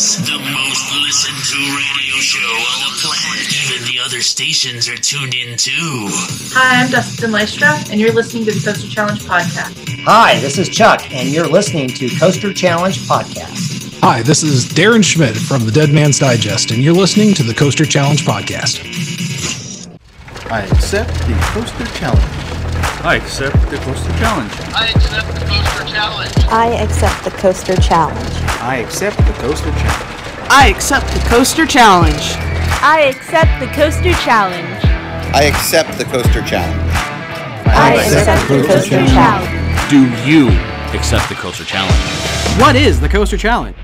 Sports, the most listened to radio show on the planet. Even the other stations are tuned in too. Hi, I'm Dustin Lystra, and you're listening to the Coaster Challenge podcast. Hi, this is Chuck, and you're listening to Coaster Challenge Podcast. Hi, this is Darren Schmidt from the Dead Man's Digest, and you're listening to the Coaster Challenge Podcast. I accept the Coaster Challenge. I accept the Coaster Challenge. I accept the Coaster Challenge. I accept the Coaster Challenge. I accept the Coaster Challenge. I accept the Coaster Challenge. I accept the Coaster Challenge. I accept the Coaster Challenge. I accept the Coaster Challenge. Do you accept the Coaster Challenge? What is the Coaster Challenge?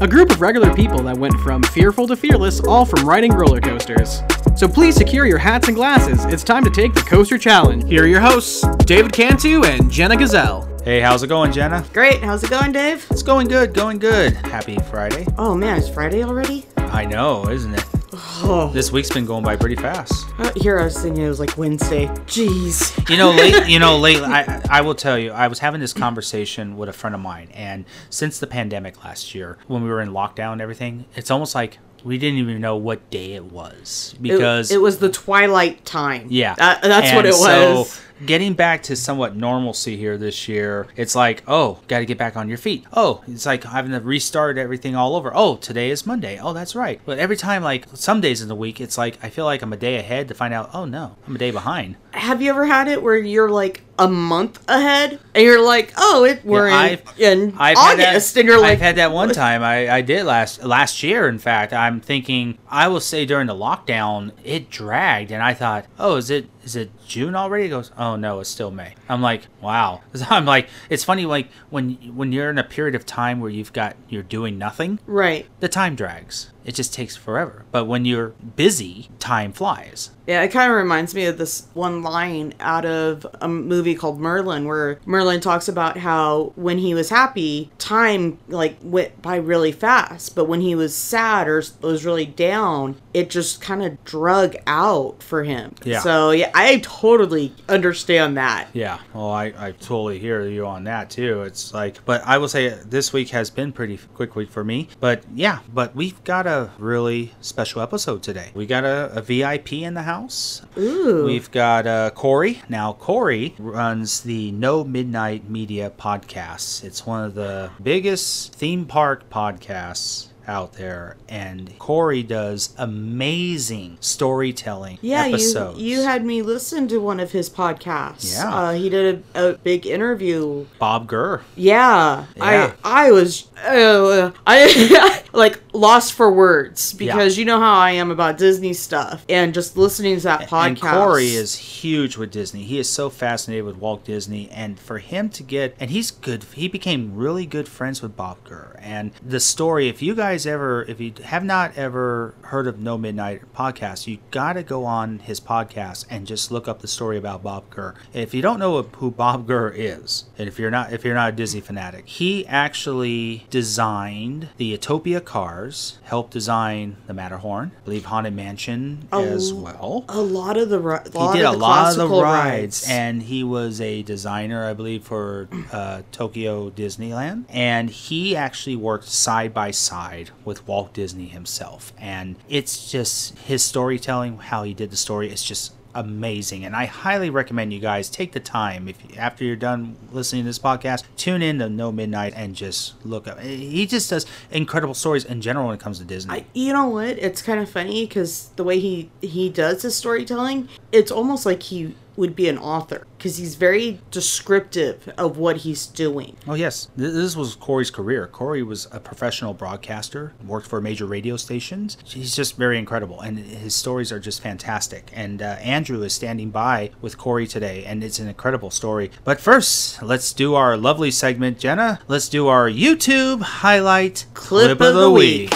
A group of regular people that went from fearful to fearless, all from riding roller coasters. So please secure your hats and glasses. It's time to take the Coaster Challenge. Here are your hosts, David Cantu and Jenna Gazelle. Hey, how's it going, Jenna? Great. How's it going, Dave? It's going good, going good. Happy Friday. Oh man, it's Friday already? I know, isn't it? Oh. This week's been going by pretty fast. Uh, here I was thinking it was like Wednesday. Jeez. You know, late. You know, late. I I will tell you, I was having this conversation with a friend of mine, and since the pandemic last year, when we were in lockdown and everything, it's almost like we didn't even know what day it was because it, it was the twilight time. Yeah, That- that's And what it was. So getting back to somewhat normalcy here this year, it's like, oh, got to get back on your feet. Oh, it's like having to restart everything all over. Oh, today is Monday. Oh, that's right. But every time, like some days in the week, it's like I feel like I'm a day ahead to find out. Oh no, I'm a day behind. Have you ever had it where you're like a month ahead and you're like, oh, it we're Yeah, in, I've- in I've had that- August, and you're like, I've had that one time. I, I did last last year. In fact, I'm thinking. I will say during the lockdown, it dragged, and I thought, oh, is it is it June already? It goes, oh no, it's still May. I'm like, wow. I'm like, it's funny, like when when you're in a period of time where you've got you're doing nothing, right. the time drags. It just takes forever. But when you're busy, time flies. Yeah, it kind of reminds me of this one line out of a movie called Merlin, where Merlin talks about how when he was happy, time like went by really fast, but when he was sad or was really down, it just kind of drug out for him. Yeah. So yeah, I totally understand that. Yeah, well, I, I totally hear you on that too. It's like, but I will say this week has been pretty quick week for me. But yeah, but we've got a really special episode today. We got a, a VIP in the house. Ooh. We've got uh, Corey. Now, Corey runs the No Midnight Media podcast. It's one of the biggest theme park podcasts out there and Corey does amazing storytelling Yeah, you episodes. you had me listen to one of his podcasts. Yeah. uh, he did a, a big interview. Bob Gurr. Yeah, Yeah. I I was uh, I like lost for words because you know how I am about Disney stuff and just listening to that podcast. And Corey is huge with Disney. He is so fascinated with Walt Disney, and for him to get and he's good. He became really good friends with Bob Gurr. And the story, if you guys ever, if you have not ever heard of No Midnight podcast, you got to go on his podcast and just look up the story about Bob Gurr. If you don't know who Bob Gurr is, and if you're not, if you're not a Disney fanatic, he actually designed the Autopia cars, helped design the Matterhorn, I believe Haunted Mansion as well a lot of the ri- he did a lot of the classical rides, and he was a designer, I believe, for uh, Tokyo Disneyland. And he actually worked side by side with Walt Disney himself. And it's just his storytelling, how he did the story, is just amazing and i highly recommend you guys take the time if after you're done listening to this podcast tune in to no midnight and just look up he just does incredible stories in general when it comes to disney I, you know what? It's kind of funny because the way he he does his storytelling, it's almost like he would be an author because he's very descriptive of what he's doing. Oh yes, this was Corey's career. Corey was a professional broadcaster, worked for major radio stations. He's just very incredible, and his stories are just fantastic. And uh, Andrew is standing by with Corey today, and it's an incredible story. But first, let's do our lovely segment, Jenna. Let's do our YouTube highlight Clip of the week.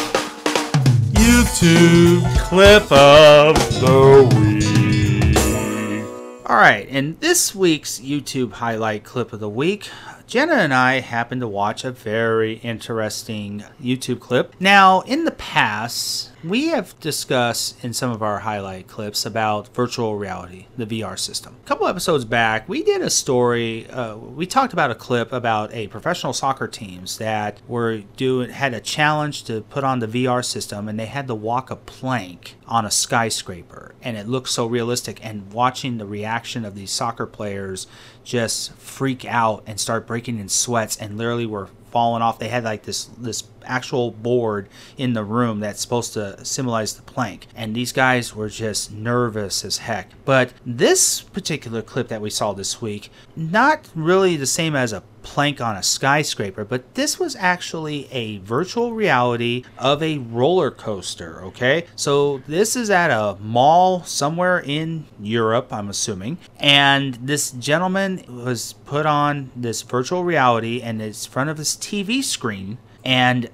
YouTube clip of the week. All right, in this week's YouTube highlight clip of the week, Jenna and I happened to watch a very interesting YouTube clip. Now, in the past, We have discussed in some of our highlight clips about virtual reality, the VR system. A couple episodes back, we did a story. Uh, we talked about a clip about a professional soccer teams that were doing had a challenge to put on the VR system, and they had to walk a plank on a skyscraper, and it looked so realistic. And watching the reaction of these soccer players just freak out and start breaking in sweats, and literally were falling off. They had like this this actual board in the room that's supposed to symbolize the plank, and these guys were just nervous as heck. But this particular clip that we saw this week, not really the same as a plank on a skyscraper, but this was actually a virtual reality of a roller coaster, okay? So this is at a mall somewhere in Europe, I'm assuming, and this gentleman was put on this virtual reality and it's in front of his TV screen and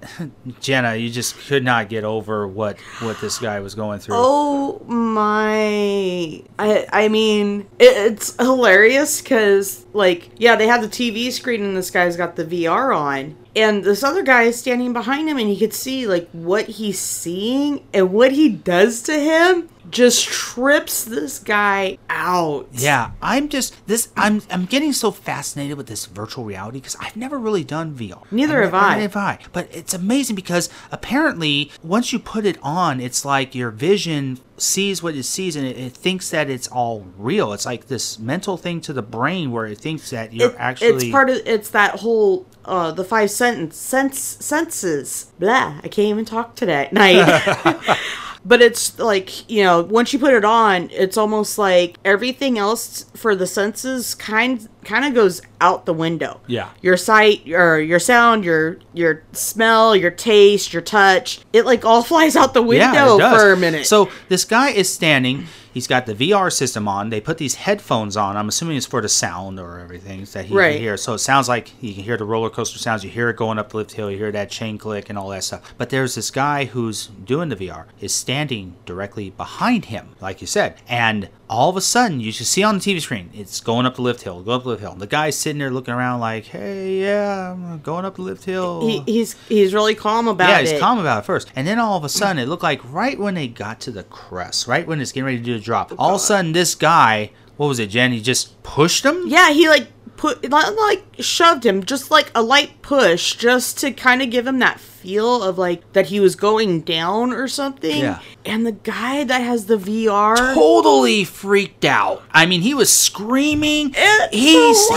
Jenna, you just could not get over what what this guy was going through. Oh my! I I mean, it, it's hilarious because like yeah, they have the TV screen and this guy's got the VR on, and this other guy is standing behind him, and he could see like what he's seeing and what he does to him just trips this guy out. Yeah, I'm just this. I'm I'm getting so fascinated with this virtual reality because I've never really done VR. Neither have I. Neither have I. But it's amazing because apparently once you put it on, it's like your vision sees what it sees and it, it thinks that it's all real. It's like this mental thing to the brain where it thinks that you're It- actually. It's part of. It's that whole uh the five sentence sense senses. Blah. I can't even talk today. Night. But it's like, you know, once you put it on, it's almost like everything else for the senses kind kind of goes out the window. Yeah. Your sight, your your sound, your your smell, your taste, your touch, it like all flies out the window does. for a minute. So this guy is standing. He's got the VR system on. They put these headphones on. I'm assuming it's for the sound or everything that he Right. can hear. So it sounds like you can hear the roller coaster sounds. You hear it going up the lift hill. You hear that chain click and all that stuff. But there's this guy who's doing the VR is standing directly behind him, like you said, and all of a sudden you just see on the TV screen it's going up the lift hill, going up the lift hill. And the guy's sitting there looking around like, "Hey, yeah, I'm going up the lift hill." he, he's he's really calm about yeah, it. Yeah, he's calm about it first. And then all of a sudden, it looked like right when they got to the crest, right when it's getting ready to do the drop, all of a sudden, this guy, what was it, Jen? He just pushed him? Yeah, he like put like shoved him, just like a light push, just to kind of give him that feel of like that he was going down or something. Yeah. And the guy that has the VR, Totally freaked out. I mean, he was screaming. It's He's, he,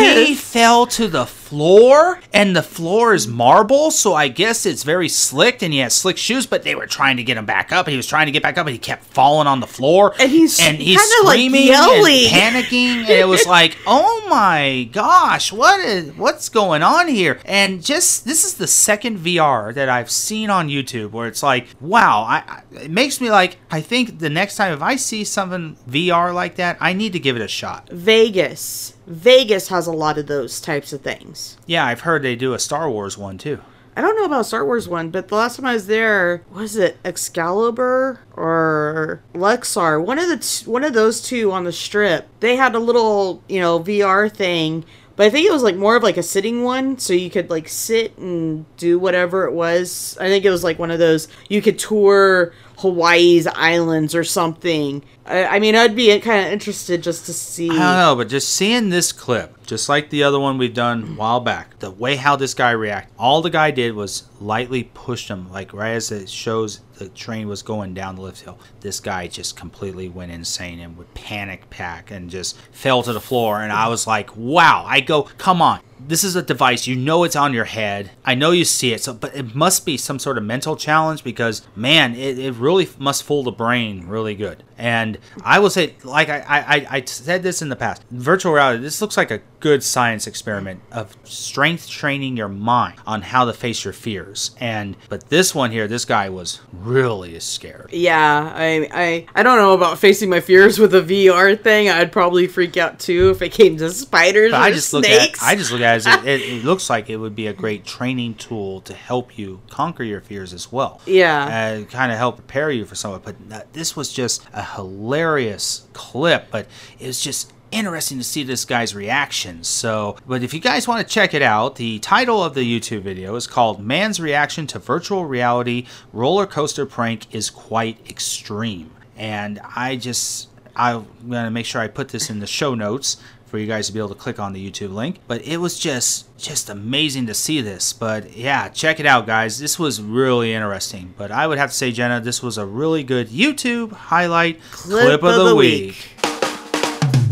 hilarious. he fell to the floor, and the floor is marble, so I guess it's very slick, and he has slick shoes, but they were trying to get him back up, and he was trying to get back up, and he kept falling on the floor. And he's and he's kinda, like, yelling. and panicking, and it was like, oh my gosh, what is what's going on here? And just this is the second VR that I've seen on YouTube where it's like, wow, I, it makes me like I think the next time if I see something VR like that, I need to give it a shot. Vegas. Vegas has a lot of those types of things. Yeah, I've heard they do a Star Wars one too. I don't know about Star Wars one, but the last time I was there, was it Excalibur or Luxor? One of the t- one of those two on the strip. They had a little, you know, VR thing, but I think it was like more of like a sitting one, so you could like sit and do whatever it was. I think it was like one of those you could tour Hawaii's islands or something. I, I mean, I'd be kind of interested just to see. I don't know, but just seeing this clip, just like the other one we've done a while back, the way how this guy reacted, all the guy did was lightly pushed him, like right as it shows the train was going down the lift hill. This guy just completely went insane and would panic pack and just fell to the floor. And I was like, wow. I go, come on. This is a device. You know it's on your head. I know you see it. So, but it must be some sort of mental challenge because, man, it, it really must fool the brain really good. And I will say, like I, I, I said this in the past, virtual reality. This looks like a good science experiment of strength training your mind on how to face your fears. And but this one here, this guy was really scared. Yeah, I, I I don't know about facing my fears with a VR thing. I'd probably freak out too if it came to spiders But or I just look at I just look at it as it, it, looks like it would be a great training tool to help you conquer your fears as well. Yeah. and kind of help prepare you for some. of it. But uh, this was just a hilarious clip. But it was just interesting to see this guy's reaction. So, but if you guys want to check it out, the title of the YouTube video is called Man's Reaction to Virtual Reality Roller Coaster Prank is Quite Extreme. And I just, I'm going to make sure I put this in the show notes for you guys to be able to click on the YouTube link. But it was just just amazing to see this. But yeah, check it out guys. This was really interesting. But I would have to say Jenna, this was a really good YouTube highlight clip, clip of, of, the, week. week.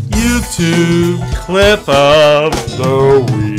YouTube clip of the week.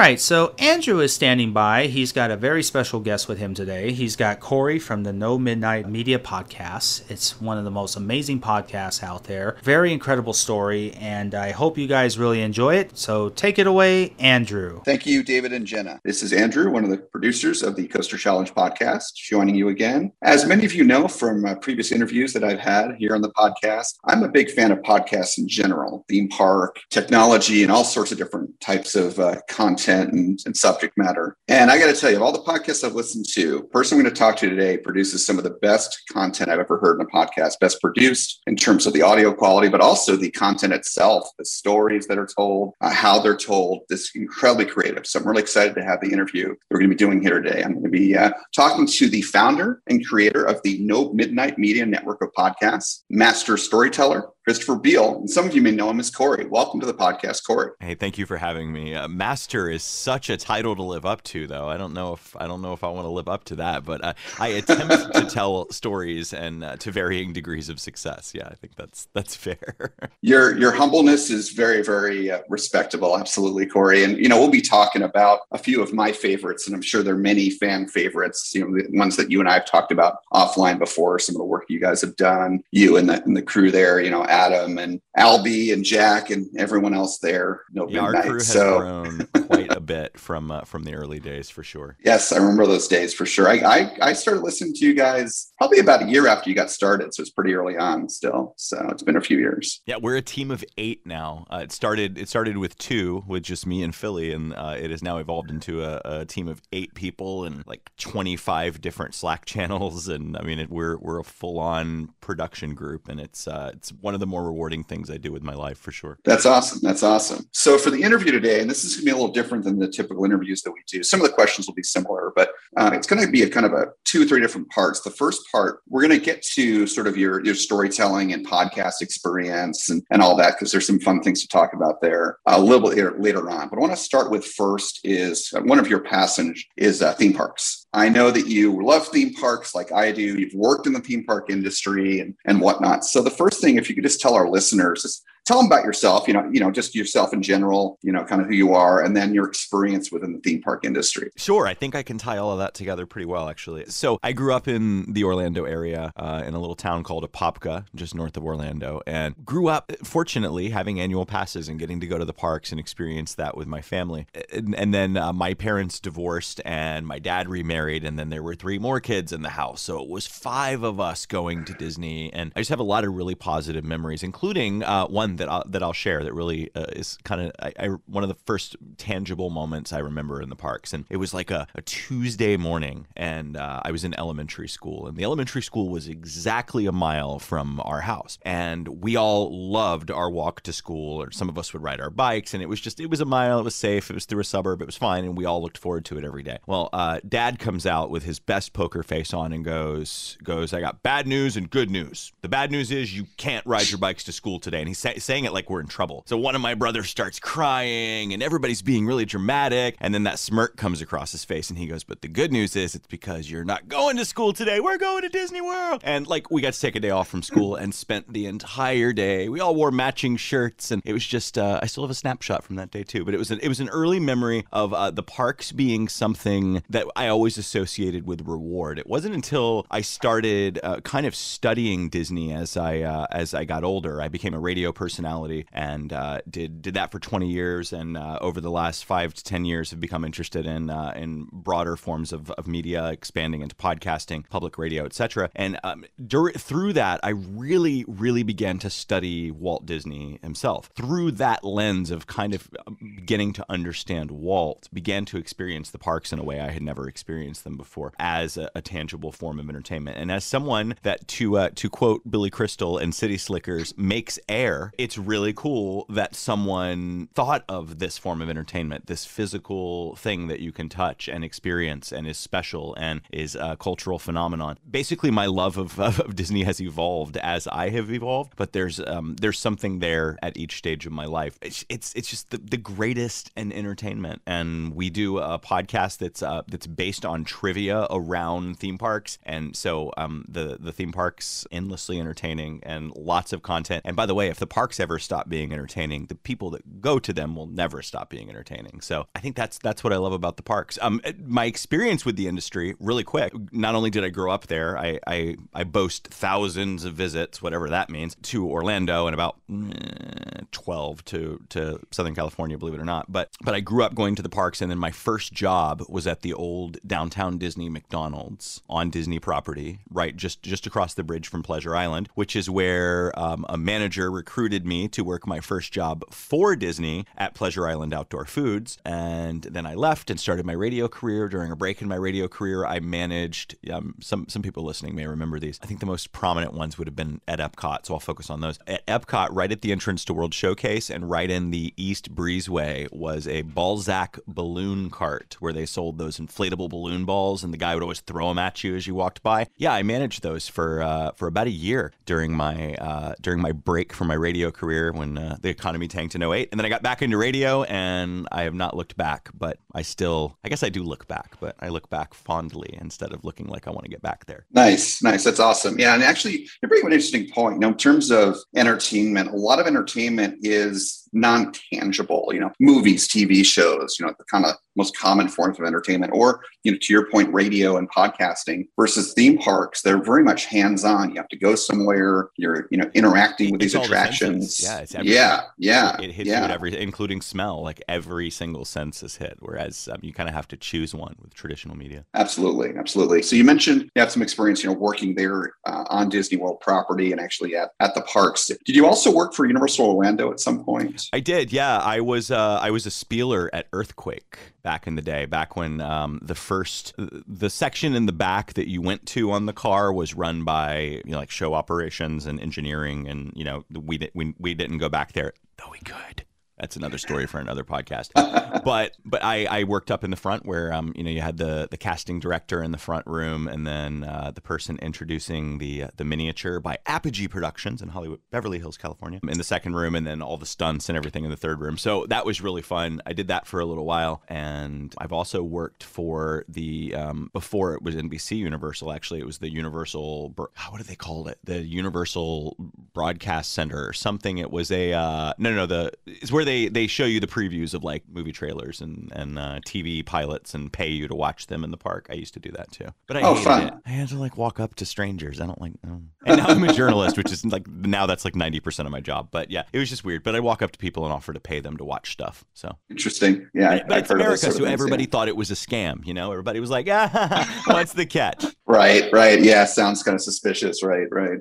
Right, so Andrew is standing by. He's got a very special guest with him today. He's got Corey from the No Midnight Media podcast. It's one of the most amazing podcasts out there. Very incredible story, and I hope you guys really enjoy it. So take it away, Andrew. Thank you, David and Jenna. This is Andrew, one of the producers of the Coaster Challenge podcast, joining you again. As many of you know from uh, previous interviews that I've had here on the podcast, I'm a big fan of podcasts in general, theme park, technology, and all sorts of different types of uh, content content and, and subject matter. And I got to tell you, of all the podcasts I've listened to, the person I'm going to talk to today produces some of the best content I've ever heard in a podcast, best produced in terms of the audio quality, but also the content itself, the stories that are told, uh, how they're told. This incredibly creative. So I'm really excited to have the interview we're going to be doing here today. I'm going to be uh, talking to the founder and creator of the No Midnight Media Network of Podcasts, master storyteller, Christopher Beale. And some of you may know him as Corey. Welcome to the podcast, Corey. Hey, thank you for having me. Uh, Master is such a title to live up to, though. I don't know if I don't know if I want to live up to that, but uh, I attempt to tell stories and uh, to varying degrees of success. Yeah, I think that's that's fair. your your humbleness is very very uh, respectable, absolutely, Corey. And you know we'll be talking about a few of my favorites, and I'm sure there are many fan favorites. You know, the ones that you and I have talked about offline before. Some of the work you guys have done, you and the and the crew there. You know Adam and Albie and Jack and everyone else there. No yeah, our crew has so. grown quite a bit from uh, from the early days for sure. Yes, I remember those days for sure. I, I, I started listening to you guys probably about a year after you got started, so it's pretty early on still. So it's been a few years. Yeah, we're a team of eight now. Uh, it started it started with two, with just me and Philly, and uh, it has now evolved into a, a, team of eight people and like twenty five different Slack channels. And I mean, it, we're we're a full on production group, and it's uh, it's one of of the more rewarding things I do with my life for sure. That's awesome. That's awesome. So for the interview today, and this is going to be a little different than the typical interviews that we do. Some of the questions will be similar, but uh, it's going to be a kind of a two, three different parts. The first part, we're going to get to sort of your your storytelling and podcast experience and, and all that because there's some fun things to talk about there a little bit later, later on. But I want to start with first is uh, one of your passions is uh, theme parks. I know that you love theme parks like I do. You've worked in the theme park industry and, and whatnot. So the first thing, if you could just tell our listeners, is tell them about yourself you know you know just yourself in general you know kind of who you are and then your experience within the theme park industry. Sure i think i can tie all of that together pretty well actually. So i grew up in the orlando area uh, in a little town called apopka just north of orlando and grew up fortunately having annual passes and getting to go to the parks and experience that with my family. And, and then uh, my parents divorced and my dad remarried and then there were three more kids in the house. So it was five of us going to disney and i just have a lot of really positive memories including uh, one one that I'll, that I'll share that really uh, is kind of I, I, one of the first tangible moments I remember in the parks, and it was like a, a Tuesday morning, and uh, I was in elementary school, and the elementary school was exactly a mile from our house, and we all loved our walk to school, or some of us would ride our bikes, and it was just it was a mile, it was safe, it was through a suburb, it was fine, and we all looked forward to it every day. Well, uh, Dad comes out with his best poker face on and goes goes I got bad news and good news. The bad news is you can't ride your bikes to school today, and he sa- saying it like we're in trouble. So one of my brothers starts crying and everybody's being really dramatic. And then that smirk comes across his face and he goes, But the good news is it's because you're not going to school today. We're going to Disney World. And like we got to take a day off from school and spent the entire day. We all wore matching shirts and it was just, uh, I still have a snapshot from that day too. But it was an, it was an early memory of uh, the parks being something that I always associated with reward. It wasn't until I started uh, kind of studying Disney as I uh, as I got older. I became a radio person personality, and uh, did did that for 20 years. And uh, over the last five to 10 years, have become interested in uh, in broader forms of, of media, expanding into podcasting, public radio, etc. And um, dur- through that, I really, really began to study Walt Disney himself. Through that lens of kind of um, beginning to understand Walt, began to experience the parks in a way I had never experienced them before as a, a tangible form of entertainment. And as someone that, to uh, to quote Billy Crystal and City Slickers, makes air, it's really cool that someone thought of this form of entertainment, this physical thing that you can touch and experience and is special and is a cultural phenomenon. Basically, my love of, of Disney has evolved as I have evolved, but there's um, there's something there at each stage of my life. It's it's, it's just the, the greatest in entertainment, and we do a podcast that's uh, that's based on trivia around theme parks, and so um, the the theme parks endlessly entertaining and lots of content. And by the way, if the parks ever stop being entertaining, the people that go to them will never stop being entertaining. So I think that's that's what I love about the parks. Um, my experience with the industry, really quick. Not only did I grow up there, I I, I boast thousands of visits, whatever that means, to Orlando and about eh, twelve to to Southern California, believe it or not. But but I grew up going to the parks, and then my first job was at the old downtown Disney McDonald's on Disney property, right just just across the bridge from Pleasure Island, which is where um, a manager recruited me to work my first job for Disney at Pleasure Island Outdoor Foods, and then I left and started my radio career. During a break in my radio career, I managed um, some some people listening may remember these. I think the most prominent ones would have been at Epcot, so I'll focus on those. At Epcot, right at the entrance to World Showcase and right in the East Breezeway was a Balzac balloon cart where they sold those inflatable balloon balls, and the guy would always throw them at you as you walked by. Yeah, I managed those for uh, for about a year during my uh, during my break from my radio career when uh, the economy tanked in 08. and then I got back into radio, and I have not looked back. But I still, I guess I do look back, but I look back fondly instead of looking like I want to get back there. Nice, nice. That's awesome. Yeah, and actually, you bring up an interesting point. Now, in terms of entertainment, a lot of entertainment is non-tangible. You know, movies, TV shows. You know, the kind of most common forms of entertainment, or you know, to your point, radio and podcasting versus theme parks. They're very much hands-on. You have to go somewhere. You're you know interacting with It's these all the attractions. Yeah, it's everything. yeah, yeah, It hits yeah. you at every, including smell. Like every single sense is hit. Whereas um, you kind of have to choose one with traditional media. Absolutely, absolutely. So you mentioned you have some experience, you know, working there uh, on Disney World property and actually at, at the parks. Did you also work for Universal Orlando at some point? I did, yeah. I was uh, I was a spieler at Earthquake back in the day, back when um, the first the section in the back that you went to on the car was run by you know like show operations and engineering, and you know we we, we didn't go back there though we could. That's another story for another podcast. but but I, I worked up in the front where um you know you had the the casting director in the front room and then uh, the person introducing the uh, the miniature by Apogee Productions in Hollywood Beverly Hills California in the second room and then all the stunts and everything in the third room. So that was really fun. I did that for a little while and I've also worked for the um, before it was NBC Universal actually it was the Universal Bro- what do they call it the Universal Broadcast Center or something. It was a uh, no no no the it's where they they they show you the previews of like movie trailers and and uh, TV pilots and pay you to watch them in the park. I used to do that too, but I Oh, hated fun. it. I had to like walk up to strangers. I don't like. And now I'm a journalist, which is like now that's like ninety percent of my job. But yeah, it was just weird. But I walk up to people and offer to pay them to watch stuff. So Interesting. Yeah, I- but it's America, so things, everybody yeah. thought it was a scam. You know, everybody was like, ah, what's the catch? Right, right. Yeah, sounds kind of suspicious. Right, right.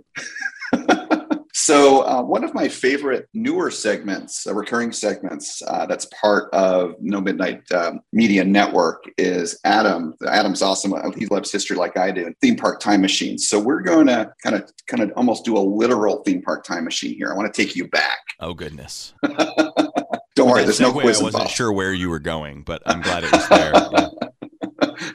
so, uh, one of my favorite newer segments, uh, recurring segments, uh, that's part of No Midnight um, Media Network is Adam. Adam's awesome. Uh, He loves history like I do. Theme park time machines. So we're going to kind of, kind of almost do a literal theme park time machine here. I want to take you back. Oh goodness. Don't worry, there's no quiz I wasn't involved. sure where you were going, but I'm glad it was there. Yeah.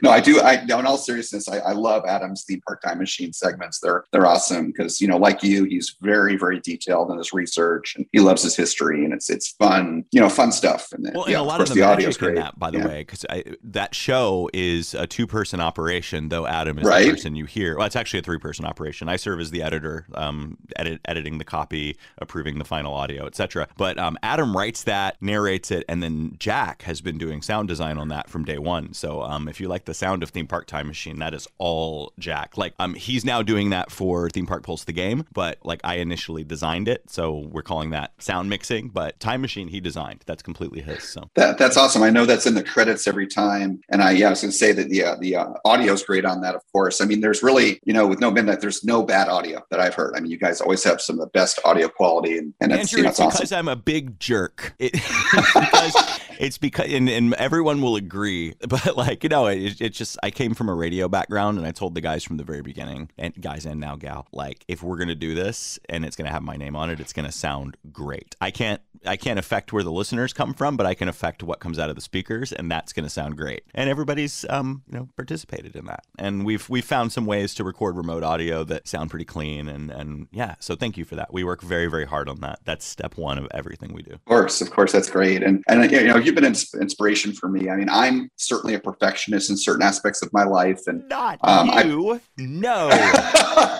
No, I do. I, no, in all seriousness, I, I love Adam's theme park time machine segments. They're they're awesome because you know, like you, he's very very detailed in his research and he loves his history and it's it's fun, you know, fun stuff. And then, Well, yeah, and a lot course, of the, the audio is great. that, by the Yeah. way, because that show is a two-person operation, though Adam is Right. the person you hear. Well, it's actually a three-person operation. I serve as the editor, um, edit, editing the copy, approving the final audio, etc. But um, Adam writes that, narrates it, and then Jack has been doing sound design on that from day one. So um, if you like like the sound of Theme Park Time Machine, that is all Jack. Like um he's now doing that for Theme Park Pulse the game, but like I initially designed it, so we're calling that sound mixing, but Time Machine he designed. That's completely his. So That, that's awesome. I know that's in the credits every time. And I, yeah, I was going to say that the uh, the uh, audio is great on that. Of course, I mean, there's really, you know, with No Midnight, there's no bad audio that I've heard. I mean, you guys always have some of the best audio quality, and and Andrew, you know, it's because awesome. I'm a big jerk. It, it's because it's because and, and everyone will agree, but like you know, it, it's just I came from a radio background, and I told the guys from the very beginning, and guys and now gal, like if we're gonna do this and it's gonna have my name on it, it's gonna sound great. I can't I can't affect where the listeners come from, but I can affect what comes out of the speakers, and that's gonna sound great. And everybody's um you know participated in that, and we've we've found some ways to record remote audio that sound pretty clean, and and yeah, so thank you for that. We work very very hard on that. That's step one of everything we do. Of course, of course, that's great, and and you know, you've been ins- inspiration for me. I mean, I'm certainly a perfectionist in certain aspects of my life, and Not Um, I- you. No.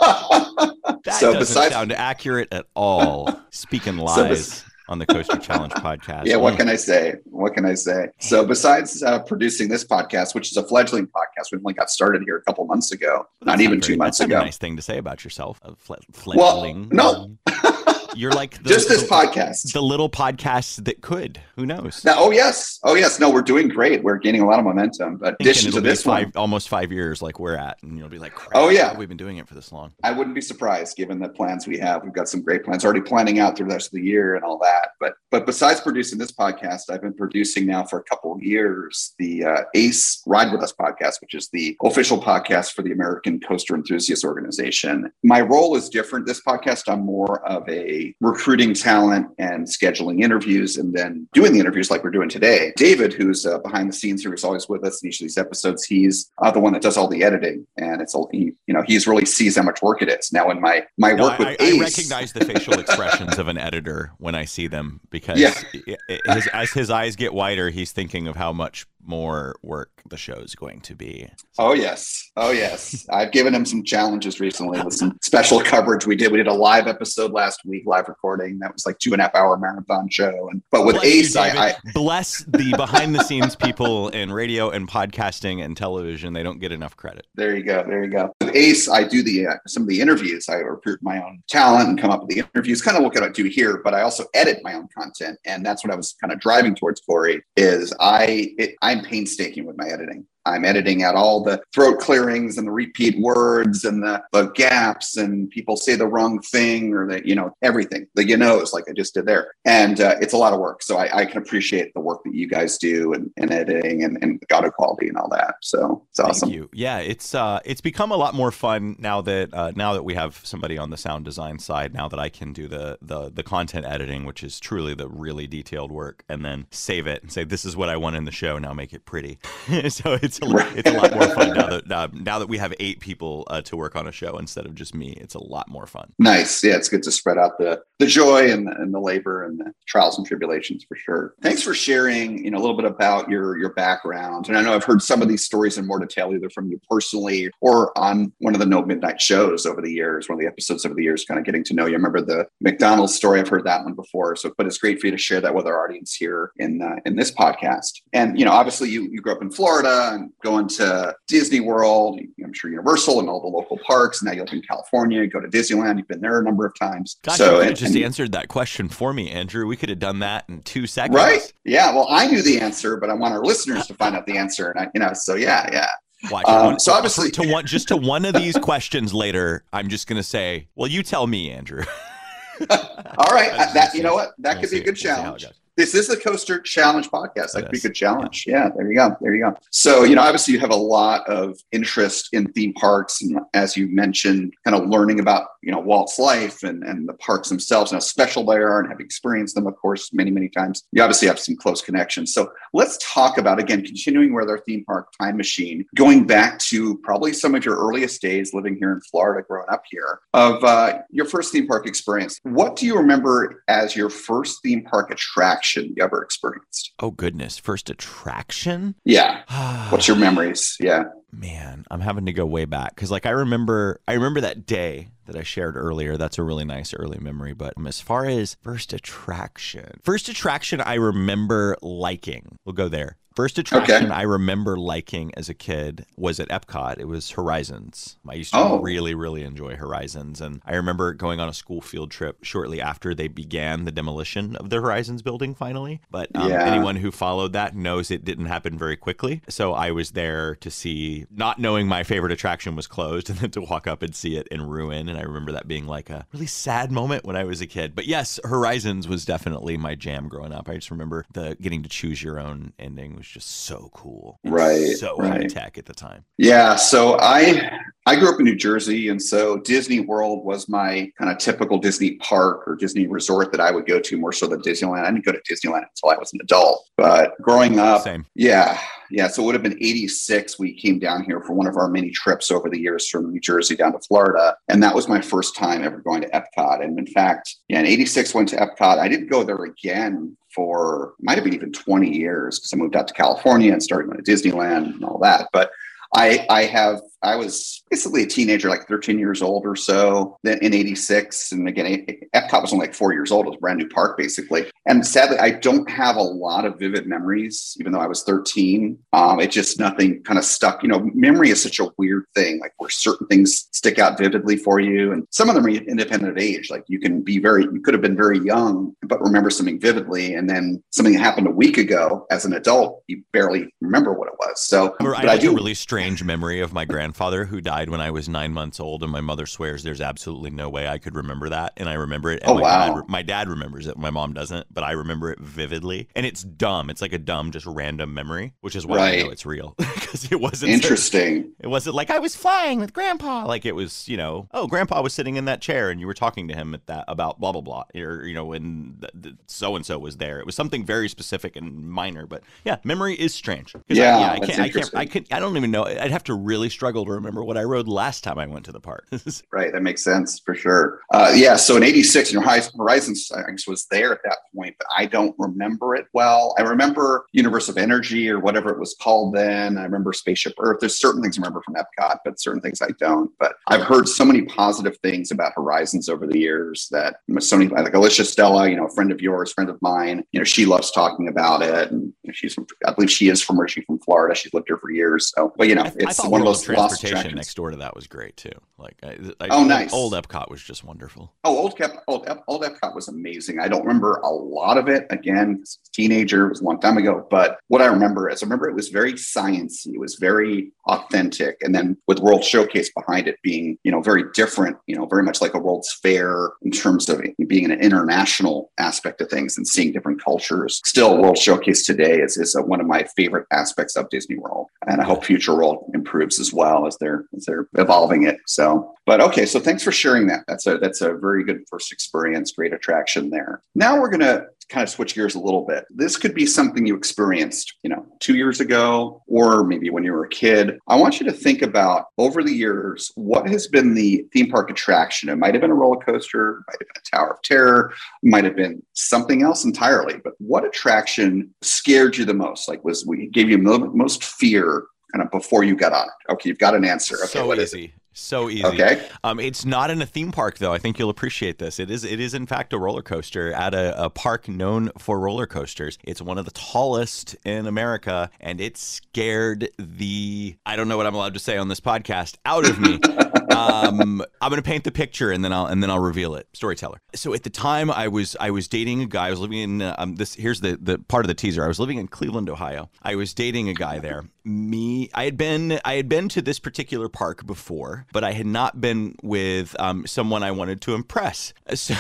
that So doesn't besides- sound accurate at all. Speaking lies on the Coaster Challenge podcast. yeah, what can I say? What can I say? So, besides uh, producing this podcast, which is a fledgling podcast, we only got started here a couple months ago, not even two months ago. nice thing to say about yourself. A fle- Well, fledgling. no. You're like the, Just this the- podcast. The little podcast that could. Who knows? Now, oh yes, oh yes. No, we're doing great. We're gaining a lot of momentum. But addition to this five, one, almost five years like we're at, and you'll be like, Oh, yeah. we've been doing it for this long. I wouldn't be surprised given the plans we have. We've got some great plans already planning out through the rest of the year and all that. But but besides producing this podcast, I've been producing now for a couple of years the uh, ACE Ride with Us podcast, which is the official podcast for the American Coaster Enthusiast Organization. My role is different. This podcast, I'm more of a recruiting talent and scheduling interviews and then doing the interviews like we're doing today. David, who's uh, behind the scenes here, is always with us in each of these episodes. He's uh, the one that does all the editing, and it's all he, you know, he's really sees how much work it is. Now, in my my No, work with I, I recognize the facial expressions of an editor when I see them because Yeah. i- i- his, as his eyes get wider, he's thinking of how much more work the show is going to be. Oh yes, oh yes. I've given him some challenges recently with some special coverage we did. We did a live episode last week, live recording. That was like two and a half hour marathon show. And but with Bless you, Ace, I, I bless the behind the scenes people in radio and podcasting and television. They don't get enough credit. there you go, there you go. With Ace, I do the uh, some of the interviews. I recruit my own talent and come up with the interviews. Kind of what I do here, but I also edit my own content, and that's what I was kind of driving towards. Corey is I it, I'm painstaking with my editing. I'm editing out all the throat clearings and the repeat words and the, the gaps and people say the wrong thing or that, you know, everything, the you knows like I just did there. And uh, it's a lot of work. So I, I can appreciate the work that you guys do and, and editing and, and audio quality and all that. So it's awesome. Thank you. Yeah, it's uh, it's become a lot more fun now that uh, now that we have somebody on the sound design side. Now that I can do the the the content editing, which is truly the really detailed work, and then save it and say this is what I want in the show. Now make it pretty. so it's a, it's a lot more fun now that uh, now that we have eight people uh, to work on a show instead of just me. It's a lot more fun. Nice. Yeah, it's good to spread out the the joy and the, and the labor and the trials and tribulations for sure. Thanks for sharing, you know, a little bit about your your background. And I know I've heard some of these stories in more detail, either from you personally or on one of the No Midnight shows over the years, one of the episodes over the years, kind of getting to know you. I remember the McDonald's story. I've heard that one before. So, but it's great for you to share that with our audience here in uh, in this podcast. And you know, obviously, you you grew up in Florida and going to Disney World, I'm sure Universal and all the local parks. Now you live in California, go to Disneyland. You've been there a number of times. Gosh, so you and- just and- answered that question for me, Andrew. We could have done that in two seconds. right? Yeah. Well, I knew the answer, but I want our listeners to find out the answer. And I, you know, so yeah, yeah. Watch Um, one- so obviously- to one just to one of these questions later, I'm just gonna say, "Well, you tell me, Andrew." All right, that you know what that we'll could be a good we'll see how it challenge. This is the Coaster Challenge podcast. That It could be a is. good challenge. Yeah, there you go. There you go. So, you know, obviously you have a lot of interest in theme parks. And as you mentioned, kind of learning about, you know, Walt's life and, and the parks themselves and how special they are and have experienced them, of course, many, many times. You obviously have some close connections. So let's talk about, again, continuing with our theme park time machine, going back to probably some of your earliest days living here in Florida, growing up here, of uh, your first theme park experience. What do you remember as your first theme park attraction you ever experienced? Oh goodness, first attraction. Yeah. What's your memories? Yeah. Man, I'm having to go way back because, like, I remember, I remember that day that I shared earlier. That's a really nice early memory. But um, as far as first attraction, first attraction I remember liking, we'll go there. First attraction I remember liking as a kid was at Epcot. It was Horizons. I used to Oh. really, really enjoy Horizons. And I remember going on a school field trip shortly after they began the demolition of the Horizons building finally. But um, Yeah. anyone who followed that knows it didn't happen very quickly. So I was there to see, not knowing my favorite attraction was closed, and then to walk up and see it in ruin. And I remember that being like a really sad moment when I was a kid. But yes, Horizons was definitely my jam growing up. I just remember the getting to choose your own ending was just so cool. Right, So high tech at the time. Yeah, so I I grew up in New Jersey, and so Disney World was my kind of typical Disney park or Disney resort that I would go to more so than Disneyland. I didn't go to Disneyland until I was an adult, but growing up, Same. yeah, yeah. So it would have been '86. We came down here for one of our many trips over the years from New Jersey down to Florida, and that was my first time ever going to Epcot. And in fact, yeah, in '86 went to Epcot. I didn't go there again for might have been even 20 years because I moved out to California and started going to Disneyland and all that. But I I have I was basically a teenager, like 13 years old or so, then in 86. And again, Epcot was only like four years old. It was a brand new park, basically. And sadly, I don't have a lot of vivid memories, even though I was 13. Um, it just nothing kind of stuck. You know, memory is such a weird thing, like where certain things stick out vividly for you. And some of them are independent of age. Like you can be very, you could have been very young, but remember something vividly. And then something that happened a week ago as an adult, you barely remember what it was. So, Or I but I do a really strange memory of my grandfather who died when I was nine months old, and my mother swears there's absolutely no way I could remember that, and I remember it. And Oh, my wow. Dad, my dad remembers it, my mom doesn't, but I remember it vividly, and it's dumb. It's like a dumb, just random memory, which is why I know it's real because it wasn't Interesting. It wasn't like I was flying with Grandpa. Like it was, you know, oh, Grandpa was sitting in that chair, and you were talking to him at that about blah blah blah, or you know, when so and so was there. It was something very specific and minor, but yeah, memory is strange. Yeah, I, yeah, I can't, I can't. I could, I don't even know. I'd have to really struggle to remember what I rode last time I went to the park. Right, that makes sense for sure. Uh, yeah, so in '86, you know, I guess was there at that point, but I don't remember it well. I remember Universe of Energy or whatever it was called then. I remember Spaceship Earth. There's certain things I remember from Epcot, but certain things I don't. But I've heard so many positive things about Horizons over the years that so many like Alicia Stella, you know, a friend of yours, friend of mine, you know, she loves talking about it, and she's from, I believe she is from where she's from Florida. She's lived here for years, so but you know, I, I it's thought one of those lost transportation attractions. Next door to that was great too. Like, I, I, Oh, nice. Old Epcot was just wonderful. Oh, old Cap, old, Ep- old Epcot was amazing. I don't remember a lot of it. Again, 'cause I was a teenager, it was a long time ago. But what I remember is, I remember it was very sciencey. It was very authentic, and then with World Showcase behind it being, you know, very different. You know, very much like a World's Fair in terms of it being an international aspect of things and seeing different cultures. Still, World Showcase today is is uh one of my favorite aspects of Disney World, and I hope Future World improves as well as they're they're evolving it. So, but okay, so thanks for sharing that. That's a that's a very good first experience, great attraction there. Now we're gonna kind of switch gears a little bit. This could be something you experienced, you know, two years ago, or maybe when you were a kid. I want you to think about over the years what has been the theme park attraction. It might have been a roller coaster, might have been a Tower of Terror, might have been something else entirely. But what attraction scared you the most? Like, was we gave you mo- most fear kind of before you got on it? Okay, you've got an answer. Okay, so what is it? easy. So easy. Okay. Um, it's not in a theme park though. I think you'll appreciate this. It is. It is in fact a roller coaster at a, a park known for roller coasters. It's one of the tallest in America, and it scared the I don't know what I'm allowed to say on this podcast out of me. um, I'm gonna paint the picture and then I'll and then I'll reveal it. Storyteller. So at the time I was I was dating a guy. I was living in um, this. Here's the the part of the teaser. I was living in Cleveland, Ohio. I was dating a guy there. Me, I had been I had been to this particular park before, but I had not been with um, someone I wanted to impress. So,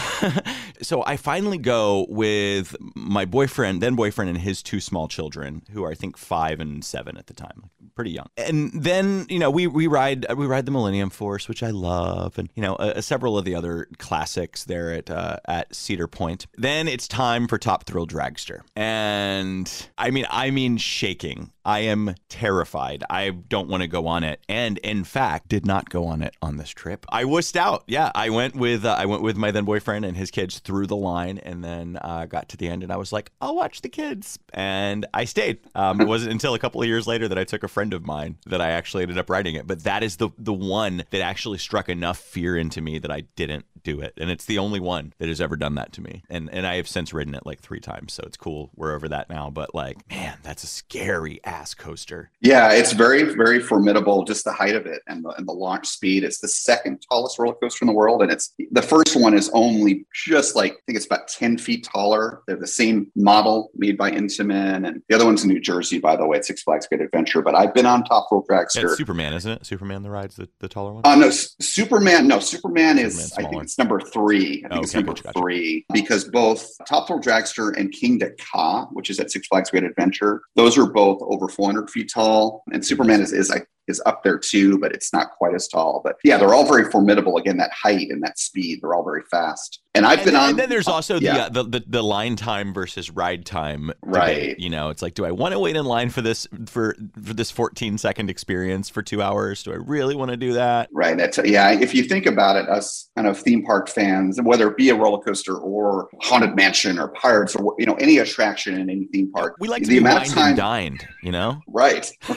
so I finally go with my boyfriend, then boyfriend, and his two small children, who are I think five and seven at the time, pretty young. And then you know we we ride we ride the Millennium Force, which I love, and you know uh, several of the other classics there at uh, at Cedar Point. Then it's time for Top Thrill Dragster, and I mean I mean shaking. I am terrified. I don't want to go on it, and in fact, did not go on it on this trip. I wussed out. Yeah, I went with uh, I went with my then boyfriend and his kids through the line, and then uh, got to the end, and I was like, I'll watch the kids, and I stayed. Um, it wasn't until a couple of years later that I took a friend of mine that I actually ended up writing it. But that is the the one that actually struck enough fear into me that I didn't do it, and it's the only one that has ever done that to me. And and I have since ridden it like three times, so it's cool. We're over that now. But like, man, that's a scary ass coaster. Yeah, it's very, very formidable. Just the height of it and the, and the launch speed. It's the second tallest roller coaster in the world, and it's the first one is only just like I think it's about ten feet taller. They're the same model made by Intamin, and the other one's in New Jersey, by the way. It's Six Flags Great Adventure. But I've been on Top Thrill Dragster. It's Superman, isn't it? Superman the rides the, the taller one. Uh, no, S- Superman. No, Superman is. I think it's number three. I think Oh, it's okay, number gotcha, three because both Top Thrill Dragster and Kingda Ka, which is at Six Flags Great Adventure, those are both over 400 feet tall, and Superman is is I is up there too, but it's not quite as tall. But yeah, they're all very formidable. Again, that height and that speed, they're all very fast. And I've and been then, on. and then there's also the, yeah. uh, the the the line time versus ride time. debate. Right. You know, it's like, do I want to wait in line for this for for this 14 second experience for two hours? Do I really want to do that? Right. That's yeah. If you think about it, us kind of theme park fans, whether it be a roller coaster or haunted mansion or pirates or you know any attraction in any theme park, We like to the be amount of time dined. You know. Right.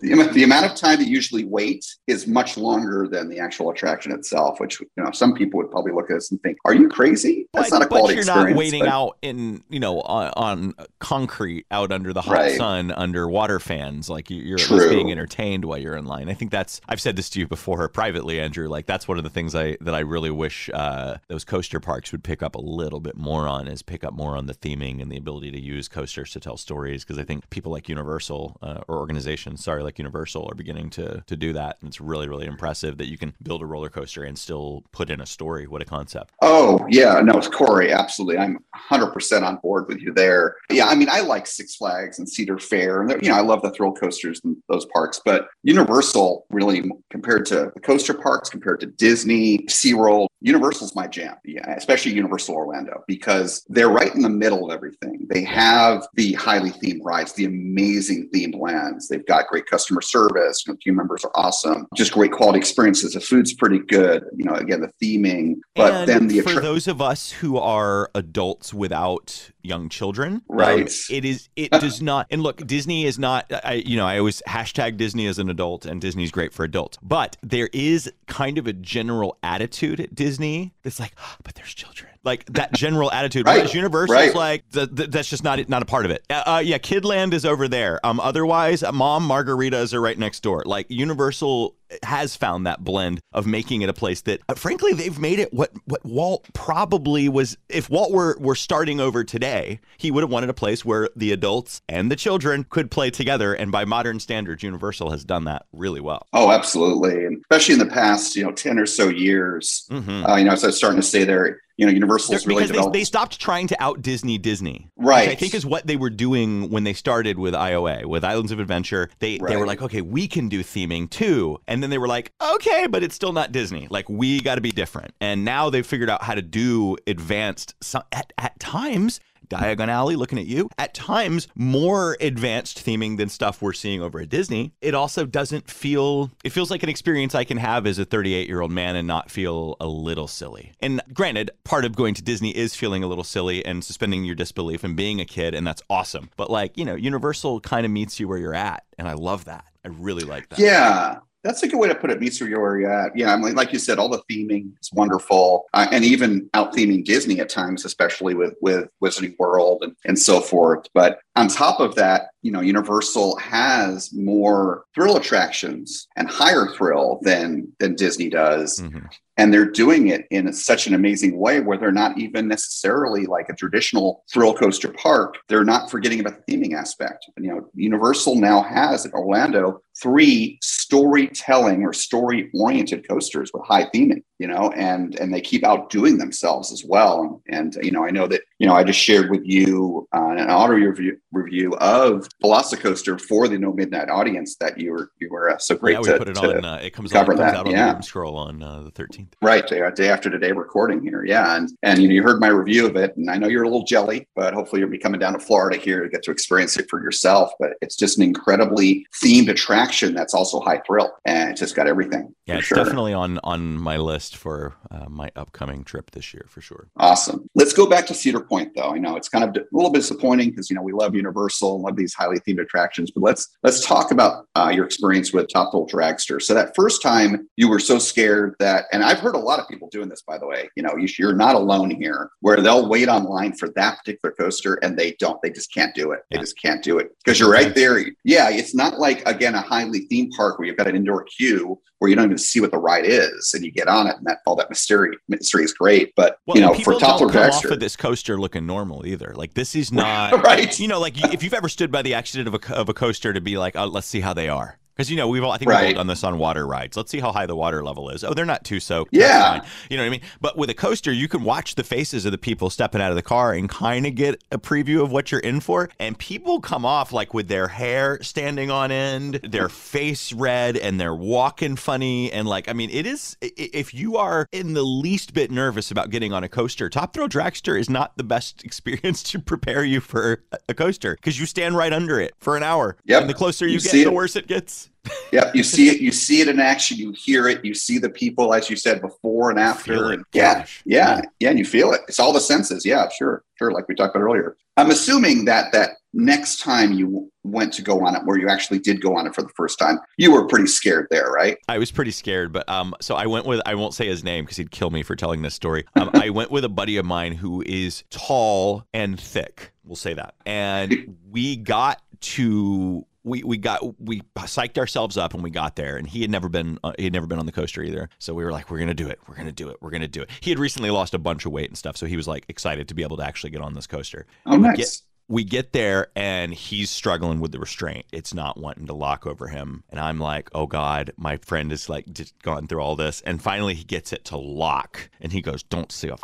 the, amount, the amount of time that you usually wait is much longer than the actual attraction itself, which you know some people would probably look at us and think, "Are you crazy? That's but, not a quality experience. but you're experience." not waiting but- out in you know on, on concrete out under the hot Right. sun under water fans like you- you're at least being entertained while you're in line i think that's i've said this to you before privately andrew like that's one of the things i that i really wish uh, those coaster parks would pick up a little bit more on is pick up more on the theming and the ability to use coasters to tell stories because i think people like universal uh, or organizations sorry like universal are beginning to to do that and it's really really impressive that you can build a roller coaster and still put in a story what a concept Oh yeah, no, it's Corey. Absolutely, I'm 100 percent on board with you there. Yeah, I mean, I like Six Flags and Cedar Fair, and you know, I love the thrill coasters in those parks. But Universal, really, compared to the coaster parks, compared to Disney, SeaWorld, Universal's my jam. Yeah, especially Universal Orlando because they're right in the middle of everything. They have the highly themed rides, the amazing themed lands. They've got great customer service. Know, team members are awesome. Just great quality experiences. The food's pretty good. You know, again, the theming, but and then the for those of us who are adults without young children, um, Right. it is it does not. And look, Disney is not. I you know I always hashtag Disney as an adult, and Disney's great for adults. But there is kind of a general attitude at Disney that's like, "Oh, but there's children. Like that general attitude. Right, Whereas Universal's right. like th- th- that's just not not a part of it. Uh, uh, yeah, Kidland is over there. Um, otherwise, Mom Margaritas are right next door. Like Universal has found that blend of making it a place that, uh, frankly, they've made it what what Walt probably was. If Walt were were starting over today, he would have wanted a place where the adults and the children could play together. And by modern standards, Universal has done that really well. Oh, absolutely, and especially in the past, you know, ten or so years. Mhm. Uh, you know, as I was starting to say there, you know, Universal's really because they, they stopped trying to out Disney Disney. Right. Which I think is what they were doing when they started with IOA, with Islands of Adventure. They they were like, okay, we can do theming too. And then they were like, okay, but it's still not Disney. Like we got to be different. And now they've figured out how to do advanced at at times Diagon Alley, looking at you. At times, more advanced theming than stuff we're seeing over at Disney. It also doesn't feel, it feels like an experience I can have as a 38 year old man and not feel a little silly. And granted, part of going to Disney is feeling a little silly and suspending your disbelief and being a kid, and that's awesome. But like, you know, Universal kind of meets you where you're at. And I love that. I really like that. Yeah, that's a good way to put it. Meets where you're at. Yeah, I mean, like you said, all the theming is wonderful, uh, and even out theming Disney at times, especially with with Wizarding World and, and so forth. But on top of that, you know, Universal has more thrill attractions and higher thrill than than Disney does. Mhm. and they're doing it in such an amazing way where they're not even necessarily like a traditional thrill coaster park they're not forgetting about the theming aspect you know universal now has at orlando three storytelling or story oriented coasters with high theming you know and and they keep outdoing themselves as well and, and you know i know that you know, I just shared with you uh, an audio review, review of Velocicoaster for the No Midnight audience that you were you were uh, so great yeah, we to, put it to on. Uh, it comes, cover on, comes that. out on yeah. Scroll on uh, the 13th. Right, day, day after today recording here. Yeah. And and you know, you heard my review of it, and I know you're a little jelly, but hopefully you'll be coming down to Florida here to get to experience it for yourself. But it's just an incredibly themed attraction that's also high thrill. And it's just got everything. Yeah, it's sure. definitely on on my list for uh, my upcoming trip this year for sure. Awesome. Let's go back to Cedar Point, though. I know it's kind of a little bit disappointing because you know we love Universal, love these highly themed attractions. But let's let's talk about uh, your experience with Top Thrill Dragster. So that first time you were so scared that, and I've heard a lot of people doing this, by the way. You know, you, you're not alone here, where they'll wait online for that particular coaster and they don't. They just can't do it. They just can't do it because you're right there. Yeah, it's not like again a highly themed park where you've got an indoor queue where you don't even see what the ride is and you get on it and that all that mystery mystery is great. But Well, you know, for Top don't off of this coaster looking normal either. Like this is not Right. You know, like if you've ever stood by the accident of a of a coaster to be like, oh, let's see how they are. Because you know we've all I think we've all Right. done this on water rides. Let's see how high the water level is. Oh, they're not too soaked. Yeah. fine. you know what I mean. But with a coaster, you can watch the faces of the people stepping out of the car and kind of get a preview of what you're in for. And people come off like with their hair standing on end, their face red, and they're walking funny. And like, I mean, it is if you are in the least bit nervous about getting on a coaster, Top Thrill Dragster is not the best experience to prepare you for a- coaster because you stand right under it for an hour. Yeah, And the closer you, You get, the worse it gets. Yeah, you see it, you see it in action, you hear it, you see the people, as you said, before and after. And yeah, yeah, yeah, and you feel it. It's all the senses. Yeah, sure, sure. Like we talked about earlier. I'm assuming that that next time you went to go on it, where you actually did go on it for the first time, you were pretty scared there, right? I was pretty scared, but um, so I went with I won't say his name because he'd kill me for telling this story. Um, I went with a buddy of mine who is tall and thick. We'll say that, and we got to. We, we got we psyched ourselves up and we got there and he had never been uh, he had never been on the coaster either so we were like we're gonna do it we're gonna do it we're gonna do it he had recently lost a bunch of weight and stuff so he was like excited to be able to actually get on this coaster Oh, We nice. get- we get there and he's struggling with the restraint. It's not wanting to lock over him. And I'm like, oh God, my friend is like just gone through all this. And finally he gets it to lock. And he goes, don't say a f-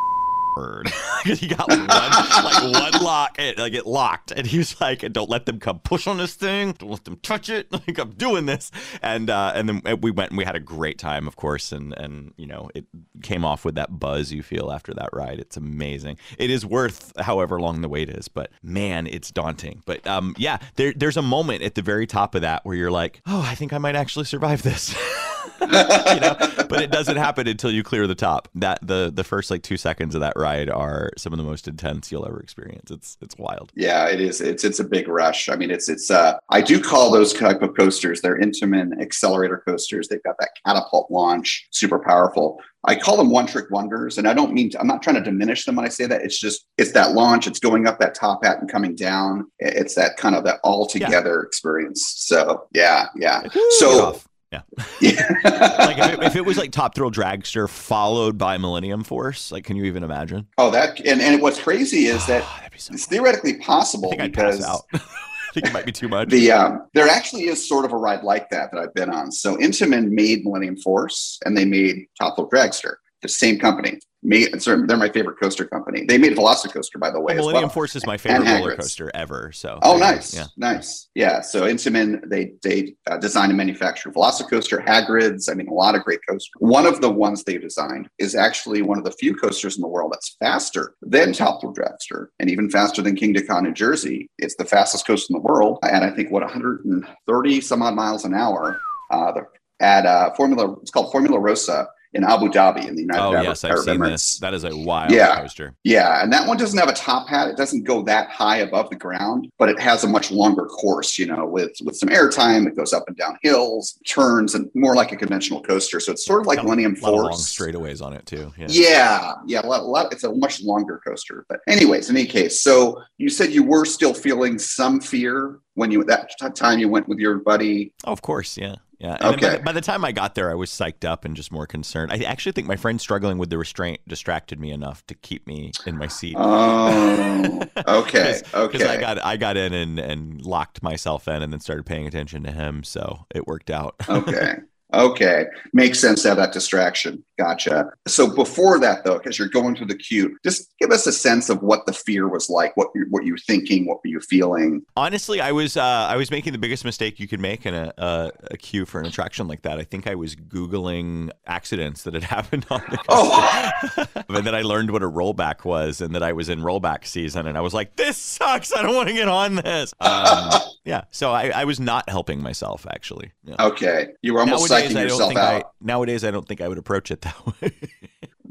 word. Because he got like one, like one lock, it, like it locked. And he was like, don't let them come push on this thing. Don't let them touch it. Like I'm doing this. And uh, and then we went and we had a great time, of course. And, and, you know, it came off with that buzz you feel after that ride. It's amazing. It is worth however long the wait is, but man, it's daunting. But um, yeah, there, there's a moment at the very top of that where you're like, oh, I think I might actually survive this. you know, but it doesn't happen until you clear the top. That the the first like two seconds of that ride are some of the most intense you'll ever experience. It's it's wild. Yeah, it is. It's it's a big rush. I mean, it's it's. Uh, I do call those type of coasters. They're Intamin accelerator coasters. They've got that catapult launch, super powerful. I call them one trick wonders, and I don't mean to, I'm not trying to diminish them when I say that. It's just it's that launch. It's going up that top hat and coming down. It's that kind of that all together experience. So yeah, yeah. Get So. Yeah. like if it, if it was like Top Thrill Dragster followed by Millennium Force, like can you even imagine? oh, that and and what's crazy is that it's theoretically possible I because out. I think it might be too much. The um, there actually is sort of a ride like that that I've been on. So Intamin made Millennium Force and they made Top Thrill Dragster, the same company. Made, sorry, they're my favorite coaster company. They made Velocicoaster, by the way. Well, Millennium well. Force is my favorite roller coaster ever. So Oh, there you go. nice, Yeah. nice, yeah. So Intamin, they they uh, designed and manufactured Velocicoaster, Hagrid's. I mean, a lot of great coasters. One of the ones they designed is actually one of the few coasters in the world that's faster than Top Thrill Dragster, and even faster than Kingda Ka, New Jersey. It's the fastest coaster in the world, and I think what 130 some odd miles an hour. Uh, at uh, Formula, it's called Formula Rosa in Abu Dhabi in the United States. Oh Arab, yes, I've Arab seen Emirates. this. That is a wild Yeah. coaster. Yeah, and that one doesn't have a top hat. It doesn't go that high above the ground, but it has a much longer course, you know, with with some airtime. It goes up and down hills, turns, and more like a conventional coaster. So it's sort of like Millennium A lot long Force. straightaways on it too. Yeah. Yeah, yeah, a lot, a lot, it's a much longer coaster. But anyways, in any case, so you said you were still feeling some fear when you that time you went with your buddy. Oh, of course, yeah. Yeah. And then by, the, by the time I got there, I was psyched up and just more concerned. I actually think my friend struggling with the restraint distracted me enough to keep me in my seat. Oh, okay, Because I got I got in and, and locked myself in and then started paying attention to him, so it worked out. okay. Okay. Makes sense to have that distraction. Gotcha. So before that, though, because you're going through the queue, just give us a sense of what the fear was like. What you what you were thinking? What were you feeling? Honestly, I was uh, I was making the biggest mistake you could make in a, a, a queue for an attraction like that. I think I was googling accidents that had happened on the oh. and then I learned what a rollback was, and that I was in rollback season, and I was like, "This sucks. I don't want to get on this." Um, yeah, so I, I was not helping myself actually. Yeah. Okay, you were almost nowadays, psyching yourself out. I, nowadays, I don't think I would approach it that way.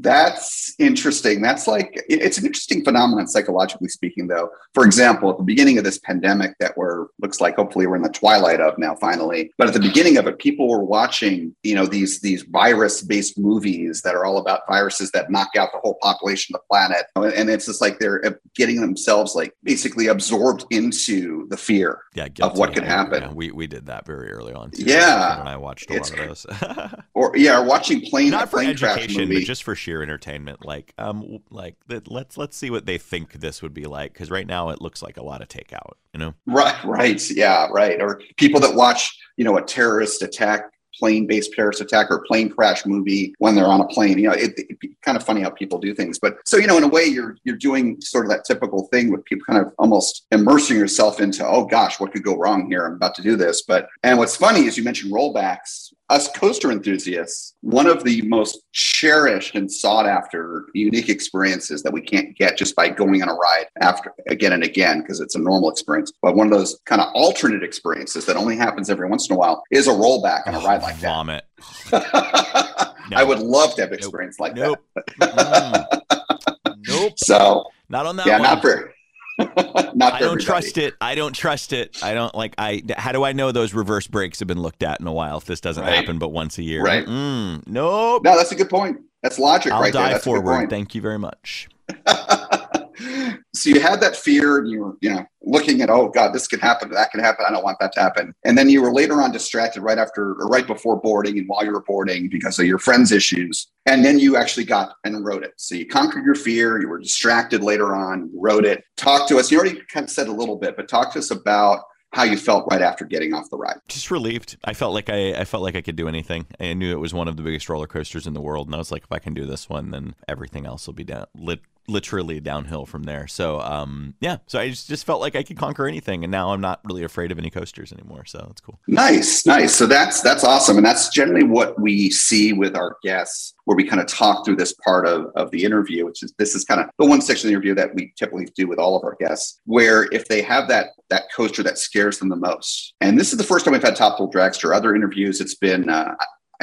That's interesting. That's like it's an interesting phenomenon psychologically speaking, though. For example, at the beginning of this pandemic that we're looks like hopefully we're in the twilight of now, finally. But at the beginning of it, people were watching, you know, these these virus-based movies that are all about viruses that knock out the whole population of the planet, and it's just like they're uh, getting themselves like basically absorbed into the fear yeah, of what could happen. Yeah, we we did that very early on. Too. Yeah. and I watched a lot of those. Or yeah, or watching plane Not for plane education, but just for sheer entertainment. Like, um, like let's let's see what they think this would be like. Because right now it looks like a lot of takeout. You know. Right, right, yeah, right. Or people that watch, you know, a terrorist attack, plane-based terrorist attack, or plane crash movie when they're on a plane. You know, it, it'd be kind of funny how people do things. But so, you know, in a way, you're you're doing sort of that typical thing with people kind of almost immersing yourself into, oh gosh, what could go wrong here? I'm about to do this. But and what's funny is you mentioned rollbacks. Us coaster enthusiasts, one of the most cherished and sought after unique experiences that we can't get just by going on a ride after again and again because it's a normal experience. But one of those kind of alternate experiences that only happens every once in a while is a rollback on a ride like Vomit. that. I would love to have experience like Nope. that. Mm. Nope. So Not on that yeah, one. not for not I don't everybody. trust it. I don't trust it. I don't like. I. How do I know those reverse brakes have been looked at in a while? If this doesn't Right. happen, but once a year, Right. Mm, nope. No, that's a good point. That's logic I'll right there. die That's a good forward. Thank you very much. so you had that fear and you were you know looking at oh god this could happen that could happen i don't want that to happen. And then you were later on distracted right after or right before boarding and while you were boarding because of your friend's issues. And then you actually got and wrote it. So you conquered your fear you were distracted later on you wrote it. Talk to us you already kind of said a little bit but talk to us about how you felt right after getting off the ride. Just relieved. I felt like I, I felt like I could do anything. I knew it was one of the biggest roller coasters in the world, and I was like, if I can do this one, then everything else will be down, lit, literally downhill from there. So, um, yeah. So I just, just felt like I could conquer anything, and now I'm not really afraid of any coasters anymore. So that's cool. Nice, nice. So that's that's awesome, and that's generally what we see with our guests, where we kind of talk through this part of, of the interview, which is this is kind of the one section of the interview that we typically do with all of our guests, where if they have that that coaster that scares them the most, and this is the first time we've had Top Thrill Dragster. Other interviews, it's been. Uh,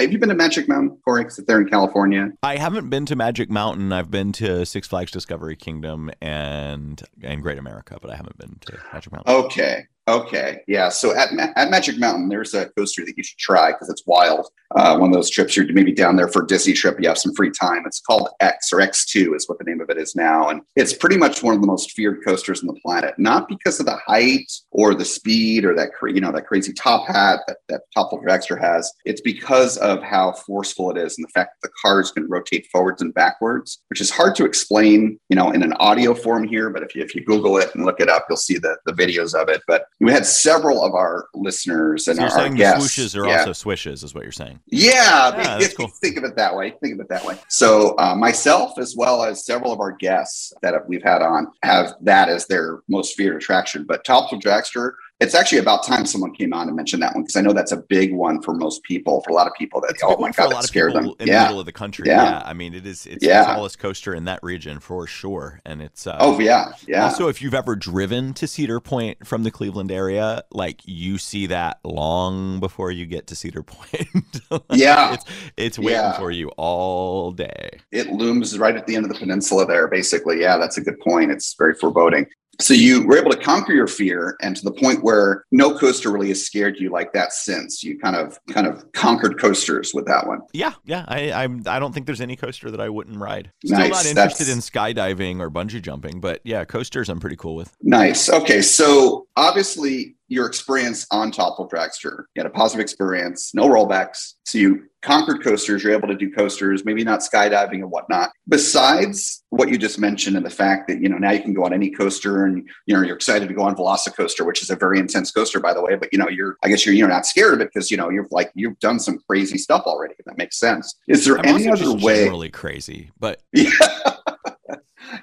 have you been to Magic Mountain, Corey? Because they're in California. I haven't been to Magic Mountain. I've been to Six Flags Discovery Kingdom and and Great America, but I haven't been to Magic Mountain. Okay. Okay. Yeah. So at, at Magic Mountain, there's a coaster that you should try because it's wild. Uh, one of those trips you're maybe down there for a Disney trip. You have some free time. It's called X or X2 is what the name of it is now. And it's pretty much one of the most feared coasters on the planet, not because of the height or the speed or that, you know, that crazy top hat that, that Top Thrill Dragster has. It's because of how forceful it is and the fact that the cars can rotate forwards and backwards, which is hard to explain, you know, in an audio form here. But if you, if you Google it and look it up, you'll see the, the videos of it. But we had several of our listeners and So you're our, our saying the guests. swooshes are yeah. also swishes, is what you're saying. Yeah, Yeah, that's cool. think of it that way. Think of it that way. So uh, myself, as well as several of our guests that we've had on, have that as their most feared attraction. But Top Thrill Dragster, it's actually about time someone came on and mentioned that one because I know that's a big one for most people. For a lot of people, that oh my god, that scared them. in the middle of the country. Yeah. Yeah. I mean, it is it's Yeah. the tallest coaster in that region for sure, and it's uh, Oh yeah, yeah. Also, if you've ever driven to Cedar Point from the Cleveland area, like you see that long before you get to Cedar Point. Like, Yeah. it's it's waiting Yeah. for you all day. it looms right at the end of the peninsula there basically yeah that's a good point it's very foreboding so you were able to conquer your fear and to the point where no coaster really has scared you like that since you kind of kind of conquered coasters with that one Yeah, yeah. I I'm, I don't think there's any coaster that I wouldn't ride. Still Nice, not interested that's- in skydiving or bungee jumping, but yeah, coasters I'm pretty cool with. nice okay so obviously your experience on top thrill dragster you had a positive experience no rollbacks so you conquered coasters, you're able to do coasters, maybe not skydiving and whatnot. Besides what you just mentioned and the fact that, you know, now you can go on any coaster and, you know, you're excited to go on Velocicoaster, which is a very intense coaster, by the way. But, you know, you're, I guess you're, you're not scared of it because, you know, you've like, you've done some crazy stuff already. If that makes sense. Is there I'm any other way? Really crazy, but Yeah.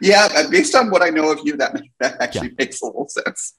Yeah, uh, based on what I know of you, that that actually makes a little sense.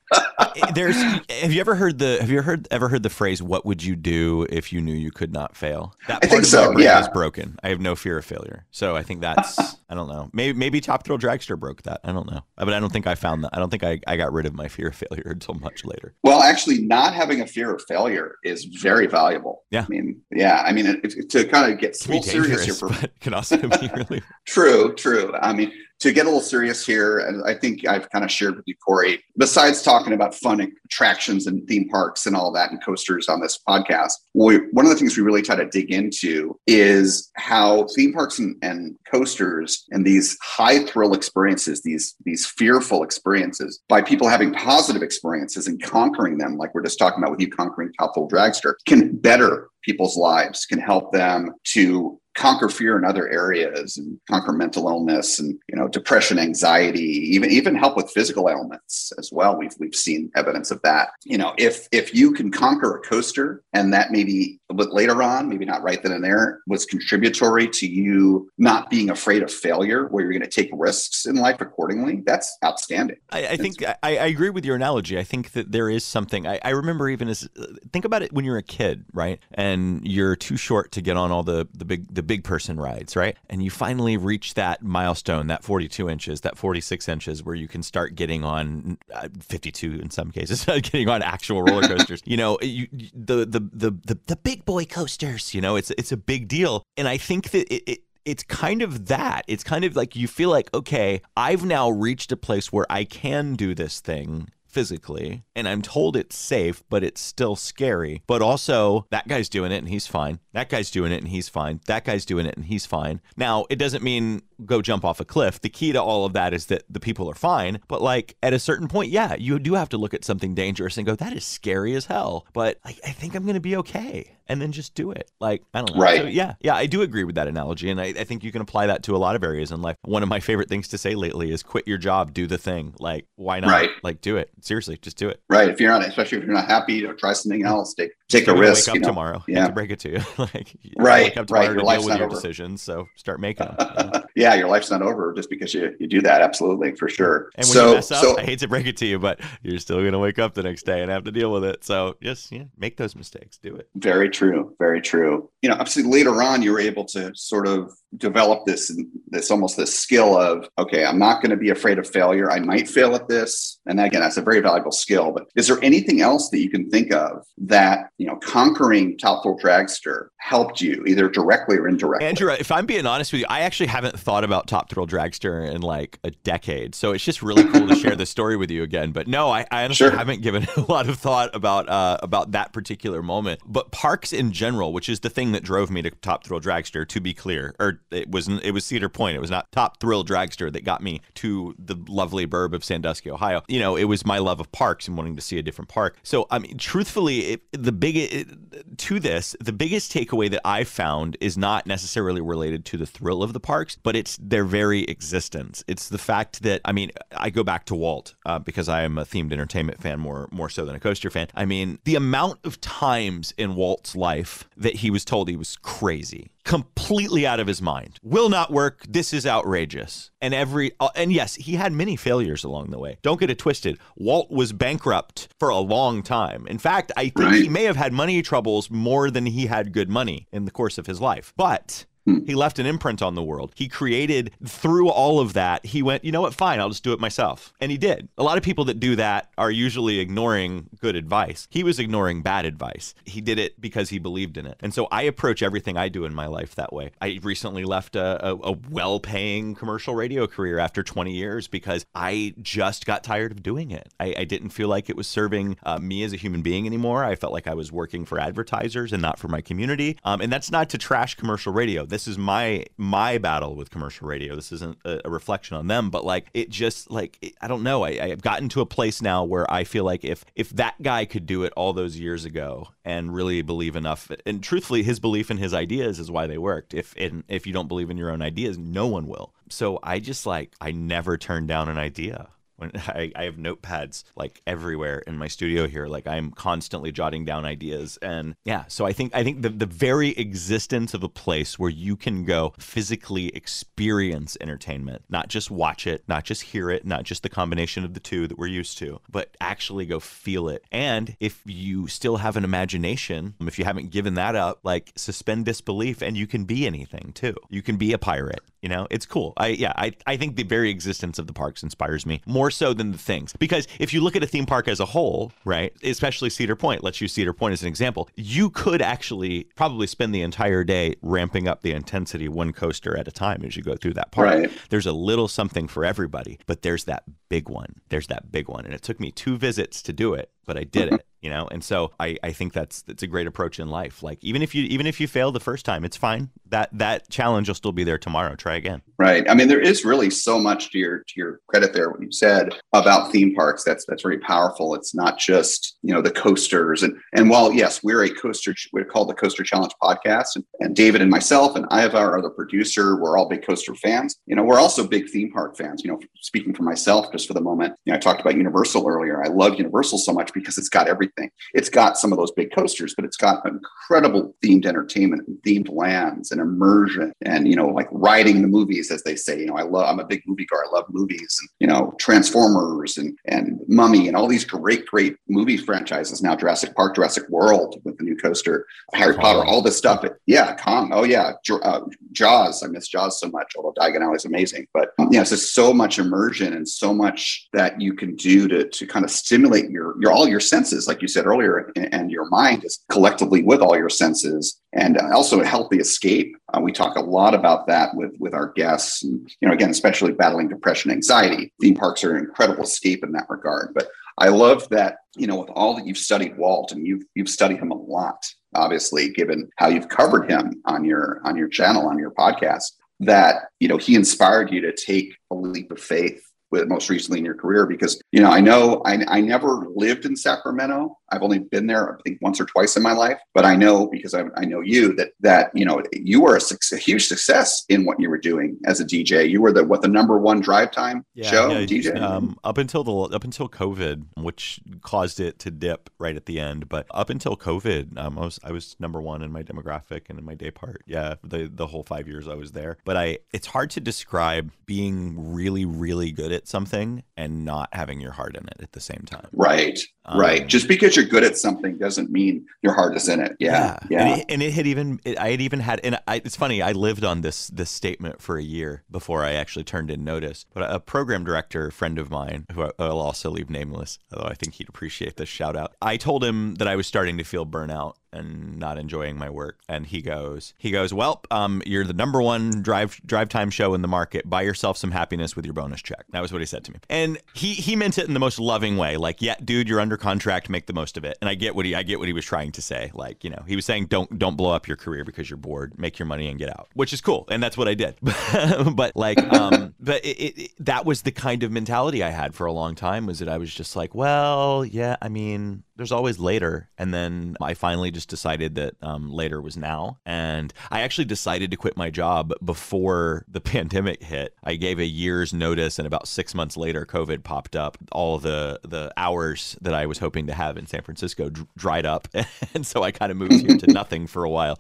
there's have you ever heard the have you heard ever heard the phrase what would you do if you knew you could not fail that I think of so, my brain yeah. is broken i have no fear of failure so i think that's i don't know maybe maybe top thrill dragster broke that i don't know but i don't think i found that i don't think i, I got rid of my fear of failure until much later Well, actually, not having a fear of failure is very valuable. Yeah. I mean, yeah. I mean, it, it- to kind of get a can be little serious here for can also be really True, true. I mean, to get a little serious here, and I think I've kind of shared with you, Corey, besides talking about fun attractions and theme parks and all that and coasters on this podcast, we, one of the things we really try to dig into is how theme parks and, and coasters and these high thrill experiences, these, these fearful experiences, by people having positive experiences and conquering them, like we're just talking about with you conquering Thrill Dragster, can better people's lives, can help them to conquer fear in other areas and conquer mental illness and you know depression anxiety even even help with physical ailments as well. We've we've seen evidence of that. You know if if you can conquer a coaster and that maybe a bit later on maybe not right then and there was contributory to you not being afraid of failure where you're going to take risks in life accordingly that's outstanding I, I think I, I agree with your analogy. I think that there is something. I, I remember even as think about it when you're a kid, right? And you're too short to get on all the the big the big person rides, right? And you finally reach that milestone, that 42 inches, that 46 inches, where you can start getting on uh, 52 in some cases, getting on actual roller coasters. you know, you- the, the the the the big boy coasters. You know, it's it's a big deal, and I think that it, it it's kind of that. It's kind of like you feel like, okay, I've now reached a place where I can do this thing physically and I'm told it's safe, but it's still scary. But also, that guy's doing it and he's fine. That guy's doing it and he's fine. That guy's doing it and he's fine. Now, it doesn't mean go jump off a cliff. The key to all of that is that the people are fine. But like at a certain point, yeah, you do have to look at something dangerous and go, that is scary as hell. But like, I think I'm going to be okay. And then just do it. Like, I don't know. Right. So, yeah. Yeah. I do agree with that analogy. And I, I think you can apply that to a lot of areas in life. One of my favorite things to say lately is quit your job, do the thing. Like, why not? Right. Like, do it. Seriously, just do it. right if you're not especially if you're not happy or try something mm. else take take a risk Wake up you know? tomorrorow. Hate yeah to break it to you. like, Right, Wake up right. Your life's not your over. decisions. So start making them. yeah, your life's not over just because you, you do that. Absolutely, for sure. And when so, you mess up, so I hate to break it to you, but you're still gonna wake up the next day and have to deal with it. So just yeah, make those mistakes. Do it. very true, very true. You know, obviously later on, you were able to sort of develop this this almost this skill of okay, I'm not going to be afraid of failure. I might fail at this, and again, that's a very valuable skill. But is there anything else that you can think of that you know conquering Top Thrill Dragster helped you either directly or indirectly? Andrew, if I'm being honest with you, I actually haven't thought about Top Thrill Dragster in like a decade. So it's just really cool to share the story with you again. But no, I, I honestly Sure. haven't given a lot of thought about uh, about that particular moment. But parks in general, which is the thing that drove me to Top Thrill Dragster, to be clear, or it was it was Cedar Point. It was not Top Thrill Dragster that got me to the lovely burb of Sandusky, Ohio. You know, it was my love of parks and wanting to see a different park. So I mean, truthfully, it, the big to this, the biggest takeaway that I found is not necessarily related to the thrill of the parks, but it's their very existence. It's the fact that I mean, I go back to Walt uh, because I am a themed entertainment fan more more so than a coaster fan. I mean, the amount of times in Walt's life that he was told he was crazy completely out of his mind. Will not work. This is outrageous. And every uh, and yes, he had many failures along the way. Don't get it twisted. Walt was bankrupt for a long time. In fact, I think he may have had money troubles more than he had good money in the course of his life. But he left an imprint on the world. He created through all of that. He went, you know what? Fine, I'll just do it myself. And he did. A lot of people that do that are usually ignoring good advice. He was ignoring bad advice. He did it because he believed in it. And so I approach everything I do in my life that way. I recently left a, a, a well paying commercial radio career after 20 years because I just got tired of doing it. I, I didn't feel like it was serving uh, me as a human being anymore. I felt like I was working for advertisers and not for my community. Um, and that's not to trash commercial radio. This is my my battle with commercial radio. This isn't a, a reflection on them, but like it just like it, I don't know. I, I've gotten to a place now where I feel like if if that guy could do it all those years ago and really believe enough, and truthfully, his belief in his ideas is why they worked. If if you don't believe in your own ideas, no one will. So I just like I never turn down an idea when I, I have notepads like everywhere in my studio here. Like i'm constantly jotting down ideas. And yeah so i think i think the, the very existence of a place where you can go physically experience entertainment not just watch it not just hear it not just the combination of the two that we're used to but actually go feel it. And if you still have an imagination if you haven't given that up like suspend disbelief and you can be anything too. You can be a pirate you know it's cool i yeah i, I think the very existence of the parks inspires me more so than the things. Because if you look at a theme park as a whole, right, especially Cedar Point, let's use Cedar Point as an example, you could actually probably spend the entire day ramping up the intensity one coaster at a time as you go through that park. Right. There's a little something for everybody, but there's that big one. There's that big one. And it took me two visits to do it, but I did it you know? And so I, I think that's that's a great approach in life. Like even if you even if you fail the first time it's fine. That that challenge will still be there tomorrow. Try again. Right. I mean there is really so much to your to your credit there what you said about theme parks. That's that's very powerful. It's not just you know the coasters. And and while yes we're a coaster we're called the coaster challenge podcast and, and david and myself and i have our other producer. We're all big coaster fans. You know we're also big theme park fans you know speaking for myself just for the moment. You know i talked about universal earlier. I love universal so much because it's got everything everything. It's got some of those big coasters, but it's got incredible themed entertainment and themed lands and immersion and, you know, like riding the movies, as they say. You know, I love, I'm a big movie guy. I love movies, and, you know, Transformers and, and Mummy and all these great, great movie franchises now Jurassic Park, Jurassic World with the new coaster, Harry Kong. Potter, all this stuff. Yeah, Kong. Oh, yeah. Uh, Jaws. I miss Jaws so much, although Diagon Alley is amazing. But um, yeah, it's just so much immersion and so much that you can do to, to kind of stimulate your, your all your senses, like you said earlier, and your mind is collectively with all your senses, and also a healthy escape. Uh, we talk a lot about that with with our guests, and, you know, again, especially battling depression, anxiety. Theme parks are an incredible escape in that regard. But I love that, you know, with all that you've studied Walt, and you've you've studied him a lot, obviously, given how you've covered him on your on your channel on your podcast. That you know he inspired you to take a leap of faith with most recently in your career because you know i know I, I never lived in sacramento. I've only been there i think once or twice in my life but i know because i, I know you that that you know you were a, a, huge success in what you were doing as a dj you were the what the number one drive time yeah, show yeah, dj um, up until the up until covid which caused it to dip right at the end but up until covid um, I, was, I was number one in my demographic and in my day part. Yeah the the whole five years i was there. But i it's hard to describe being really really good at something and not having your heart in it at the same time. Right. Um, right. Just because you're good at something doesn't mean your heart is in it. Yeah. Yeah. yeah. And, it, and, it, had even, it, I had even had, and I, it's funny, I lived on this, this statement for a year before I actually turned in notice. But a program director, friend of mine, who I'll also leave nameless, although I think he'd appreciate this shout out, I told him that I was starting to feel burnout and not enjoying my work. And he goes, he goes, well, um, you're the number one drive drive time show in the market. Buy yourself some happiness with your bonus check. That was what he said to me, and he he meant it in the most loving way. Like, yeah, dude, you're under contract. Make the most of it. And I get what he I get what he was trying to say. Like, you know, he was saying don't don't blow up your career because you're bored. Make your money and get out, which is cool, and that's what I did. but like, um, but it, it, it, that was the kind of mentality I had for a long time. Was that I was just like, well, yeah, I mean, there's always later. And then I finally just decided that um, later was now. And I actually decided to quit my job before the pandemic hit. I gave a year's notice, and about six months later, COVID popped up. All the the hours that I was hoping to have in San Francisco d- dried up, and so I kind of moved here to nothing for a while.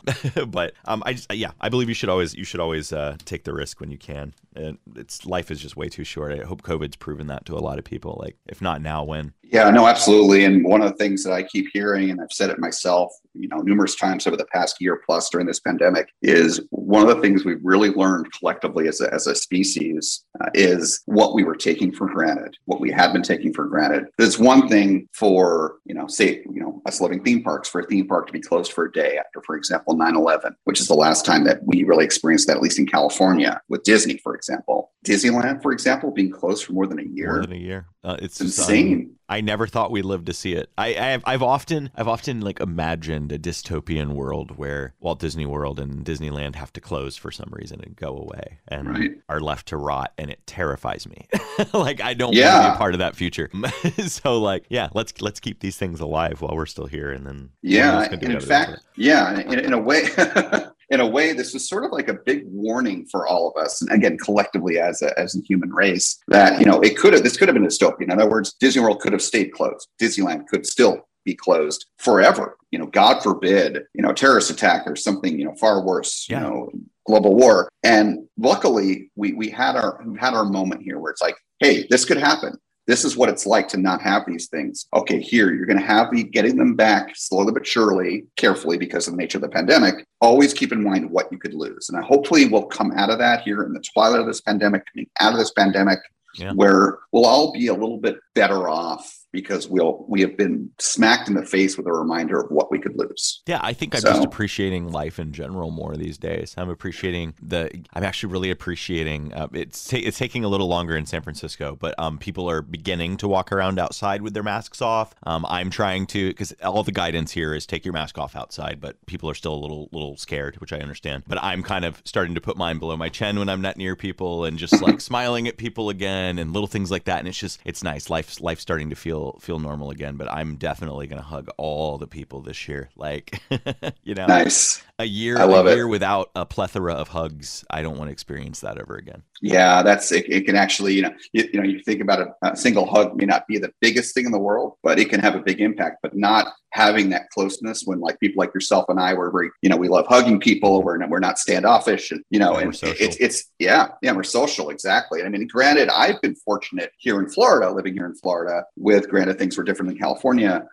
but um, I just yeah, I believe you should always you should always uh, take the risk when you can. And it's life is just way too short. I hope COVID's proven that to a lot of people. Like if not now, when? Yeah, no, absolutely. And one of the things that I keep hearing, and I've said it myself, you know, numerous times over the past year plus during this pandemic, is one of the things we've really learned collectively as a, as a species uh, is what we were taking for granted, what we had been taking for granted. There's one thing for, you know, say, you know, us living theme parks, for a theme park to be closed for a day after, for example, 9 11, which is the last time that we really experienced that, at least in California with Disney, for example. Disneyland, for example, being closed for more than a year. More than a year. Uh, it's It's just, insane. um, I never thought we'd live to see it. I, I have, I've often, I've often like imagined a dystopian world where Walt Disney World and Disneyland have to close for some reason and go away, and Right. are left to rot, and it terrifies me. like I don't want to be a part of that future. so like, yeah, let's let's keep these things alive while we're still here, and then Yeah, who's gonna do and in fact, yeah, in, in a way, in a way, this was sort of like a big warning for all of us, and again, collectively as a, as a human race, that you know, it could have this could have been a dystopia. In other words, Disney World could have stayed closed. Disneyland could still be closed forever. You know, God forbid, you know, terrorist attack or something, you know, far worse. Yeah. You know, global war. And luckily, we we had our we had our moment here where it's like, hey, this could happen this is what it's like to not have these things. Okay, here you're going to have the getting them back slowly but surely, carefully because of the nature of the pandemic. Always keep in mind what you could lose, and I hopefully we'll come out of that here in the twilight of this pandemic, coming out of this pandemic, Yeah. where we'll all be a little bit better off because we'll we have been smacked in the face with a reminder of what we could lose. Yeah, I think I'm So- just appreciating life in general more these days. I'm appreciating the. I'm actually really appreciating. Uh, it's ta- it's taking a little longer in San Francisco, but um, people are beginning to walk around outside with their masks off. Um, I'm trying to because all the guidance here is take your mask off outside, but people are still a little little scared, which I understand. But I'm kind of starting to put mine below my chin when I'm not near people and just like smiling at people again and little things like that. And it's just it's nice. Life's life's starting to feel feel normal again. But I'm definitely gonna hug all the people this year. Like you know, Nice. a year I love a it. without a plethora of hugs. I don't want to experience that ever again. Yeah, that's it. It can actually, you know, you, you know, you think about it, a single hug may not be the biggest thing in the world, but it can have a big impact. But not having that closeness when like people like yourself and I were very, you know, we love hugging people. We're not, we're not standoffish, and you know, Yeah, and it's it's yeah, yeah, we're social exactly. I mean, granted, I've been fortunate here in Florida, living here in Florida, with granted things were different than California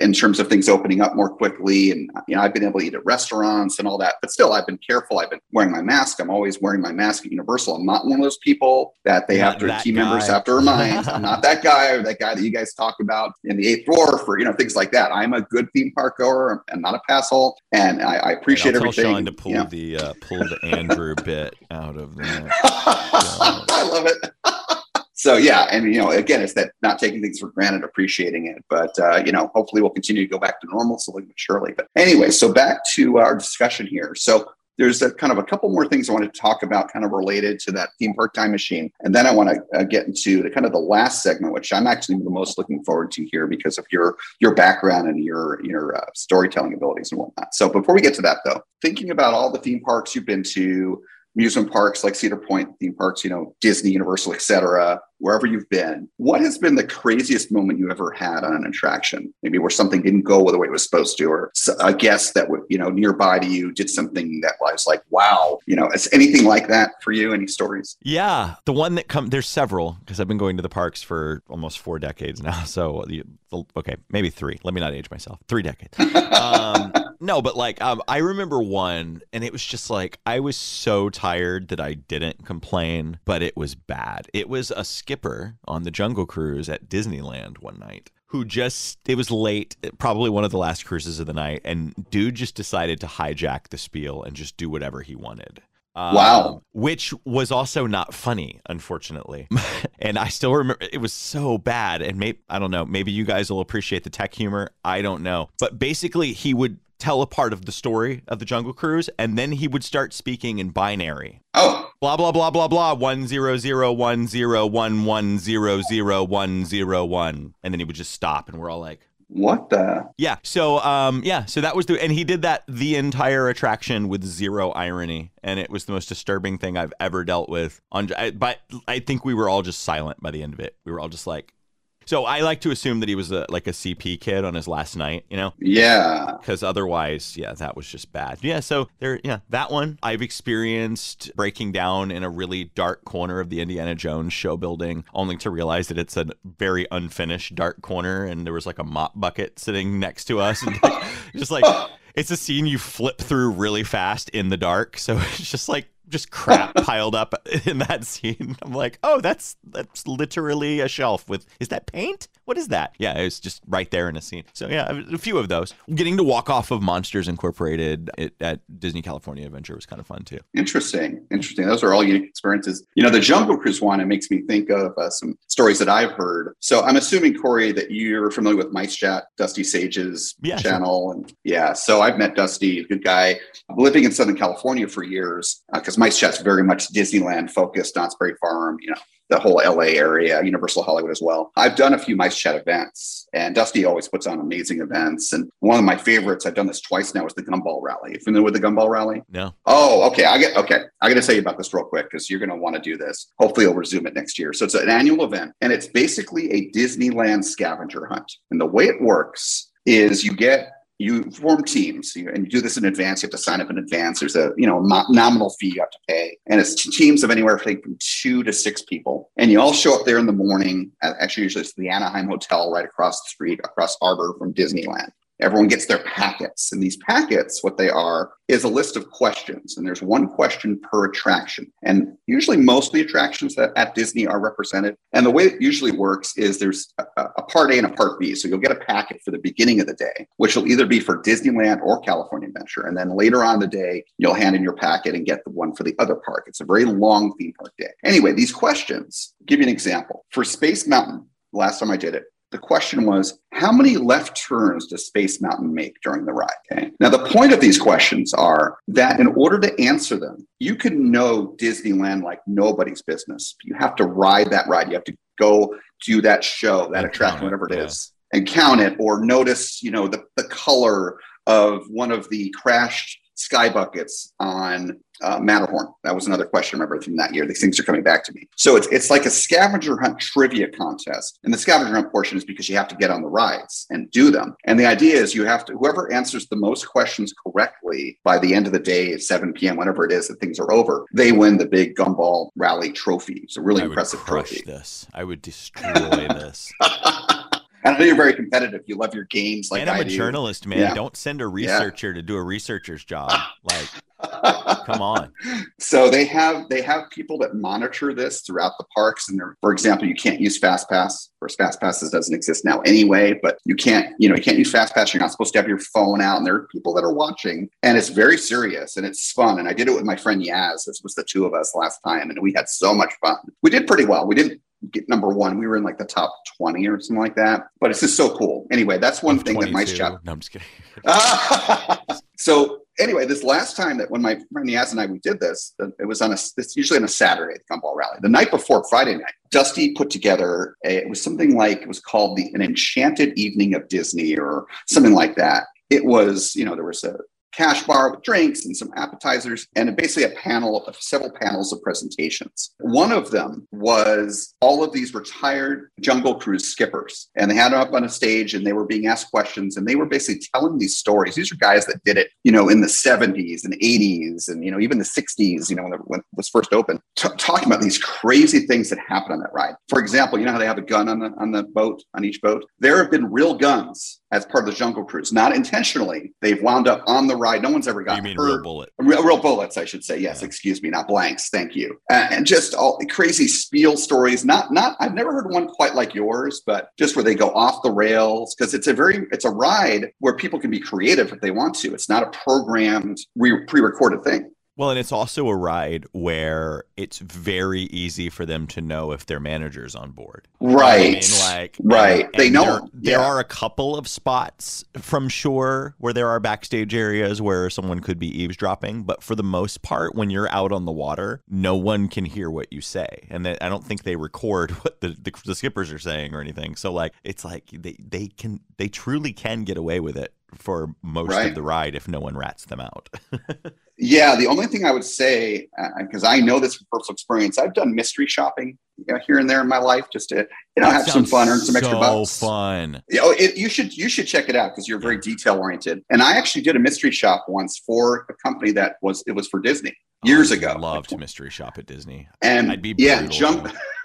in terms of things opening up more quickly and you know i've been able to eat at restaurants and all that but still i've been careful. I've been wearing my mask. I'm always wearing my mask at universal. I'm not one of those people that they Not have to team members have to remind i'm not that guy or that guy that you guys talk about in the eighth floor for you know things like that. I'm a good theme park goer. I'm not a pass hole and i, I appreciate I'll tell everything. Sean to pull you know. the uh, pull the Andrew bit out of that. I love it. So yeah, and you know, again, it's that not taking things for granted, appreciating it. But uh, you know, hopefully, we'll continue to go back to normal slowly but surely. But anyway, so back to our discussion here. So there's a kind of a couple more things I want to talk about, kind of related to that theme park time machine, and then I want to uh, get into the kind of the last segment, which I'm actually the most looking forward to here because of your your background and your your uh, storytelling abilities and whatnot. So before we get to that, though, thinking about all the theme parks you've been to, amusement parks like Cedar Point theme parks, you know, Disney, Universal, etc., wherever you've been, what has been the craziest moment you ever had on an attraction? Maybe where something didn't go the way it was supposed to, or a guest that would, you know, nearby to you did something that was like, wow, you know, is anything like that for you? Any stories? Yeah, the one that come there's several because I've been going to the parks for almost four decades now. So the, the- okay, maybe three. Let me not age myself. Three decades. um, no, but like um, I remember one, and it was just like I was so tired that I didn't complain, but it was bad. It was a skipper on the Jungle Cruise at Disneyland one night who just it was late probably one of the last cruises of the night and dude just decided to hijack the spiel and just do whatever he wanted Wow. Um, which was also not funny, unfortunately. and I still remember it was so bad. And maybe, I don't know, maybe you guys will appreciate the tech humor. I don't know. But basically, he would tell a part of the story of the Jungle Cruise and then he would start speaking in binary. Oh, Blah, blah, blah, blah, blah. One zero zero one zero one one zero zero one zero one. And then he would just stop and we're all like, what the? yeah. So um yeah, so that was the and he did that the entire attraction with zero irony and it was the most disturbing thing I've ever dealt with on I, but I think we were all just silent by the end of it. We were all just like so I like to assume that he was a, like a CP kid on his last night, you know? Yeah. Because otherwise, yeah, that was just bad. Yeah, so there, yeah, that one I've experienced breaking down in a really dark corner of the Indiana Jones show building, only to realize that it's a very unfinished dark corner, and there was like a mop bucket sitting next to us, and like, just like it's a scene you flip through really fast in the dark. So it's just like just crap piled up in that scene. I'm like, oh, that's that's literally a shelf with is that paint? What is that? Yeah, it's just right there in a scene. So yeah, a few of those. Getting to walk off of Monsters Incorporated at, Disney California Adventure was kind of fun too. Interesting, interesting. Those are all unique experiences. You know, the Jungle Cruise one. It makes me think of uh, some stories that I've heard. So I'm assuming Corey that you're familiar with Mice Chat, Dusty Sage's Yeah, sure. channel, and yeah. So I've met Dusty, good guy, living in Southern California for years because Mice Chat's very much Disneyland focused, Knott's Berry Farm. You know, the whole LA area, Universal Hollywood as well. I've done a few Mice Chat events, and Dusty always puts on amazing events. And one of my favorites, I've done this twice now, is the Gumball Rally. You familiar with the Gumball Rally? No. Oh, okay. I get okay. I got to tell you about this real quick because you're going to want to do this. Hopefully, I'll resume it next year. So it's an annual event, and it's basically a Disneyland scavenger hunt. And the way it works is you get you form teams and you do this in advance you have to sign up in advance. There's a you know nominal fee you have to pay. And it's teams of anywhere from two to six people. And you all show up there in the morning actually usually it's the anaheim hotel right across the street across harbor from disneyland everyone gets their packets and these packets what they are is a list of questions and there's one question per attraction. And usually most of the attractions that at disney are represented and the way it usually works is there's a, a part a and a part b. So you'll get a packet for the beginning of the day which will either be for disneyland or california adventure. And then later on the day you'll hand in your packet and get the one for the other park. It's a very long theme park day. Anyway these questions give you an example. For space mountain last time i did it the question was, how many left turns does Space Mountain make during the ride? Okay. Now, the point of these questions are that in order to answer them, you can know Disneyland like nobody's business. You have to ride that ride. You have to go do that show, that attraction, whatever it is, and count it or notice, you know, the, the color of one of the crashed sky buckets on uh, Matterhorn. That was another question I remember from that year. These things are coming back to me. So it's, it's like a scavenger hunt trivia contest. And the scavenger hunt portion is because you have to get on the rides and do them. And the idea is you have to, whoever answers the most questions correctly by the end of the day at 7 p.m., whenever it is that things are over, they win the big gumball rally trophy. It's a really I would impressive crush trophy. this. I would destroy this. And I know you're very competitive. You love your games like and I'm I a do. journalist, man. Yeah. Don't send a researcher to do a researcher's job. Like, come on. So they have they have people that monitor this throughout the parks, and they're, for example, you can't use Fast Pass. Of course, FastPass doesn't exist now anyway, but you can't you know you can't use Fast Pass. You're not supposed to have your phone out, and there are people that are watching, and it's very serious and it's fun. And I did it with my friend Yaz. This was the two of us last time, and we had so much fun. We did pretty well. We didn't get number one. We were in like the top twenty or something like that. But it's just so cool. Anyway, that's one thing that Mice 22. Chat No, I'm just kidding. so anyway, this last time that when my friend Yaz and I we did this, it was on a it's usually on a Saturday, the Gumball Rally. The night before Friday night, Dusty put together a, it was something like it was called the an Enchanted Evening of Disney or something like that. It was you know there was a cash bar with drinks and some appetizers and basically a panel of several panels of presentations. One of them was all of these retired Jungle Cruise skippers and they had them up on a stage and they were being asked questions and they were basically telling these stories. These are guys that did it, you know, in the 70s and 80s and, you know, even the 60s, you know, when it, when it was first open, t- talking about these crazy things that happened on that ride. For example, you know how they have a gun on the, on the boat, on each boat? There have been real guns as part of the Jungle Cruise, not intentionally. They've wound up on the ride. No one's ever gotten You mean hurt. real bullet? Real, real bullets, I should say. Yes, excuse me, not blanks. Thank you. Uh, and just all crazy spiel stories. Not, not. I've never heard one quite like yours, but just where they go off the rails because it's a very, it's a ride where people can be creative if they want to. It's not a programmed, re- pre-recorded thing. Well, and it's also a ride where it's very easy for them to know if their manager's on board. What I Right. mean, like Right. and- They and know. There, there Yeah. are a couple of spots from shore where there are backstage areas where someone could be eavesdropping, but for the most part, when you're out on the water, no one can hear what you say, and they, I don't think they record what the, the the skippers are saying or anything. So like, it's like they they can they truly can get away with it for most Right. of the ride if no one rats them out. Yeah, the only thing I would say, uh, because I know this from personal experience, I've done mystery shopping you know, here and there in my life just to you know That have some fun, earn some extra so bucks. fun. Yeah, oh, it, you should you should check it out because you're very detail oriented. And I actually did a mystery shop once for a company that was it was for Disney oh, years ago. Loved mystery shop at Disney. And I'd be yeah, junk.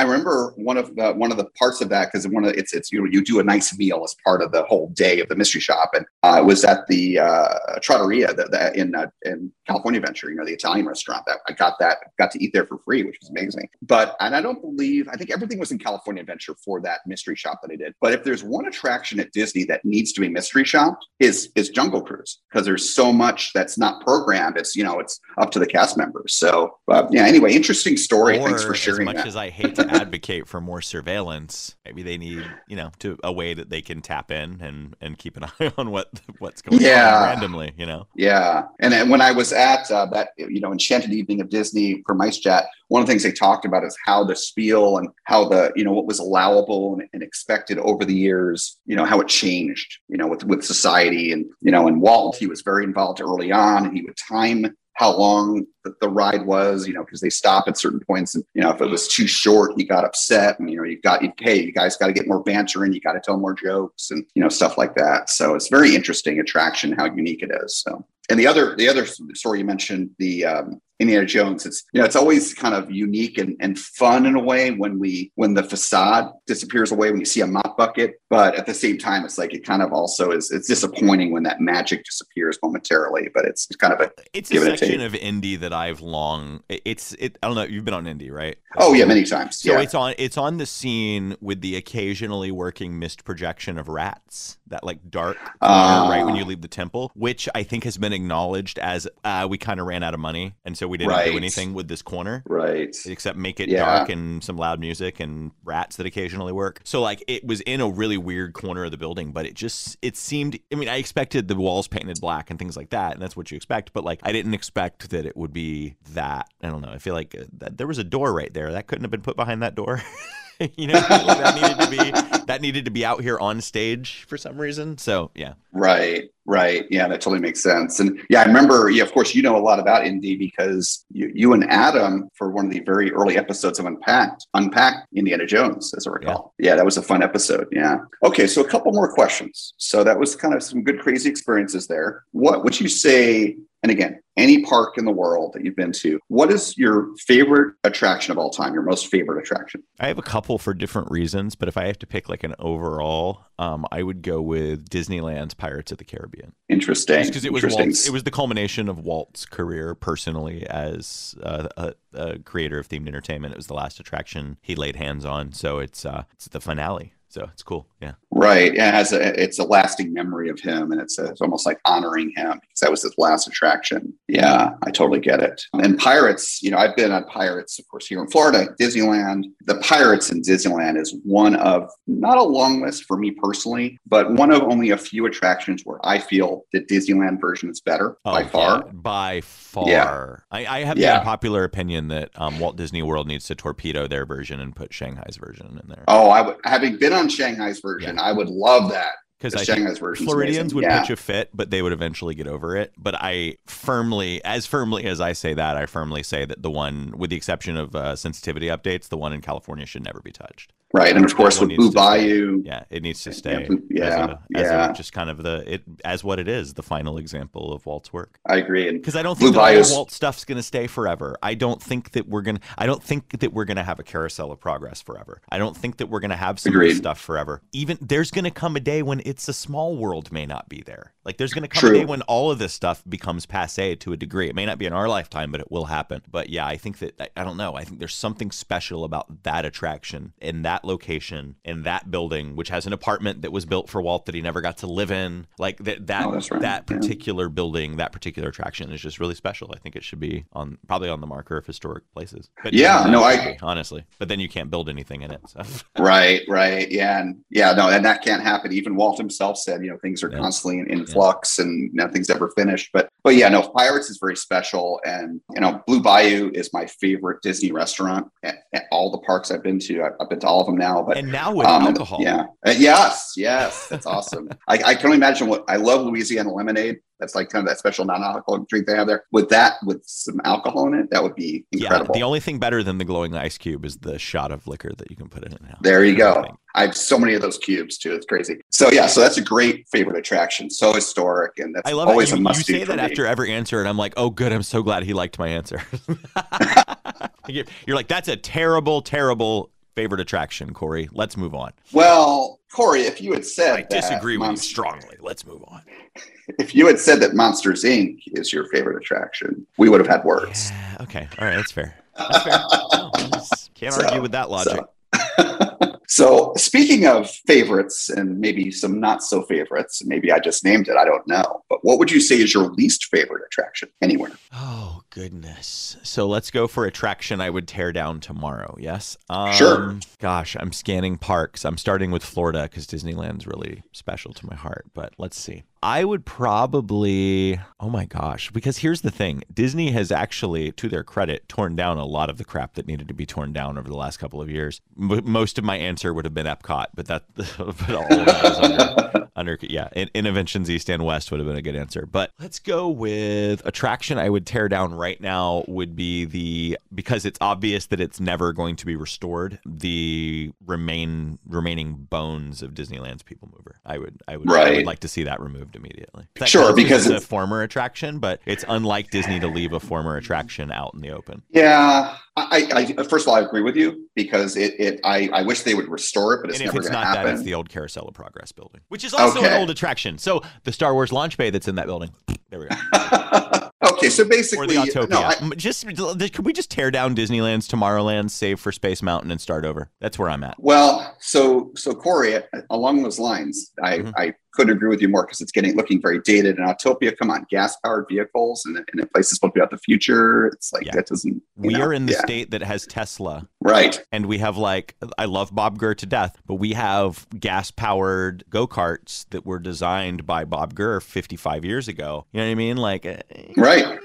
I remember one of the one of the parts of that because one of it's it's you know you do a nice meal as part of the whole day of the mystery shop, and uh, it was at the uh, Trattoria that, that in uh, in California Adventure, you know, the Italian restaurant. That I got that got to eat there for free, which was amazing. But and I don't believe I think everything was in California Adventure for that mystery shop that I did. But if there's one attraction at Disney that needs to be mystery shopped, is is Jungle Cruise because there's so much that's not programmed. It's you know it's up to the cast members. So uh, yeah. Anyway, interesting story. Or, Thanks for sharing. As much that. as I hate to advocate for more surveillance, maybe they need you know to a way that they can tap in and and keep an eye on what what's going Yeah. on randomly. You know. Yeah, and then when I was at uh, that, you know, Enchanted Evening of Disney for MiceChat, one of the things they talked about is how the spiel and how the, you know, what was allowable and, and expected over the years, you know, how it changed, you know, with with society and you know, and Walt, he was very involved early on, and he would time how long the, the ride was, you know, because they stop at certain points, and you know, if it was too short, he got upset, and you know, you've got, hey, you guys got to get more banter in, you got to tell more jokes, and you know, stuff like that. So it's very interesting attraction, how unique it is. So and the other the other story you mentioned the um, Indiana Jones it's you know it's always kind of unique and, and fun in a way when we when the facade disappears away when you see a mop bucket but at the same time it's like it kind of also is it's disappointing when that magic disappears momentarily but it's, kind of a It's a and a section of indie that I've long. It's it. I don't know. You've been on indie, right? oh yeah many times So yeah it's on it's on the scene with the occasionally working missed projection of rats, that like dark Ah. right when you leave the temple, which I think has been acknowledged as uh, we kind of ran out of money, and so we didn't Right. do anything with this corner. right Except make it Yeah. dark and some loud music and rats that occasionally work. So like it was in a really weird corner of the building, but it just it seemed. I mean, I expected the walls painted black and things like that, and that's what you expect. But like I didn't expect that it would be that. I don't know. I feel like uh, that there was a door right there that couldn't have been put behind that door. you know, that needed to be that needed to be out here on stage for some reason. So yeah, Right, right. Yeah, that totally makes sense. And yeah, I remember, yeah, of course, you know a lot about Indy because you, you and Adam, for one of the very early episodes of Unpacked, unpacked Indiana Jones, as I recall. Yeah. that was a fun episode. Yeah. Okay, so a couple more questions. So that was kind of some good, crazy experiences there. What would you say? And again, any park in the world that you've been to, what is your favorite attraction of all time? Your most favorite attraction? I have a couple for different reasons, but if I have to pick like an overall, um, I would go with Disneyland's Pirates of the Caribbean. Interesting. because it was Walt's, it was the culmination of Walt's career personally as uh, a, a creator of themed entertainment. It was the last attraction he laid hands on, so it's uh, it's the finale. So it's cool. Yeah. Right. Yeah, it has a, it's a lasting memory of him, and it's, a, it's almost like honoring him because that was his last attraction. Yeah, I totally get it. And Pirates, you know, I've been on Pirates, of course, here in Florida, Disneyland. The Pirates in Disneyland is one of not a long list for me personally, but one of only a few attractions where I feel the Disneyland version is better by Oh, far. yeah, by far. Yeah. I, I have Yeah. the unpopular opinion that um, Walt Disney World needs to torpedo their version and put Shanghai's version in there. Oh, I would, having been on Shanghai's version, I would love that. because I Shanghai's think Floridians would Yeah. pitch a fit, but they would eventually get over it. But I firmly, as firmly as I say that, I firmly say that the one, with the exception of uh, sensitivity updates, the one in California should never be touched. Right. And of course, with Blue. Bayou, Yeah, it needs to stay. Yeah, as a, as yeah. a, just kind of the it as what it is, the final example of Walt's work. I agree. Because I don't think Bayou's- the Walt stuff's going to stay forever. I don't think that we're gonna. I don't think that we're gonna have a carousel of progress forever. I don't think that we're gonna have some of this stuff forever. Even there's gonna come a day when it's a small world may not be there. Like there's gonna come True. a day when all of this stuff becomes passe to a degree. It may not be in our lifetime, but it will happen. But yeah, I think that I, I don't know. I think there's something special about that attraction in that location in that building, which has an apartment that was built for Walt that he never got to live in. Like that that Oh, right. that Yeah. particular building, that particular attraction is just really special. I think it should be on probably on the marker of historic places. But Yeah, no, I- honestly. But then you can't build anything in it. So. Right, right. Yeah. And yeah, no, and that can't happen. Even Walt himself said, you know, things are Yeah. constantly in, in flux and nothing's ever finished. But but yeah, no, Pirates is very special. And you know, Blue Bayou is my favorite Disney restaurant at, at all the parks I've been to. I've, I've been to all of them now. But and now with um, alcohol. Yeah. Uh, yes, yes. That's awesome. I, I can only imagine what I love Louisiana lemonade. That's like kind of that special non-alcoholic drink they have there. With that, with some alcohol in it, that would be incredible. Yeah, the only thing better than the glowing ice cube is the shot of liquor that you can put in it now. There you go. I have so many of those cubes too. It's crazy. So yeah, so that's a great favorite attraction. So historic, and that's I love always a You, you must do say that me. after every answer, and I'm like, oh, good. I'm so glad he liked my answer. You're like, that's a terrible, terrible favorite attraction, Corey. Let's move on. Well, Corey, if you had said I disagree with you strongly. Let's move on. if you had said that Monsters Inc. is your favorite attraction, we would have had words. Okay, all right, that's fair. That's fair. No, can't So- argue with that logic. So, speaking of favorites and maybe some not so favorites, maybe I just named it, I don't know. But what would you say is your least favorite attraction anywhere? Oh goodness. So let's go for attraction I would tear down tomorrow. Yes. Um, Sure. Gosh, I'm scanning parks. I'm starting with Florida because Disneyland's really special to my heart. But let's see. I would probably. Oh my gosh. Because here's the thing: Disney has actually, to their credit, torn down a lot of the crap that needed to be torn down over the last couple of years. M- most of my answer would have been Epcot, but that, but all of that is under, under yeah. In, Innoventions East and West would have been a good answer. But let's go with attraction I would tear down right now would be the because it's obvious that it's never going to be restored. The remain remaining bones of Disneyland's People Mover. I would I would I would like to see that removed immediately. That Sure, because it's a former attraction, but it's unlike Disney to leave a former attraction out in the open. Yeah, I, I first of all, I agree with you because it, it I, I wish they would restore it, but it's and if never it's going to not happen. that, it's the old Carousel of Progress building, which is also an old attraction. So the Star Wars launch bay that's in that building. There we go. okay, so Or basically, the Autopia. no, I, M- just could we just tear down Disneyland's Tomorrowland, save for Space Mountain, and start over? That's where I'm at. well, so so Corey, along those lines, I Mhm. I couldn't agree with you more because it's getting looking very dated. And Autopia, come on, gas powered vehicles, and, and a place is supposed to be about the future. It's like Yeah. that doesn't. We know, are in the yeah. state that has Tesla, right. and we have like I love Bob Gurr to death, but we have gas powered go karts that were designed by Bob Gurr 55 years ago. You know what I mean? Like, eh, Right.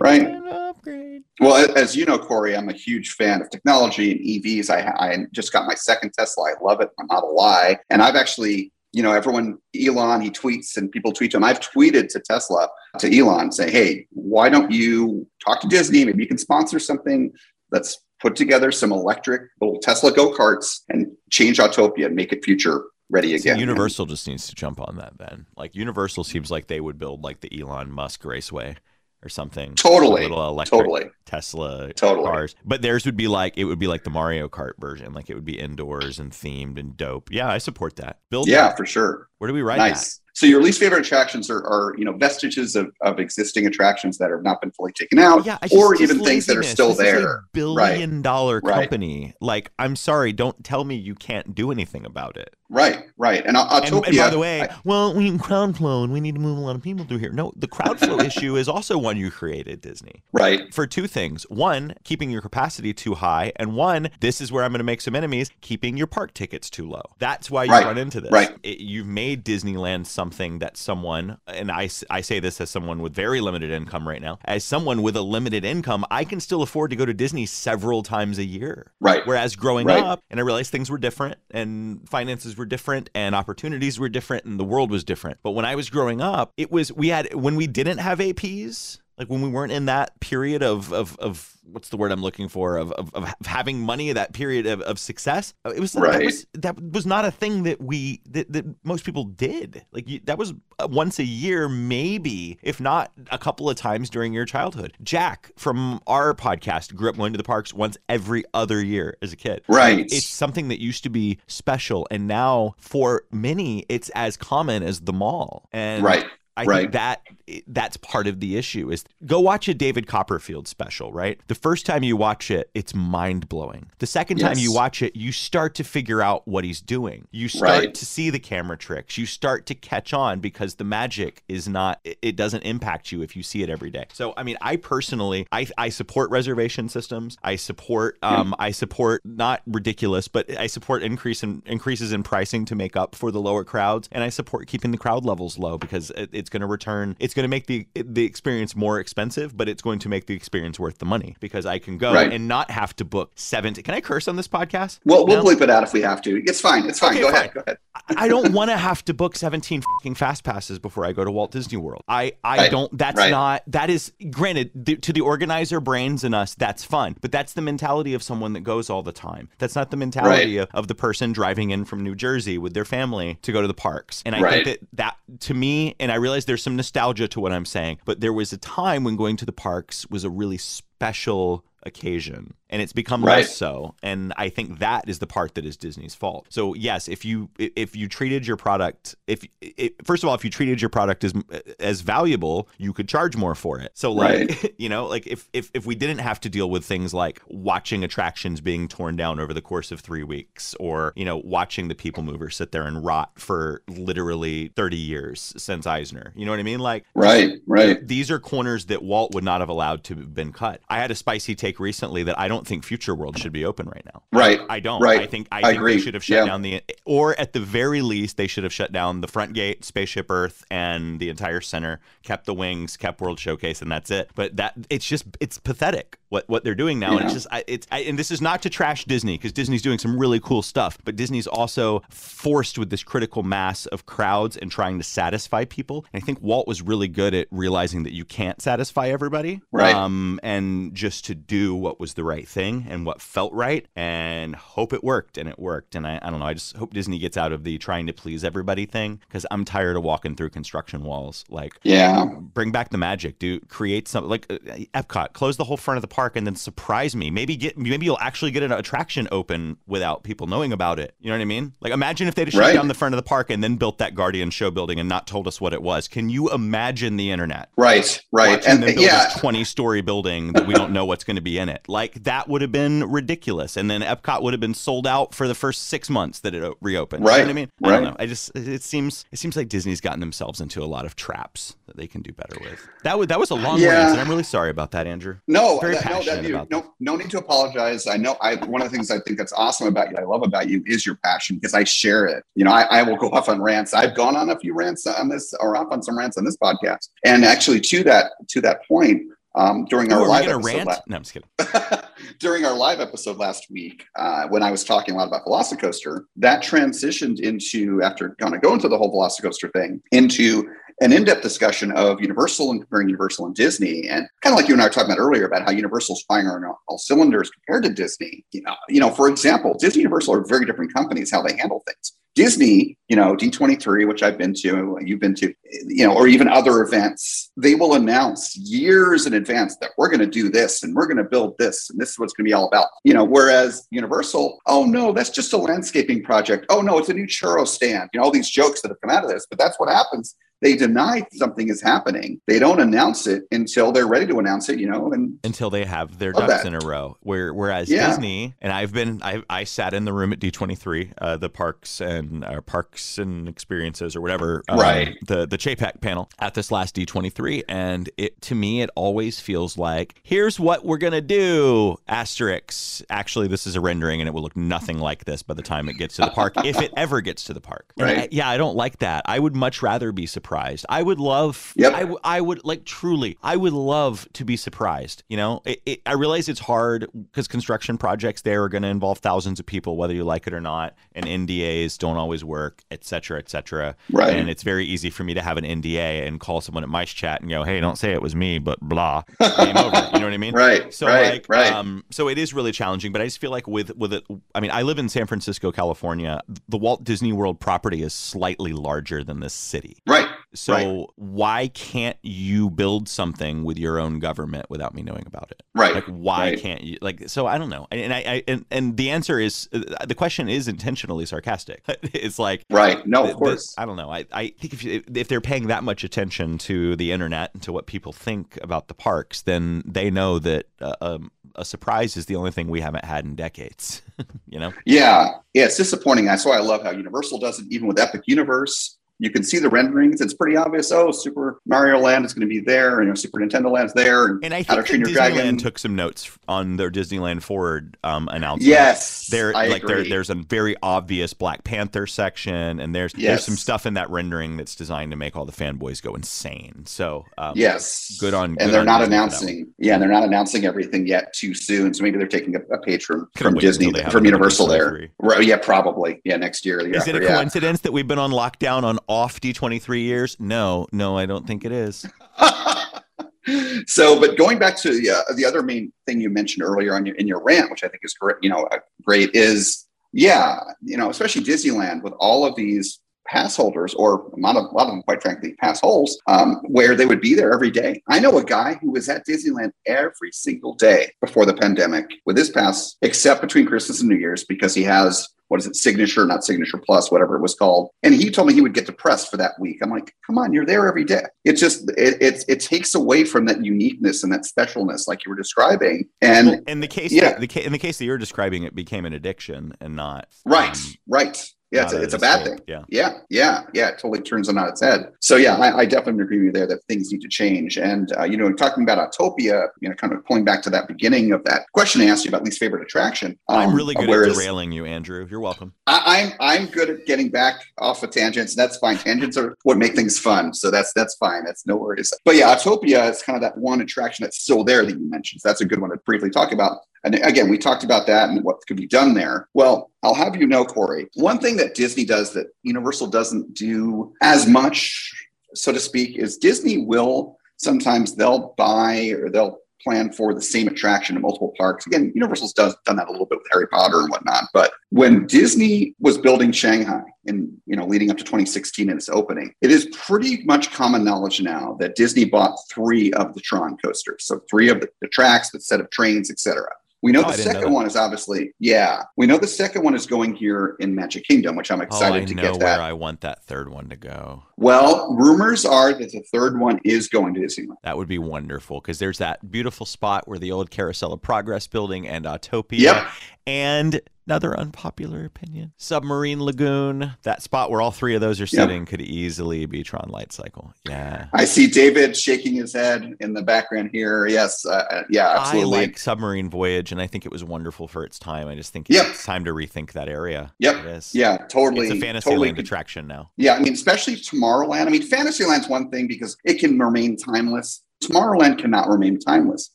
Right. upgrade. Well, as you know, Corey, I'm a huge fan of technology and EVs. I, I just got my second Tesla. I love it. My Model Y. And I've actually, you know, everyone, Elon, he tweets and people tweet to him. I've tweeted to Tesla, to Elon, say, hey, why don't you talk to Disney? Maybe you can sponsor something. Let's put together some electric little Tesla go karts and change Autopia and make it future ready again. Universal just needs to jump on that then. Like Universal seems like they would build like the Elon Musk Raceway or something. Totally. Little electric Totally. Tesla Totally. cars. But theirs would be like it would be like the Mario Kart version. Like it would be indoors and themed and dope. Yeah, I support that. Build Yeah, that. for sure. Where do we ride nice. So your least favorite attractions are, are you know vestiges of, of existing attractions that have not been fully taken out, Yeah, just- or just even things that are still This there. billion dollar Right. company. Like, I'm sorry, don't tell me you can't do anything about it. Right, right. And Autopia. And, and by the way, I- well, we crowd flow and we need to move a lot of people through here. No, the crowd flow issue is also one you created, Disney. right, For two things. One, keeping your capacity too high. And one, this is where I'm going to make some enemies, keeping your park tickets too low. That's why you Right, run into this. right. It- you've made Disneyland something that someone, and I, I say this as someone with very limited income right now, as someone with a limited income, I can still afford to go to Disney several times a year. right, Whereas growing Right. up, and I realized things were different, and finances were different, and opportunities were different, and the world was different. But when I was growing up, it was we had when we didn't have APs, like when we weren't in that period of of, of what's the word I'm looking for of, of, of having money, that period of, of success. It was that Right. was that was not a thing that we that, that most people did. Like you, that was uh, once a year, maybe if not a couple of times during your childhood. Jack from our podcast grew up going to the parks once every other year as a kid. Right. It's something that used to be special, and now for many, it's as common as the mall. And right. I Right. think that that's part of the issue is go watch a David Copperfield special, right? The first time you watch it, it's mind blowing. The second time you watch it, you start to figure out what he's doing. You start Right. to see the camera tricks. You start to catch on because the magic is not it- doesn't impact you if you see it every day. So I mean, I personally I I support reservation systems. I support um I support not ridiculous, but I support increase in increases in pricing to make up for the lower crowds and I support keeping the crowd levels low because it, it's going to return it's going to make the the experience more expensive, but it's going to make the experience worth the money because I can go Right. and not have to book 70 Can I curse on this podcast? Well, we'll No? bleep it out if we have to. It's fine. It's fine. Okay, go fine. ahead. Go ahead. I don't want to have to book 17 fucking fast passes before I go to Walt Disney World. I, I Right, don't, that's right. not, that is, granted, the, to the organizer brains in us, that's fun, but that's the mentality of someone that goes all the time. That's not the mentality of, of the person driving in from New Jersey with their family to go to the parks. And I Right. think that that, to me, and I realize there's some nostalgia to what I'm saying, but there was a time when going to the parks was a really special occasion and it's become Right. less so and i think that is the part that is disney's fault so yes if you if you treated your product if it, first of all if you treated your product as as valuable you could charge more for it so like you know like if, if if we didn't have to deal with things like watching attractions being torn down over the course of three weeks or you know watching the people mover sit there and rot for literally 30 years since eisner you know what i mean like Right, right. these are corners that Walt would not have allowed to have been cut. I had a spicy take recently that I don't think Future World should be open right now. Right. I don't. Right. I think I, I think agree. they should have shut Yeah. down the or at the very least they should have shut down the front gate, Spaceship Earth, and the entire center, kept the wings, kept World Showcase, and that's it. But that it's just it's pathetic what what they're doing now, and it's just I, it's I, and this is not to trash Disney because Disney's doing some really cool stuff, but Disney's also forced with this critical mass of crowds and trying to satisfy people. And I think Walt was really good at realizing that you can't satisfy everybody, Right. Um, and just to do what was the right thing and what felt right, and hope it worked, and it worked. And I, I don't know, I just hope Disney gets out of the trying to please everybody thing because I'm tired of walking through construction walls. Like, Yeah. bring back the magic, dude. Create something like uh, Epcot. Close the whole front of the park and then surprise me. Maybe get maybe you'll actually get an attraction open without people knowing about it. You know what I mean? Like imagine if they'd shut Right. down the front of the park and then built that Guardian show building and not told us what it was. Can you imagine the internet? Right, right. Watching And them build yeah, this 20 story building that we don't know what's going to be in it. Like that would have been ridiculous. And then Epcot would have been sold out for the first six months that it reopened. You know Right, what I mean? I don't right. know. I just, it seems, it seems like Disney's gotten themselves into a lot of traps that they can do better with. That was, that was a long Yeah. rant and I'm really sorry about that, Andrew. No, Very that, no, that, you, about no, no need to apologize. I know. I one of the things I think that's awesome about you, I love about you, is your passion because I share it. You know, I, I will go off on rants. I've gone on a few rants on this, or off on some rants on this podcast. And actually, to that to that point, um, during Ooh, our live episode, rant? la- no, I'm just kidding. during our live episode last week, uh, when I was talking a lot about Velocicoaster, that transitioned into after kind of going to the whole Velocicoaster thing into an in-depth discussion of Universal and comparing Universal and Disney, and kind of like you and I were talking about earlier about how Universal's firing on all, all cylinders compared to Disney. You know, you know, for example, Disney Universal are very different companies how they handle things. Disney, you know, D23, which I've been to, you've been to, you know, or even other events, they will announce years in advance that we're going to do this and we're going to build this and this is what it's going to be all about. You know, whereas Universal, oh no, that's just a landscaping project. Oh no, it's a new churro stand. You know, all these jokes that have come out of this, but that's what happens. They deny something is happening. They don't announce it until they're ready to announce it, you know, and until they have their ducks that. in a row. Where whereas Yeah. Disney and I've been I I sat in the room at D23, uh, the parks and uh, parks and experiences or whatever, um, Right. The the JPEG panel at this last D23, and it to me it always feels like here's what we're gonna do. Asterix. Actually, this is a rendering, and it will look nothing like this by the time it gets to the park, if it ever gets to the park. Right. I- yeah, I don't like that. I would much rather be surprised. I would love. Yep. I, I would like truly. I would love to be surprised. You know, it, it, I realize it's hard because construction projects there are going to involve thousands of people, whether you like it or not, and NDAs don't always work, et cetera, et cetera. Right. And it's very easy for me to have an NDA and call someone at MiceChat and go, "Hey, don't say it was me, but blah." Game over. You know what I mean? Right, So right, like, right. um, so it is really challenging. But I just feel like with with it, I mean, I live in San Francisco, California. The Walt Disney World property is slightly larger than this city. right. So Right. why can't you build something with your own government without me knowing about it? Right. Like why Right. can't you? Like so I don't know. And I, I and, and the answer is uh, the question is intentionally sarcastic. it's like Right. No, of course. I don't know. I, I think if you, if they're paying that much attention to the internet and to what people think about the parks, then they know that uh, um, a surprise is the only thing we haven't had in decades. you know. Yeah, yeah, it's disappointing. That's why I love how Universal does it, even with Epic Universe. You can see the renderings. It's pretty obvious. Oh, Super Mario Land is going to be there, and you know, Super Nintendo Land's there, and, And I think that Your Disneyland Dragon. took some notes on their Disneyland Forward um, announcement. Yes, there I like there, there's a very obvious Black Panther section, and there's there's some stuff in that rendering that's designed to make all the fanboys go insane. So um, yes, good on. good and they're on not Disney for that one. announcing. Yeah, they're not announcing everything yet too soon. So maybe they're taking a, a page from from Disney, until they have from Universal there. Right? Yeah, probably. Yeah, next year. the Is it a yeah. coincidence that we've been on lockdown on off D23 years? No, no, I don't think it is. so, but going back to the, uh, the other main thing you mentioned earlier on your, in your rant, which I think is great, you know, uh, great is, yeah, you know, especially Disneyland with all of these pass holders, or a lot of, a lot of them, quite frankly, pass holes, um, where they would be there every day. I know a guy who was at Disneyland every single day before the pandemic with his pass, except between Christmas and New Year's, because he has what is it, signature, not signature plus, whatever it was called. And he told me he would get depressed for that week. I'm like, come on, you're there every day. It just it it, it takes away from that uniqueness and that specialness, like you were describing. And well, in the case, yeah, the, the, in the case that you're describing, it became an addiction and not right, um, right. Yeah, it's a, it's a bad thing. Yeah. Yeah. Yeah. Yeah. It totally turns it on its head. So, yeah, I, I definitely agree with you there that things need to change. And, uh, you know, talking about Autopia, you know, kind of pulling back to that beginning of that question I asked you about least favorite attraction. Um, I'm really good whereas, at derailing you, Andrew. You're welcome. I, am I'm, I'm good at getting back off of tangents. That's fine. Tangents are what make things fun. So that's that's fine. That's no worries. But yeah, Autopia is kind of that one attraction that's still there that you mentioned. So that's a good one to briefly talk about. And again, we talked about that and what could be done there. Well, I'll have you know, Corey, one thing that Disney does that Universal doesn't do as much, so to speak, is Disney will sometimes they'll buy or they'll plan for the same attraction in multiple parks. Again, Universal's does, done that a little bit with Harry Potter and whatnot. But when Disney was building Shanghai and you know leading up to 2016 and its opening, it is pretty much common knowledge now that Disney bought three of the Tron coasters. So three of the, the tracks, the set of trains, etc. We know oh, the second one is obviously, yeah. We know the second one is going here in Magic Kingdom, which I'm oh, excited oh, to get that. Where I want that third one to go. Well, rumors are that the third one is going to Disneyland. That would be wonderful because there's that beautiful spot where the old Carousel of Progress building and Autopia. Yep. And Another unpopular opinion. Submarine Lagoon, that spot where all three of those are sitting, yep. could easily be Tron Light Cycle. Yeah. I see David shaking his head in the background here. Yes. Uh, uh yeah, absolutely. I like Submarine Voyage, and I think it was wonderful for its time. I just think yep. it's time to rethink that area. Yep. It is. Yeah, totally. It's a Fantasyland totally. attraction now. Yeah, I mean, especially Tomorrowland. I mean, Fantasyland's one thing because it can remain timeless. Tomorrowland cannot remain timeless.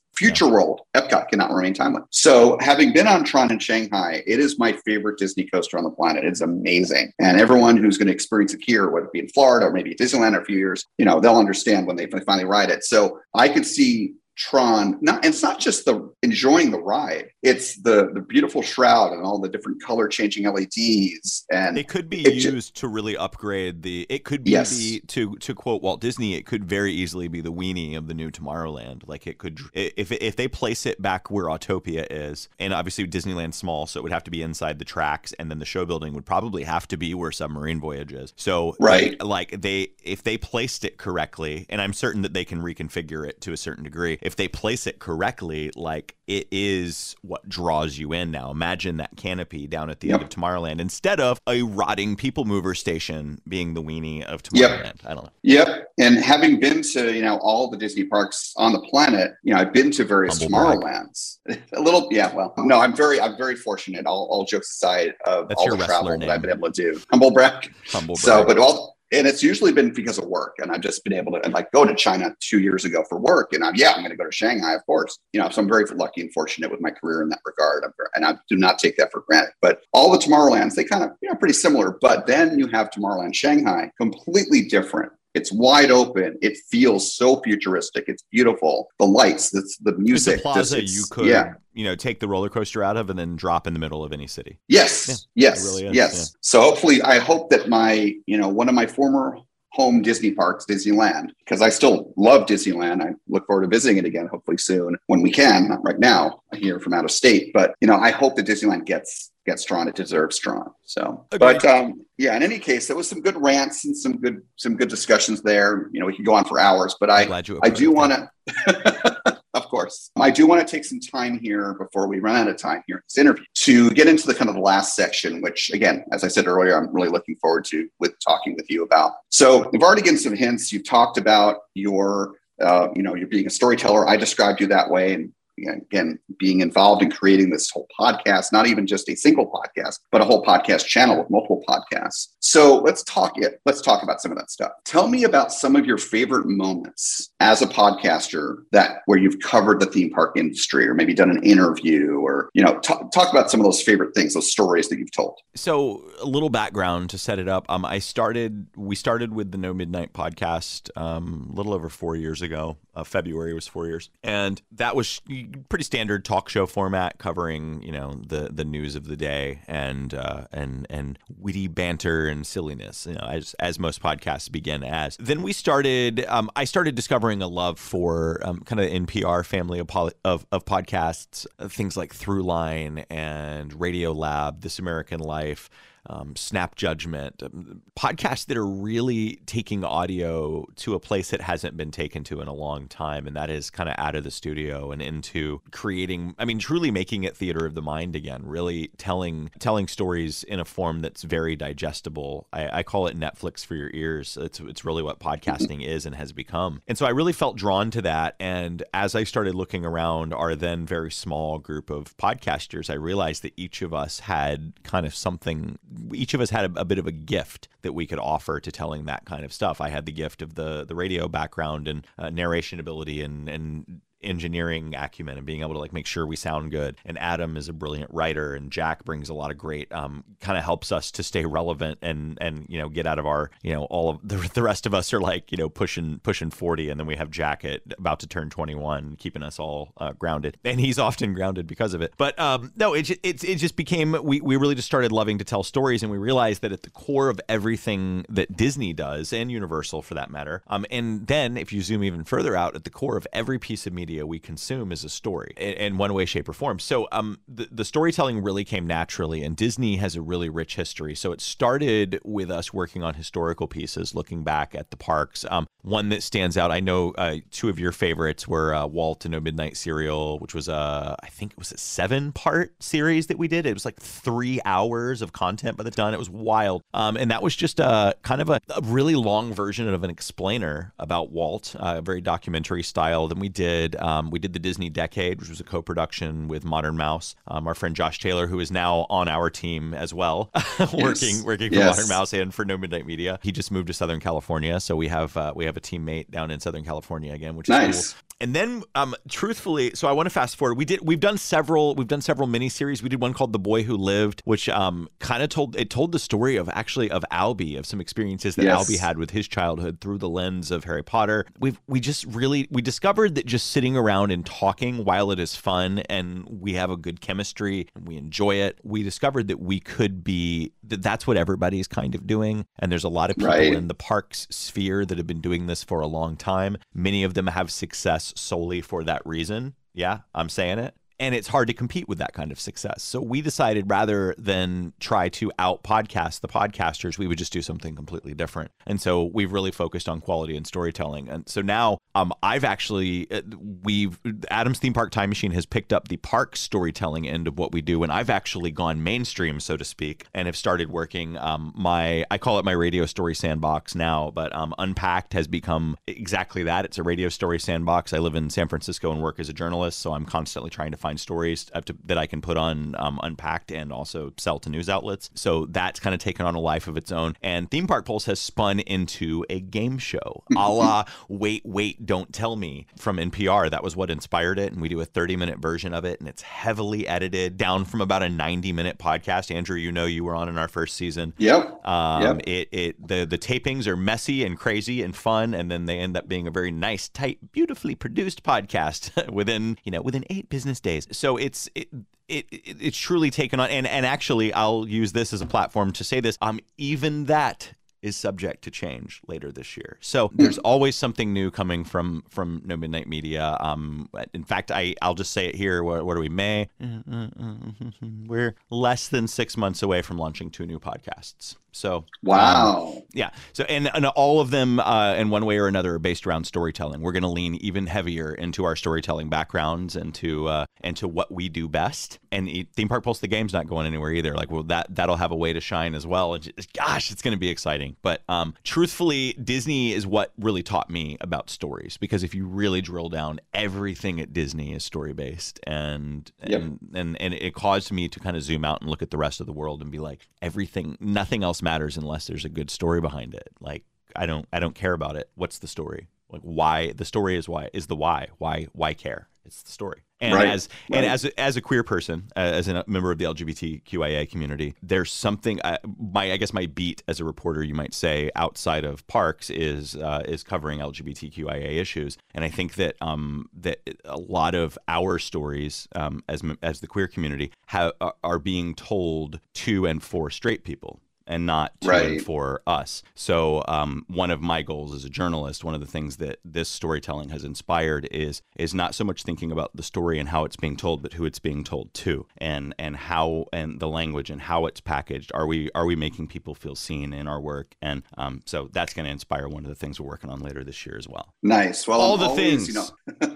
Future yeah. World, Epcot cannot remain timeless. So, having been on Tron in Shanghai, it is my favorite Disney coaster on the planet. It's amazing. And everyone who's going to experience it here, whether it be in Florida or maybe Disneyland in a few years, you know, they'll understand when they finally ride it. So, I could see Tron. Not it's not just the enjoying the ride. It's the the beautiful shroud and all the different color changing LEDs and it could be it used to really upgrade the. It could be yes. the to to quote Walt Disney. It could very easily be the weenie of the new Tomorrowland. Like it could if if they place it back where Autopia is, and obviously Disneyland's small, so it would have to be inside the tracks, and then the show building would probably have to be where Submarine Voyage is. So right, they, like they if they placed it correctly, and I'm certain that they can reconfigure it to a certain degree if they place it correctly, like it is what draws you in now. Imagine that canopy down at the yep. end of Tomorrowland instead of a rotting people mover station being the weenie of Tomorrowland. Yep. I don't know. Yep. And having been to, you know, all the Disney parks on the planet, you know, I've been to various Humble Tomorrowlands. A little, yeah, well, no, I'm very, I'm very fortunate, all, all jokes aside, of That's all the travel name. that I've been able to do. Humble brag. Humble brag. So, but all, and it's usually been because of work. And i've just been able to like go to china two years ago for work. And i'm yeah i'm going to go to shanghai of course. You know so i'm very lucky and fortunate with my career in that regard. And i do not take that for granted. But all the tomorrowlands they kind of you know pretty similar. But then you have tomorrowland shanghai completely different it's wide open. It feels so futuristic. It's beautiful. The lights, the, the music. It's a plaza just, you could, yeah. you know, take the roller coaster out of and then drop in the middle of any city. Yes, yeah, yes, really yes. Yeah. So hopefully, I hope that my, you know, one of my former home Disney parks, Disneyland, because I still love Disneyland. I look forward to visiting it again, hopefully soon when we can. Not right now, here from out of state, but you know, I hope that Disneyland gets gets Tron. It deserves Tron. So, but um, yeah. In any case, there was some good rants and some good some good discussions there. You know, we could go on for hours, but I I do want to. of course. I do want to take some time here before we run out of time here in this interview to get into the kind of the last section, which again, as I said earlier, I'm really looking forward to with talking with you about. So we've already given some hints. You've talked about your uh, you know, you're being a storyteller. I described you that way, and again, being involved in creating this whole podcast, not even just a single podcast, but a whole podcast channel with multiple podcasts. So let's talk it. Let's talk about some of that stuff. Tell me about some of your favorite moments as a podcaster that where you've covered the theme park industry or maybe done an interview or, you know, t- talk about some of those favorite things, those stories that you've told. So a little background to set it up. Um, I started, we started with the No Midnight podcast um, a little over four years ago. Uh, February was four years. And that was pretty standard talk show format, covering you know the the news of the day and uh, and and witty banter and silliness. You know, as as most podcasts begin as. Then we started. Um, I started discovering a love for um, kind of NPR family of, of of podcasts, uh, things like Throughline and Radiolab, This American Life um, Snap Judgment, um, podcasts that are really taking audio to a place that hasn't been taken to in a long time. And that is kind of out of the studio and into creating, I mean, truly making it theater of the mind again, really telling telling stories in a form that's very digestible. I, I call it Netflix for your ears. It's, it's really what podcasting is and has become. And so I really felt drawn to that. And as I started looking around our then very small group of podcasters, I realized that each of us had kind of something each of us had a, a, bit of a gift that we could offer to telling that kind of stuff. I had the gift of the the radio background and uh, narration ability and and engineering acumen and being able to like make sure we sound good. And Adam is a brilliant writer, and Jack brings a lot of great, um, kind of helps us to stay relevant and and you know get out of our you know all of the the rest of us are like you know pushing pushing forty, and then we have Jack at about to turn twenty one, keeping us all uh, grounded, and he's often grounded because of it. But um, no, it it it just became we we really just started loving to tell stories, and we realized that at the core of everything that Disney does and Universal for that matter, um, and then if you zoom even further out, at the core of every piece of media media we consume is a story in, in one way, shape, or form. So um, the, the storytelling really came naturally, and Disney has a really rich history. So it started with us working on historical pieces, looking back at the parks. Um, one that stands out, I know uh, two of your favorites were uh, Walt and No Midnight Serial, which was a, I think it was a seven part series that we did. It was like three hours of content by the time. It was wild. Um, and that was just a kind of a, a, really long version of an explainer about Walt, uh, very documentary style. Then we did um, we did the Disney Decade, which was a co-production with Modern Mouse. Um, our friend Josh Taylor, who is now on our team as well, working yes. working for yes. Modern Mouse and for No Midnight Media. He just moved to Southern California, so we have uh, we have a teammate down in Southern California again, which is nice. cool. And then, um, truthfully, so I want to fast forward. We did, we've done several, we've done several miniseries. We did one called "The Boy Who Lived," which um, kind of told it told the story of actually of Albie, of some experiences that yes. Albie had with his childhood through the lens of Harry Potter. We've we just really we discovered that just sitting around and talking while it is fun and we have a good chemistry and we enjoy it, we discovered that we could be that that's what everybody's kind of doing. And there's a lot of people right. in the parks sphere that have been doing this for a long time. Many of them have success solely for that reason. Yeah, I'm saying it and it's hard to compete with that kind of success. So we decided rather than try to out podcast the podcasters, we would just do something completely different. And so we've really focused on quality and storytelling. And so now um, I've actually uh, we've Adam's Theme Park Time Machine has picked up the park storytelling end of what we do, and I've actually gone mainstream, so to speak, and have started working um, my I call it my radio story sandbox now, but um, Unpacked has become exactly that. It's a radio story sandbox. I live in San Francisco and work as a journalist, so I'm constantly trying to find find stories to, that I can put on um, Unpacked and also sell to news outlets. So that's kind of taken on a life of its own. And Theme Park Pulse has spun into a game show, a la Wait, Wait, Don't Tell Me from NPR. That was what inspired it. And we do a 30 minute version of it, and it's heavily edited down from about a 90 minute podcast. Andrew, you know, you were on in our first season. Yep. Um, yep. It, it, the, the tapings are messy and crazy and fun, and then they end up being a very nice, tight, beautifully produced podcast within, you know, within eight business days days. So it's it, it, it, it's truly taken on and and actually I'll use this as a platform to say this um even that is subject to change later this year. So there's always something new coming from from No Midnight Media. Um, in fact, I I'll just say it here. What, what are we? May. Mm, mm, mm, We're less than six months away from launching two new podcasts. So wow, um, yeah. So and, and all of them, uh, in one way or another, are based around storytelling. We're going to lean even heavier into our storytelling backgrounds and to uh, and to what we do best. And theme park pulse, the game's not going anywhere either. Like, well, that that'll have a way to shine as well. And just, gosh, it's going to be exciting. But um, truthfully, Disney is what really taught me about stories because if you really drill down, everything at Disney is story based, and yep. and, and and it caused me to kind of zoom out and look at the rest of the world and be like, everything, nothing else matters unless there's a good story behind it. Like I don't I don't care about it. What's the story? Like why the story is why is the why. Why why care? It's the story. And Right, as right. and as a, as a queer person, uh, as a member of the LGBTQIA community, there's something. Uh, my I guess my beat as a reporter, you might say, outside of parks is uh, is covering LGBTQIA issues, and I think that um, that a lot of our stories um, as as the queer community have are being told to and for straight people and not to and for us. So um, one of my goals as a journalist, one of the things that this storytelling has inspired is is not so much thinking about the story and how it's being told, but who it's being told to, and and how and the language and how it's packaged. Are we are we making people feel seen in our work? And um, so that's going to inspire one of the things we're working on later this year as well. Nice. Well, All I'm the always, things. you know,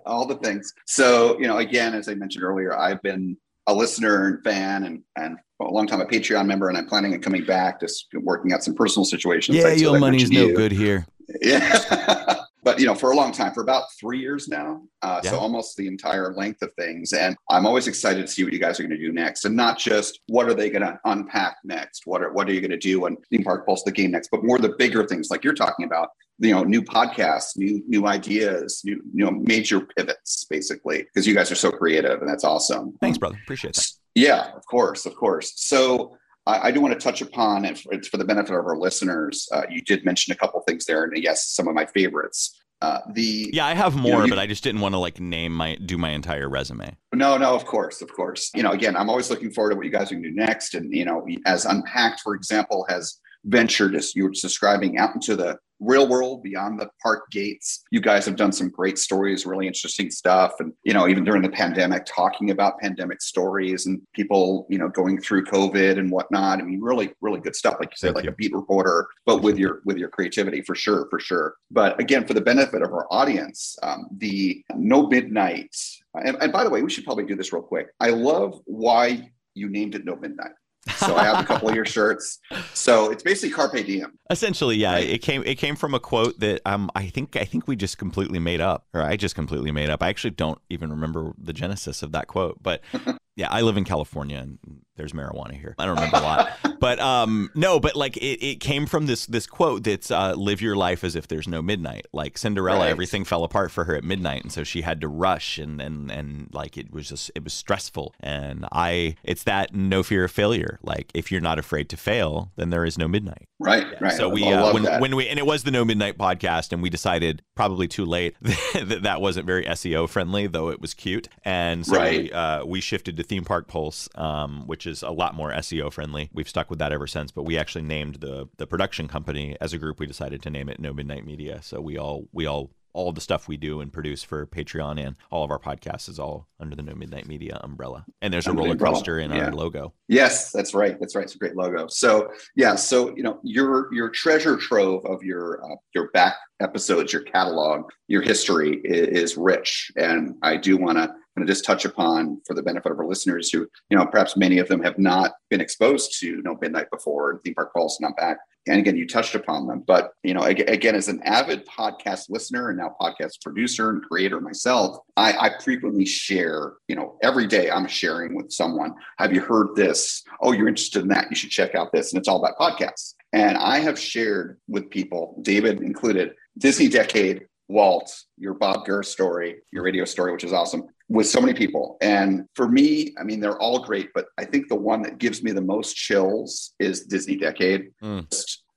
all the things. So, you know, again, as I mentioned earlier, I've been a listener and fan and, and a long time a Patreon member, and I'm planning on coming back, just working out some personal situations. Yeah, your money's no you. good here. Yeah. but you know, for a long time, for about three years now, uh, so almost the entire length of things. And I'm always excited to see what you guys are going to do next, and not just what are they going to unpack next, what are what are you going to do on Theme Park Pulse the game next, but more the bigger things like you're talking about. You know, new podcasts, new new ideas, new you know major pivots, basically, because you guys are so creative, and that's awesome. Thanks, brother. Appreciate that. Yeah, of course, of course. So I, I do want to touch upon it. For, it's for the benefit of our listeners. Uh, you did mention a couple things there, and yes, some of my favorites. Uh, the Yeah, I have you more, know, you- but I just didn't want to like name my do my entire resume. no, no, of course, of course. You know, again, I'm always looking forward to what you guys are going to do next. And you know, as Unpacked, for example, has ventured, as you were just describing, out into the real world beyond the park gates. You guys have done some great stories, really interesting stuff. And, you know, even during the pandemic, talking about pandemic stories and people, you know, going through COVID and whatnot. I mean, really, really good stuff. Like you said, like a beat reporter, but with your with your creativity for sure, for sure. But again, for the benefit of our audience, um, the no midnight. And, and by the way, we should probably do this real quick. I love why you named it No Midnight. So I have a couple of your shirts. So it's basically carpe diem. Essentially, yeah, Right. it came it came from a quote that um I think I think we just completely made up, or I just completely made up. I actually don't even remember the genesis of that quote, but yeah, I live in California and there's marijuana here. I don't remember a lot, but um no, but like it, it came from this this quote that's uh, live your life as if there's no midnight. Like Cinderella, Right. everything fell apart for her at midnight, and so she had to rush and and and like it was just it was stressful. And I it's that no fear of failure. Like if you're not afraid to fail, then there is no midnight. Right, right. So we uh, when that. when we and it was the No Midnight podcast, and we decided probably too late that that wasn't very SEO friendly, though it was cute, and so Right. we uh, we shifted to Theme Park Pulse, um, which is a lot more SEO friendly. We've stuck with that ever since, but we actually named the the production company as a group. We decided to name it No Midnight Media. So we all we all all the stuff we do and produce for Patreon and all of our podcasts is all under the No Midnight Media umbrella. And there's a roller coaster in yeah. our logo. Yes, that's right. That's right. It's a great logo. So yeah, so you know your your treasure trove of your uh, your back episodes, your catalog, your history is, is rich, and I do want to kind of just touch upon for the benefit of our listeners who you know perhaps many of them have not been exposed to No Midnight before and Theme Park Pulse and Unpack. And again, you touched upon them, but you know, again, as an avid podcast listener and now podcast producer and creator myself, I, I frequently share. You know, every day I'm sharing with someone have you heard this? Oh, you're interested in that. You should check out this. And it's all about podcasts. And I have shared with people, David included, Disney Decade, Walt, your Bob Gurr story, your radio story, which is awesome, with so many people. And for me, I mean, they're all great, but I think the one that gives me the most chills is Disney Decade. Mm.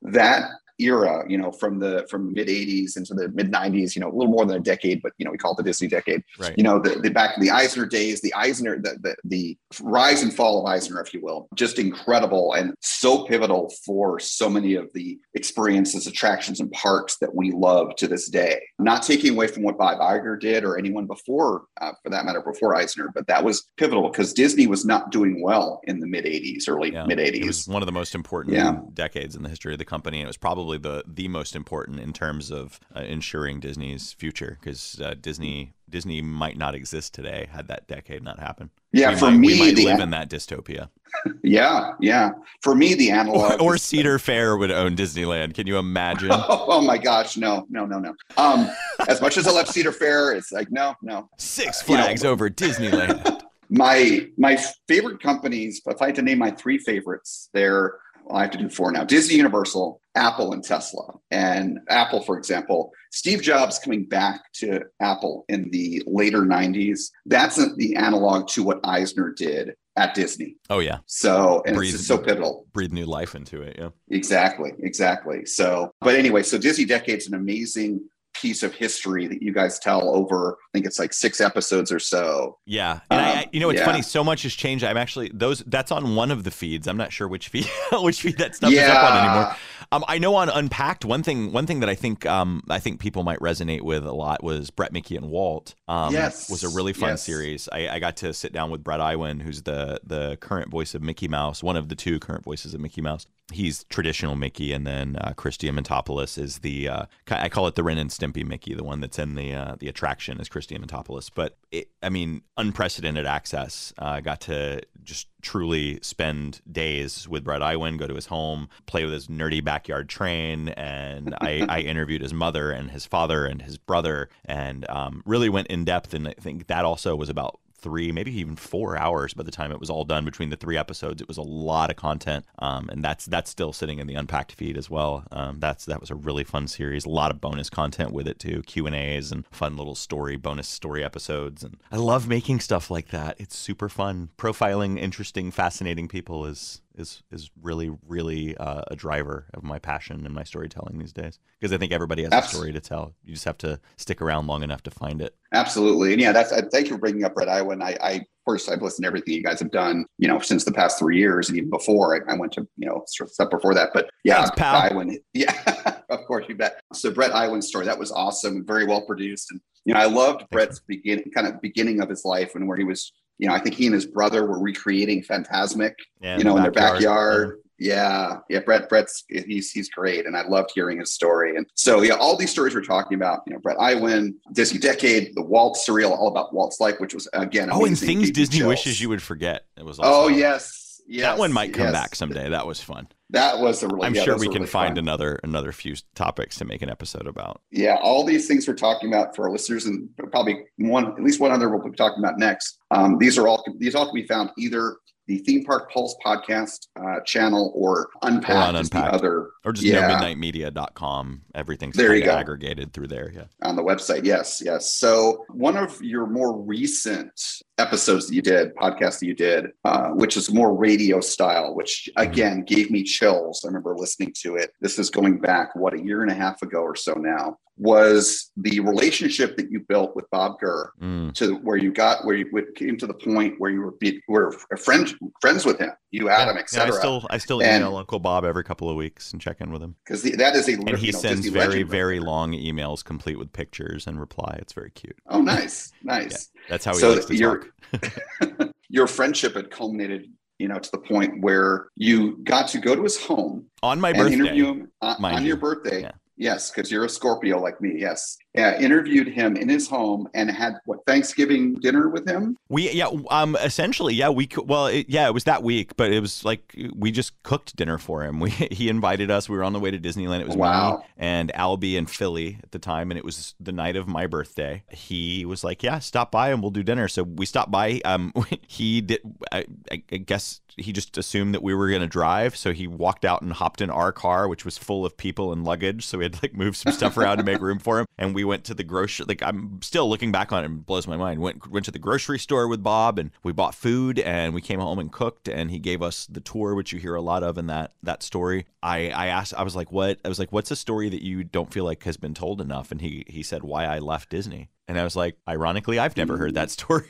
That era, you know, from the from mid 80s into the mid 90s, you know, a little more than a decade, but you know, we call it the Disney decade Right. you know, the, the back in the Eisner days, the Eisner, the, the the rise and fall of Eisner, if you will, just incredible and so pivotal for so many of the experiences, attractions, and parks that we love to this day. Not taking away from what Bob Iger did or anyone before, uh, for that matter, before Eisner, but that was pivotal because Disney was not doing well in the mid 80s, early Yeah. mid It was 80s. one of the most important Yeah. decades in the history of the company, and it was probably the the most important in terms of uh, ensuring Disney's future because uh, Disney Disney might not exist today had that decade not happened. Yeah, we for might, me, we might live in that dystopia. Yeah, yeah. For me, the Or, analog or Cedar Fair would own Disneyland. Can you imagine? Oh, my gosh, no, no, no, no. Um, as much as I love Cedar Fair, it's like no, no. Six You know, Flags over Disneyland. my my favorite companies if i had to name my three favorites they're well, i have to do four now disney universal Apple and Tesla. And Apple, for example, Steve Jobs coming back to Apple in the later 90s, that's the analog to what Eisner did at Disney. Oh yeah. So and Breathe- it's so pivotal. Breathe new life into it. Yeah. Exactly, exactly. So, but anyway, so Disney Decade's an amazing piece of history that you guys tell over. I think it's like six episodes or so. Yeah, and I, Um, I, you know, it's yeah. funny. So much has changed. I'm actually those. That's on one of the feeds. I'm not sure which feed, which feed that stuff is up on anymore. Um, I know on Unpacked, one thing, one thing that I think, um, I think people might resonate with a lot was Brett, Mickey, and Walt. Um, Yes, was a really fun yes. series. I, I got to sit down with Brett Iwan, who's the the current voice of Mickey Mouse, one of the two current voices of Mickey Mouse. He's traditional Mickey, and then uh, Chris Diamantopoulos is the uh, I call it the Ren and Stimpy Mickey, the one that's in the uh, the attraction is Chris Diamantopoulos. But it, I mean, unprecedented access. Uh, I got to just truly spend days with Brett Iwan, go to his home, play with his nerdy backyard train, and I, I interviewed his mother and his father and his brother, and um, really went in depth. And I think that also was about three, maybe even four hours by the time it was all done between the three episodes. It was a lot of content, um, and that's that's still sitting in the Unpacked feed as well. Um, that's that was a really fun series. A lot of bonus content with it too, Q and A's and fun little story bonus story episodes. And I love making stuff like that. It's super fun. Profiling interesting, fascinating people is is is really really uh, a driver of my passion and my storytelling these days because I think everybody has a story to tell. You just have to stick around long enough to find it. Absolutely. And yeah, that's I thank you for bringing up Brett Iwan. I, I of course I've listened to everything you guys have done, you know, since the past three years and even before I, I went to, you know, sort of stuff before that. But yeah, Thanks, pal. Iwan. Yeah, of course you bet. So Brett Iwan's story, that was awesome, very well produced. And you know, I loved Brett's beginning kind of beginning of his life and where he was, you know, I think he and his brother were recreating Fantasmic, Yeah, you know, in their backyard. backyard. Yeah, yeah, Brett. Brett's he's he's great, and I loved hearing his story. And so, yeah, all these stories we're talking about, you know, Brett Iwan, Disney Decade, the Walt surreal, all about Walt's life, which was again, Oh, and things Disney wishes you would forget. It was. Also, Oh yes, yes, that one might come yes. back someday. That was fun. That was a really. I'm yeah, sure we can really find fun. another another few topics to make an episode about. Yeah, all these things we're talking about for our listeners, and probably one, at least one other we'll be talking about next. Um, these are all these all can be found either the Theme Park Pulse podcast uh, channel or Unpacked, or Unpacked, other, or just yeah. nomidnightmedia.com. Everything's There you go. aggregated through there. Yeah. on the website. Yes, yes. So one of your more recent episodes that you did, podcasts that you did, uh, which is more radio style, which again gave me chills. I remember listening to it. This is going back what a year and a half ago or so now. Was the relationship that you built with Bob Gurr Mm. to where you got where you came to the point where you were be, were friends friends with him, you Adam, Yeah, I etc. still I still And- email Uncle Bob every couple of weeks and check in with him. because that is a And he know, sends Disney very very long emails complete with pictures and reply. It's very cute. Oh, nice, nice. That's how he So likes to you're- talk. your friendship had culminated, you know, to the point where you got to go to his home On my birthday, interview him uh, on, on you. your birthday. Yeah. Yes, because you're a Scorpio like me. Yes. Yeah. Interviewed him in his home and had what Thanksgiving dinner with him. We yeah um essentially yeah we well it, yeah it was that week but it was like we just cooked dinner for him we he invited us we were on the way to Disneyland it was Wow. me and Albie and Philly at the time and it was the night of my birthday he was like yeah stop by and we'll do dinner so we stopped by um he did I I guess he just assumed that we were gonna drive so he walked out and hopped in our car which was full of people and luggage so we had to like move some stuff around to make room for him. And we went to the grocery like I'm still looking back on it and it blows my mind. Went went to the grocery store with Bob and we bought food and we came home and cooked and he gave us the tour which you hear a lot of in that that story. I I asked I was like what? I was like what's a story that you don't feel like has been told enough? And he he said why I left Disney and I was like, ironically, I've never heard that story.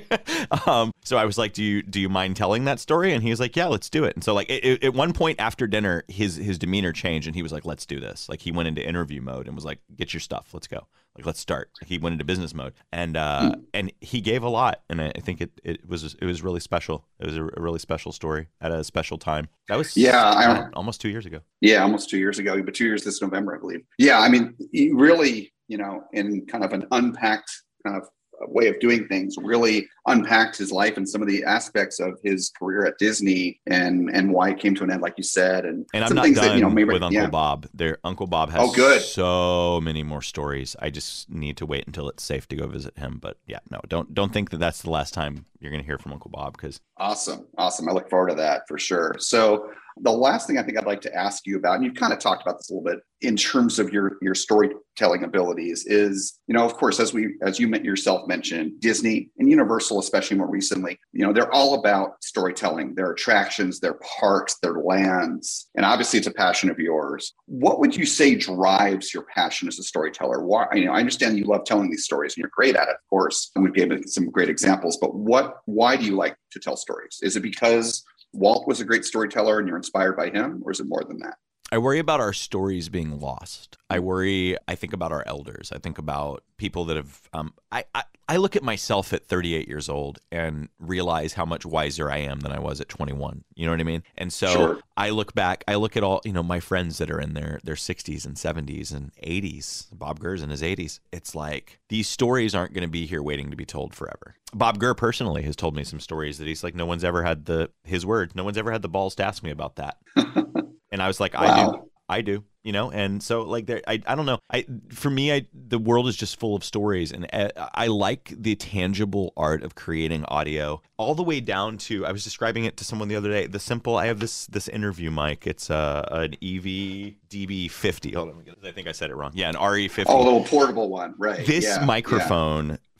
um, so I was like, do you do you mind telling that story? And he was like, yeah, let's do it. And so like it, it- at one point after dinner, his his demeanor changed, and he was like, let's do this. Like he went into interview mode and was like, get your stuff, let's go. Like let's start. He went into business mode, and uh, and he gave a lot, and I think it it was it was really special. It was a, really special story at a special time. That was Yeah, I- almost two years ago. Yeah, almost two years ago, but two years this November, I believe. Yeah, I mean, he really, you know, in kind of an unpacked kind of way of doing things, really unpacked his life and some of the aspects of his career at Disney and and why it came to an end, like you said, and And I'm some not things done that you know maybe with Uncle yeah. Bob. There, Uncle Bob has Oh, good. so many more stories. I just need to wait until it's safe to go visit him. But yeah, no, don't don't think that that's the last time you're going to hear from Uncle Bob because Awesome. Awesome. I look forward to that for sure. So the last thing I think I'd like to ask you about, and you've kind of talked about this a little bit in terms of your your storytelling abilities, is you know, of course, as we as you yourself mentioned, Disney and Universal, especially more recently, you know, they're all about storytelling, their attractions, their parks, their lands, and obviously it's a passion of yours. What would you say drives your passion as a storyteller? Why you know, I understand you love telling these stories and you're great at it, of course, and we've given some great examples, but what why do you like to tell stories? Is it because Walt was a great storyteller and you're inspired by him, or is it more than that? I worry about our stories being lost. I worry. I think about our elders. I think about people that have. Um, I, I I look at myself at 38 years old and realize how much wiser I am than I was at 21. You know what I mean? And so Sure. I look back. I look at all you know my friends that are in their their 60s and 70s and 80s. Bob Gurr's in his 80s. It's like these stories aren't going to be here waiting to be told forever. Bob Gurr personally has told me some stories that he's like, no one's ever had the his word. No one's ever had the balls to ask me about that. And I was like, I do. I do, you know, and so like there, I, I don't know. I for me, I the world is just full of stories, and uh, I like the tangible art of creating audio, all the way down to. I was describing it to someone the other day. The simple. I have this this interview mic. It's uh, an EV DB50. Hold on, let me get- I think I said it wrong. Yeah, an RE50 Oh, a little portable one, right? this Yeah, yeah.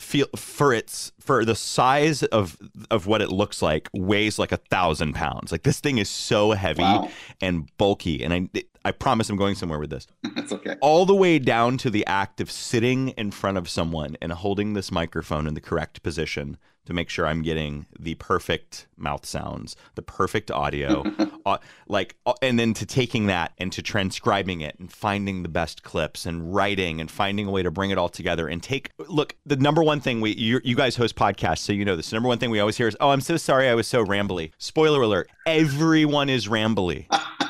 Feel for its for the size of of what it looks like weighs like a thousand pounds like this thing is so heavy Wow. and bulky and i i promise i'm going somewhere with this That's okay. all the way down to the act of sitting in front of someone and holding this microphone in the correct position to make sure I'm getting the perfect mouth sounds, the perfect audio, uh, like, uh, and then to taking that and to transcribing it and finding the best clips and writing and finding a way to bring it all together and take. Look, the number one thing we you, you guys host podcasts, so you know this. The number one thing we always hear is, "Oh, I'm so sorry, I was so rambly." Spoiler alert: everyone is rambly.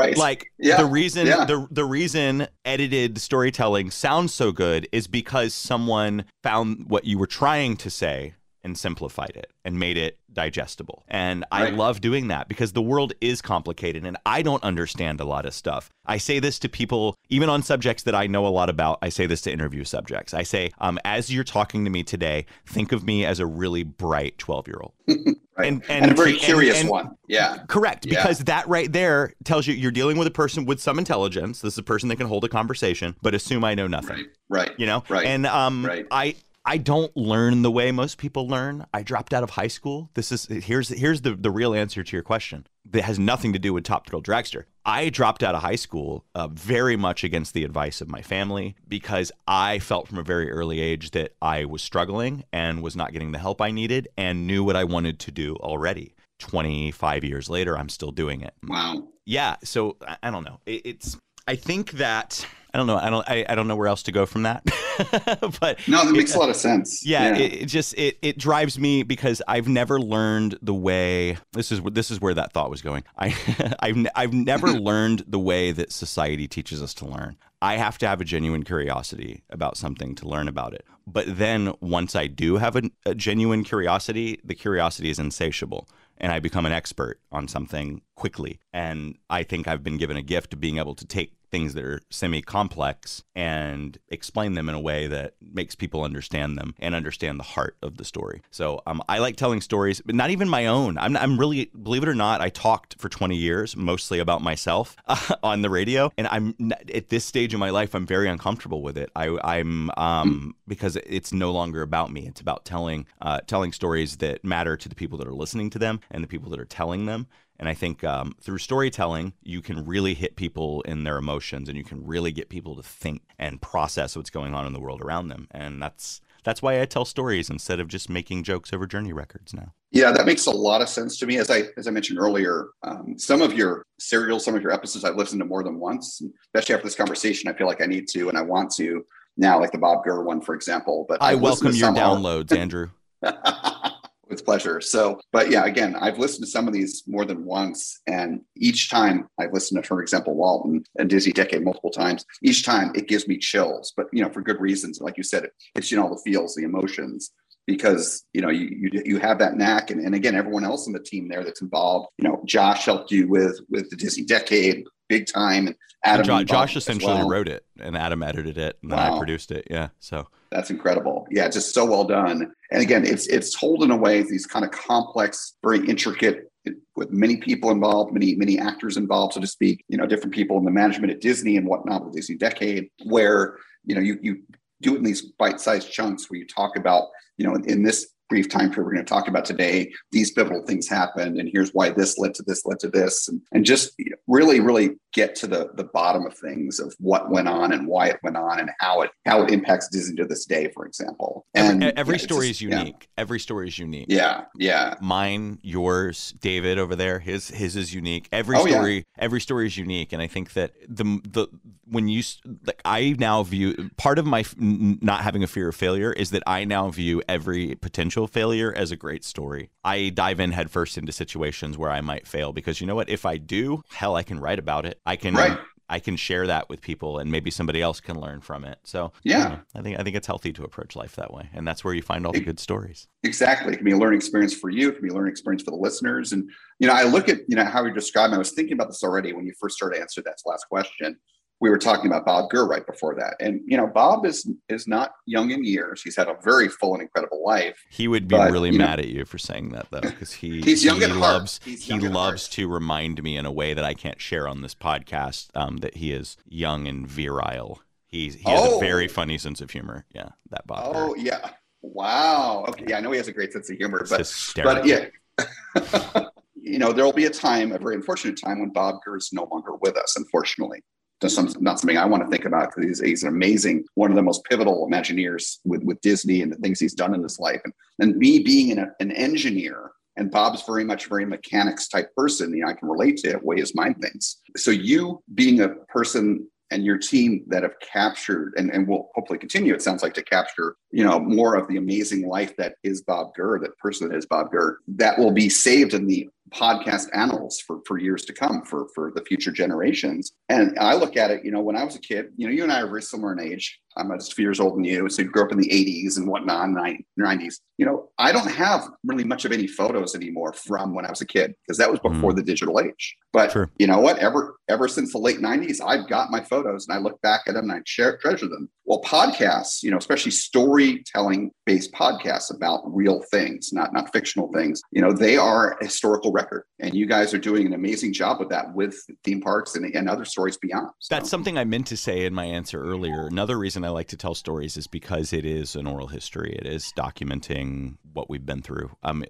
Right. Like Yeah, the reason yeah. the the reason edited storytelling sounds so good is because someone found what you were trying to say and simplified it and made it digestible. And I love doing that because the world is complicated and I don't understand a lot of stuff. I say this to people even on subjects that I know a lot about. I say this to interview subjects. I say, um, as you're talking to me today, think of me as a really bright 12 year old. Right. And, And a very curious and- one. Yeah. Correct, Yeah. because that right there tells you you're dealing with a person with some intelligence. This is a person that can hold a conversation, but assume I know nothing. Right. You know, Right. And um, Right. I I don't learn the way most people learn. I dropped out of high school. This is here's here's the the real answer to your question. That has nothing to do with Top Thrill Dragster. I dropped out of high school uh, very much against the advice of my family because I felt from a very early age that I was struggling and was not getting the help I needed and knew what I wanted to do already. 25 years later, I'm still doing it. Wow. Yeah. So I, I don't know. It, it's, I think that, I don't know. I don't, I, I don't know where else to go from that. but No, that makes it- a lot of sense. yeah, It, it just it it drives me because I've never learned the way. This is this is where that thought was going. I I've I've never learned the way that society teaches us to learn. I have to have a genuine curiosity about something to learn about it. But then once I do have a, a genuine curiosity, the curiosity is insatiable. And I become an expert on something quickly. And I think I've been given a gift of being able to take things that are semi complex and explain them in a way that makes people understand them and understand the heart of the story. So um, I like telling stories, but not even my own. I'm, I'm really, believe it or not, I talked for 20 years mostly about myself on the radio. And I'm at this stage in my life, I'm very uncomfortable with it. I, I'm um, because it's no longer about me. It's about telling uh, telling stories that matter to the people that are listening to them and the people that are telling them. And I think um, through storytelling, you can really hit people in their emotions, and you can really get people to think and process what's going on in the world around them. And that's that's why I tell stories instead of just making jokes over journey records now. Yeah, that makes a lot of sense to me. As I as I mentioned earlier, um, some of your serials, some of your episodes, I've listened to more than once. Especially after this conversation, I feel like I need to and I want to now, like the Bob Gurr one, for example. But I I've welcome your downloads, Andrew. with pleasure. So, but yeah, again, I've listened to some of these more than once, and each time I've listened to, for example, Walton and Disney Decade multiple times. Each time it gives me chills, but you know, for good reasons. Like you said, it, it's you know all the feels, the emotions, because you know you you, you have that knack, and, and again, everyone else in the team there that's involved. You know, Josh helped you with with the Disney Decade big time, and Adam. Jo- Josh involved essentially well. wrote it, and Adam edited it, and then I produced it. Yeah, so That's incredible. Yeah, just so well done. And again, it's it's told in a way these kind of complex, very intricate, with many people involved, many many actors involved, so to speak. You know, different people in the management at Disney and whatnot with Disney Decade, where you know you you do it in these bite-sized chunks where you talk about you know in, in this brief time period we're going to talk about today these pivotal things happened and here's why this led to this led to this and, and just really really get to the the bottom of things of what went on and why it went on and how it how it impacts disney to this day for example and every, every yeah, story just- is yeah. unique. Every story is unique. Yeah, yeah. Mine, yours, David over there, his his is unique. Every Oh, yeah. story, every story is unique, and I think that the the when you like, I now view part of my not having a fear of failure is that I now view every potential failure as a great story. I dive in headfirst into situations where I might fail because you know what? If I do, hell, I can write about it. I can. Right. I can share that with people, and maybe somebody else can learn from it. So, Yeah. you know, I think I think it's healthy to approach life that way, and that's where you find all the good stories. Exactly. It can be a learning experience for you. It can be a learning experience for the listeners. And, you know, I look at, you know, how you describe, I was thinking about this already when you first started answering that last question. We were talking about Bob Gurr right before that. And, you know, Bob is is not young in years. He's had a very full and incredible life. He would be But, really you know- mad at you for saying that though, because he He's young he at heart. loves He's he loves to remind me in a way that I can't share on this podcast um, that he is young and virile. He he has Oh. a very funny sense of humor. Yeah, that Bob. Gurr. Oh, yeah. Wow. Okay. Yeah, I know he has a great sense of humor, but, hysterical. but yeah. you know, there will be a time, a very unfortunate time, when Bob Gurr is no longer with us, unfortunately. That's some, not something I want to think about because he's, he's an amazing, one of the most pivotal Imagineers with, with Disney and the things he's done in his life. And, and me being an, an engineer, and Bob's very much very mechanics type person, you know, I can relate to it, way his mind thinks. So you being a person and your team that have captured and, and will hopefully continue, it sounds like, to capture, you know, more of the amazing life that is Bob Gurr, that person that is Bob Gurr, that will be saved in the podcast annals for, for years to come for, for the future generations. And I look at it, you know, when I was a kid, you know, you and I are very similar in age. I'm a few years older than you. So you grew up in the 80s and whatnot, 90s. You know, I don't have really much of any photos anymore from when I was a kid because that was hmm. before the digital age. But you know what? Ever ever since the late 90s, I've got my photos and I look back at them and I share, treasure them. Well, podcasts, you know, especially storytelling based podcasts about real things, not not fictional things, you know, they are a historical record. And you guys are doing an amazing job with that with theme parks and, and other stories beyond. That's something I meant to say in my answer earlier. Another reason I like to tell stories is because it is an oral history. It is documenting what we've been through. Um,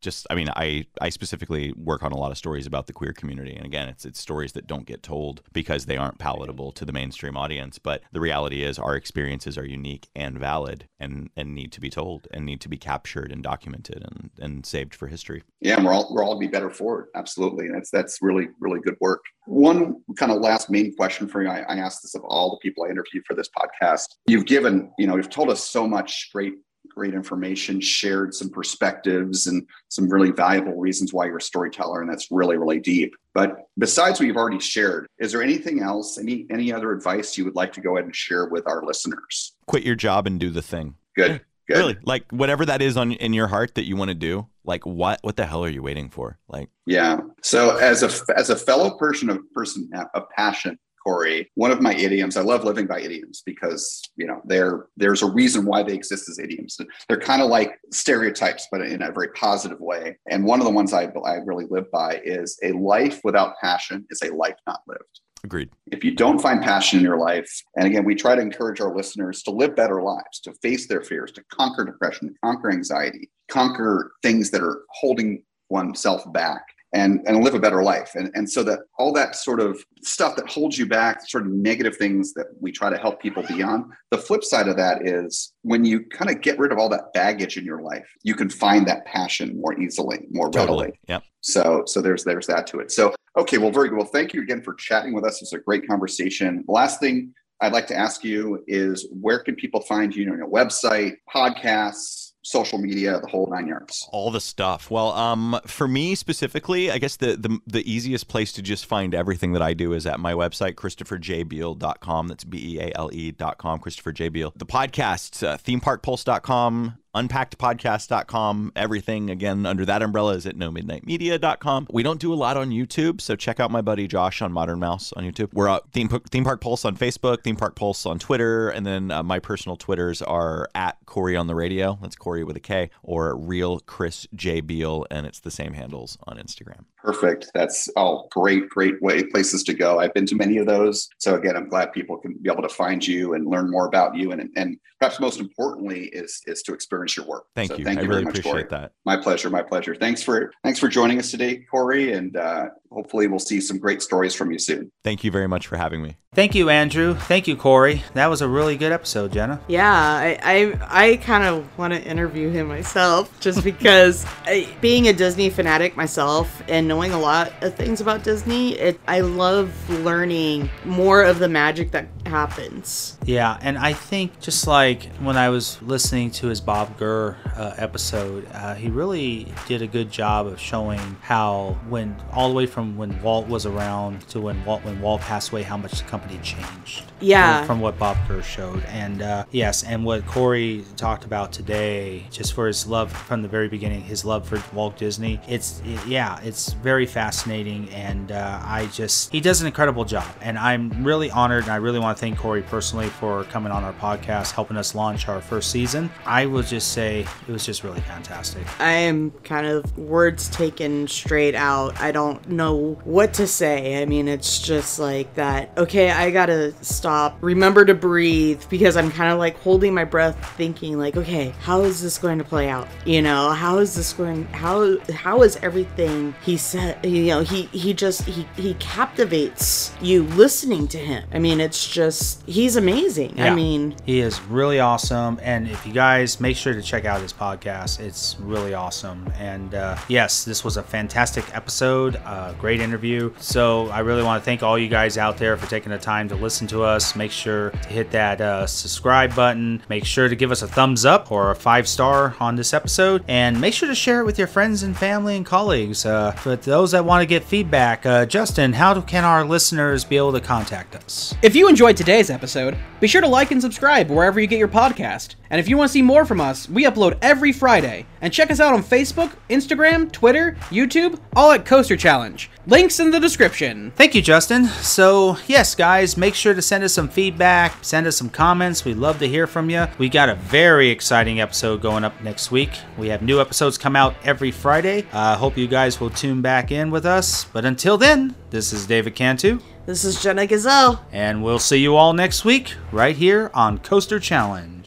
just, I mean, I, I specifically work on a lot of stories about the queer community, and again, it's it's stories that don't get told because they aren't palatable to the mainstream audience. But the reality is, our experiences are unique and valid, and and need to be told, and need to be captured and documented, and and saved for history. Yeah, and we're all we're all be better for it. Absolutely, and that's that's really really good work. One kind of last main question for you. I, I asked this of all the people I interviewed for this podcast. You've given, you know, you've told us so much great great information, shared some perspectives and some really valuable reasons why you're a storyteller, and that's really really deep. But besides what you've already shared, is there anything else, any any other advice you would like to go ahead and share with our listeners? Quit your job and do the thing. Good. Good. Really, like whatever that is on in your heart that you want to do, like what what the hell are you waiting for? Like, Yeah. So as a as a fellow person of person uh, of passion, Corey, one of my idioms, I love living by idioms because you know there there's a reason why they exist as idioms. They're kind of like stereotypes, but in a very positive way. And one of the ones I I really live by is a life without passion is a life not lived. Agreed. If you don't find passion in your life, and again, we try to encourage our listeners to live better lives, to face their fears, to conquer depression, conquer anxiety, conquer things that are holding oneself back. And, and live a better life. And, and so that all that sort of stuff that holds you back, sort of negative things that we try to help people beyond. The flip side of that is when you kind of get rid of all that baggage in your life, you can find that passion more easily, more readily. yeah So so there's there's that to it. So okay, well, very good. Well, thank you again for chatting with us. It's a great conversation. Last thing I'd like to ask you is where can people find you on your website, podcasts, social media, the whole nine yards? All the stuff. Well, um, for me specifically, I guess the, the the easiest place to just find everything that I do is at my website, christopherjbeale.com. That's B E A L E.com, Christopher J. Beale. The podcasts, uh, themeparkpulse.com, unpackedpodcast.com. Everything, again, under that umbrella is at nomidnightmedia.com. We don't do a lot on YouTube, so check out my buddy Josh on Modern Mouse on YouTube. We're at Theme, Theme Park Pulse on Facebook, Theme Park Pulse on Twitter, and then uh, my personal Twitters are at Corey on the radio. That's Corey with a K, or real Chris J. Beale, and it's the same handles on Instagram. Perfect. That's all great, great way places to go. I've been to many of those. So again, I'm glad people can be able to find you and learn more about you. And and perhaps most importantly is is to experience your work. Thank so you. Thank I you really very much, appreciate Corey. that. My pleasure. My pleasure. Thanks for thanks for joining us today, Corey. And uh, hopefully we'll see some great stories from you soon. Thank you very much for having me. Thank you, Andrew. Thank you, Corey. That was a really good episode, Jenna. Yeah, I I, I kind of want to interview him myself just because I, being a Disney fanatic myself and knowing a lot of things about Disney, it I love learning more of the magic that happens. Yeah, and I think just like when I was listening to his Bob Gurr uh, episode, uh, he really did a good job of showing how when all the way from when Walt was around to when Walt when Walt passed away, how much the company changed. Yeah. from, from what Bob Gurr showed, and uh, yes, and what Corey talked about today, just for his love from the very beginning, his love for Walt Disney. It's it- yeah, it's very fascinating, and uh, I just he does an incredible job, and I'm really honored, and I really want to thank Corey personally for coming on our podcast, helping us launch our first season. I was just say it was just really fantastic. I am kind of words taken straight out. I don't know what to say. I mean, it's just like that. Okay, I gotta stop, remember to breathe because I'm kind of like holding my breath, thinking like, okay, how is this going to play out? You know, how is this going? How how is everything he said? You know, he he just he he captivates you listening to him. I mean, it's just he's amazing. I mean, He is really awesome. And if you guys make sure to check out his podcast, it's really awesome. And uh, yes, this was a fantastic episode, uh, great interview. So I really want to thank all you guys out there for taking the time to listen to us. Make sure to hit that uh, subscribe button. Make sure to give us a thumbs up or a five star on this episode. And make sure to share it with your friends and family and colleagues. Uh, but those that want to get feedback, uh, Justin, how can our listeners be able to contact us? If you enjoyed today's episode, be sure to like and subscribe wherever you get your podcast. And if you want to see more from us, we upload every Friday. And check us out on Facebook, Instagram, Twitter, YouTube, all at Coaster Challenge. Links in the description. Thank you, Justin. So, yes, guys, make sure to send us some feedback, send us some comments. We'd love to hear from you. We got a very exciting episode going up next week. We have new episodes come out every Friday. I uh, hope you guys will tune back in with us. But until then, this is David Cantu, this is Jenna Gazelle. and we'll see you all next week right here on Coaster Challenge.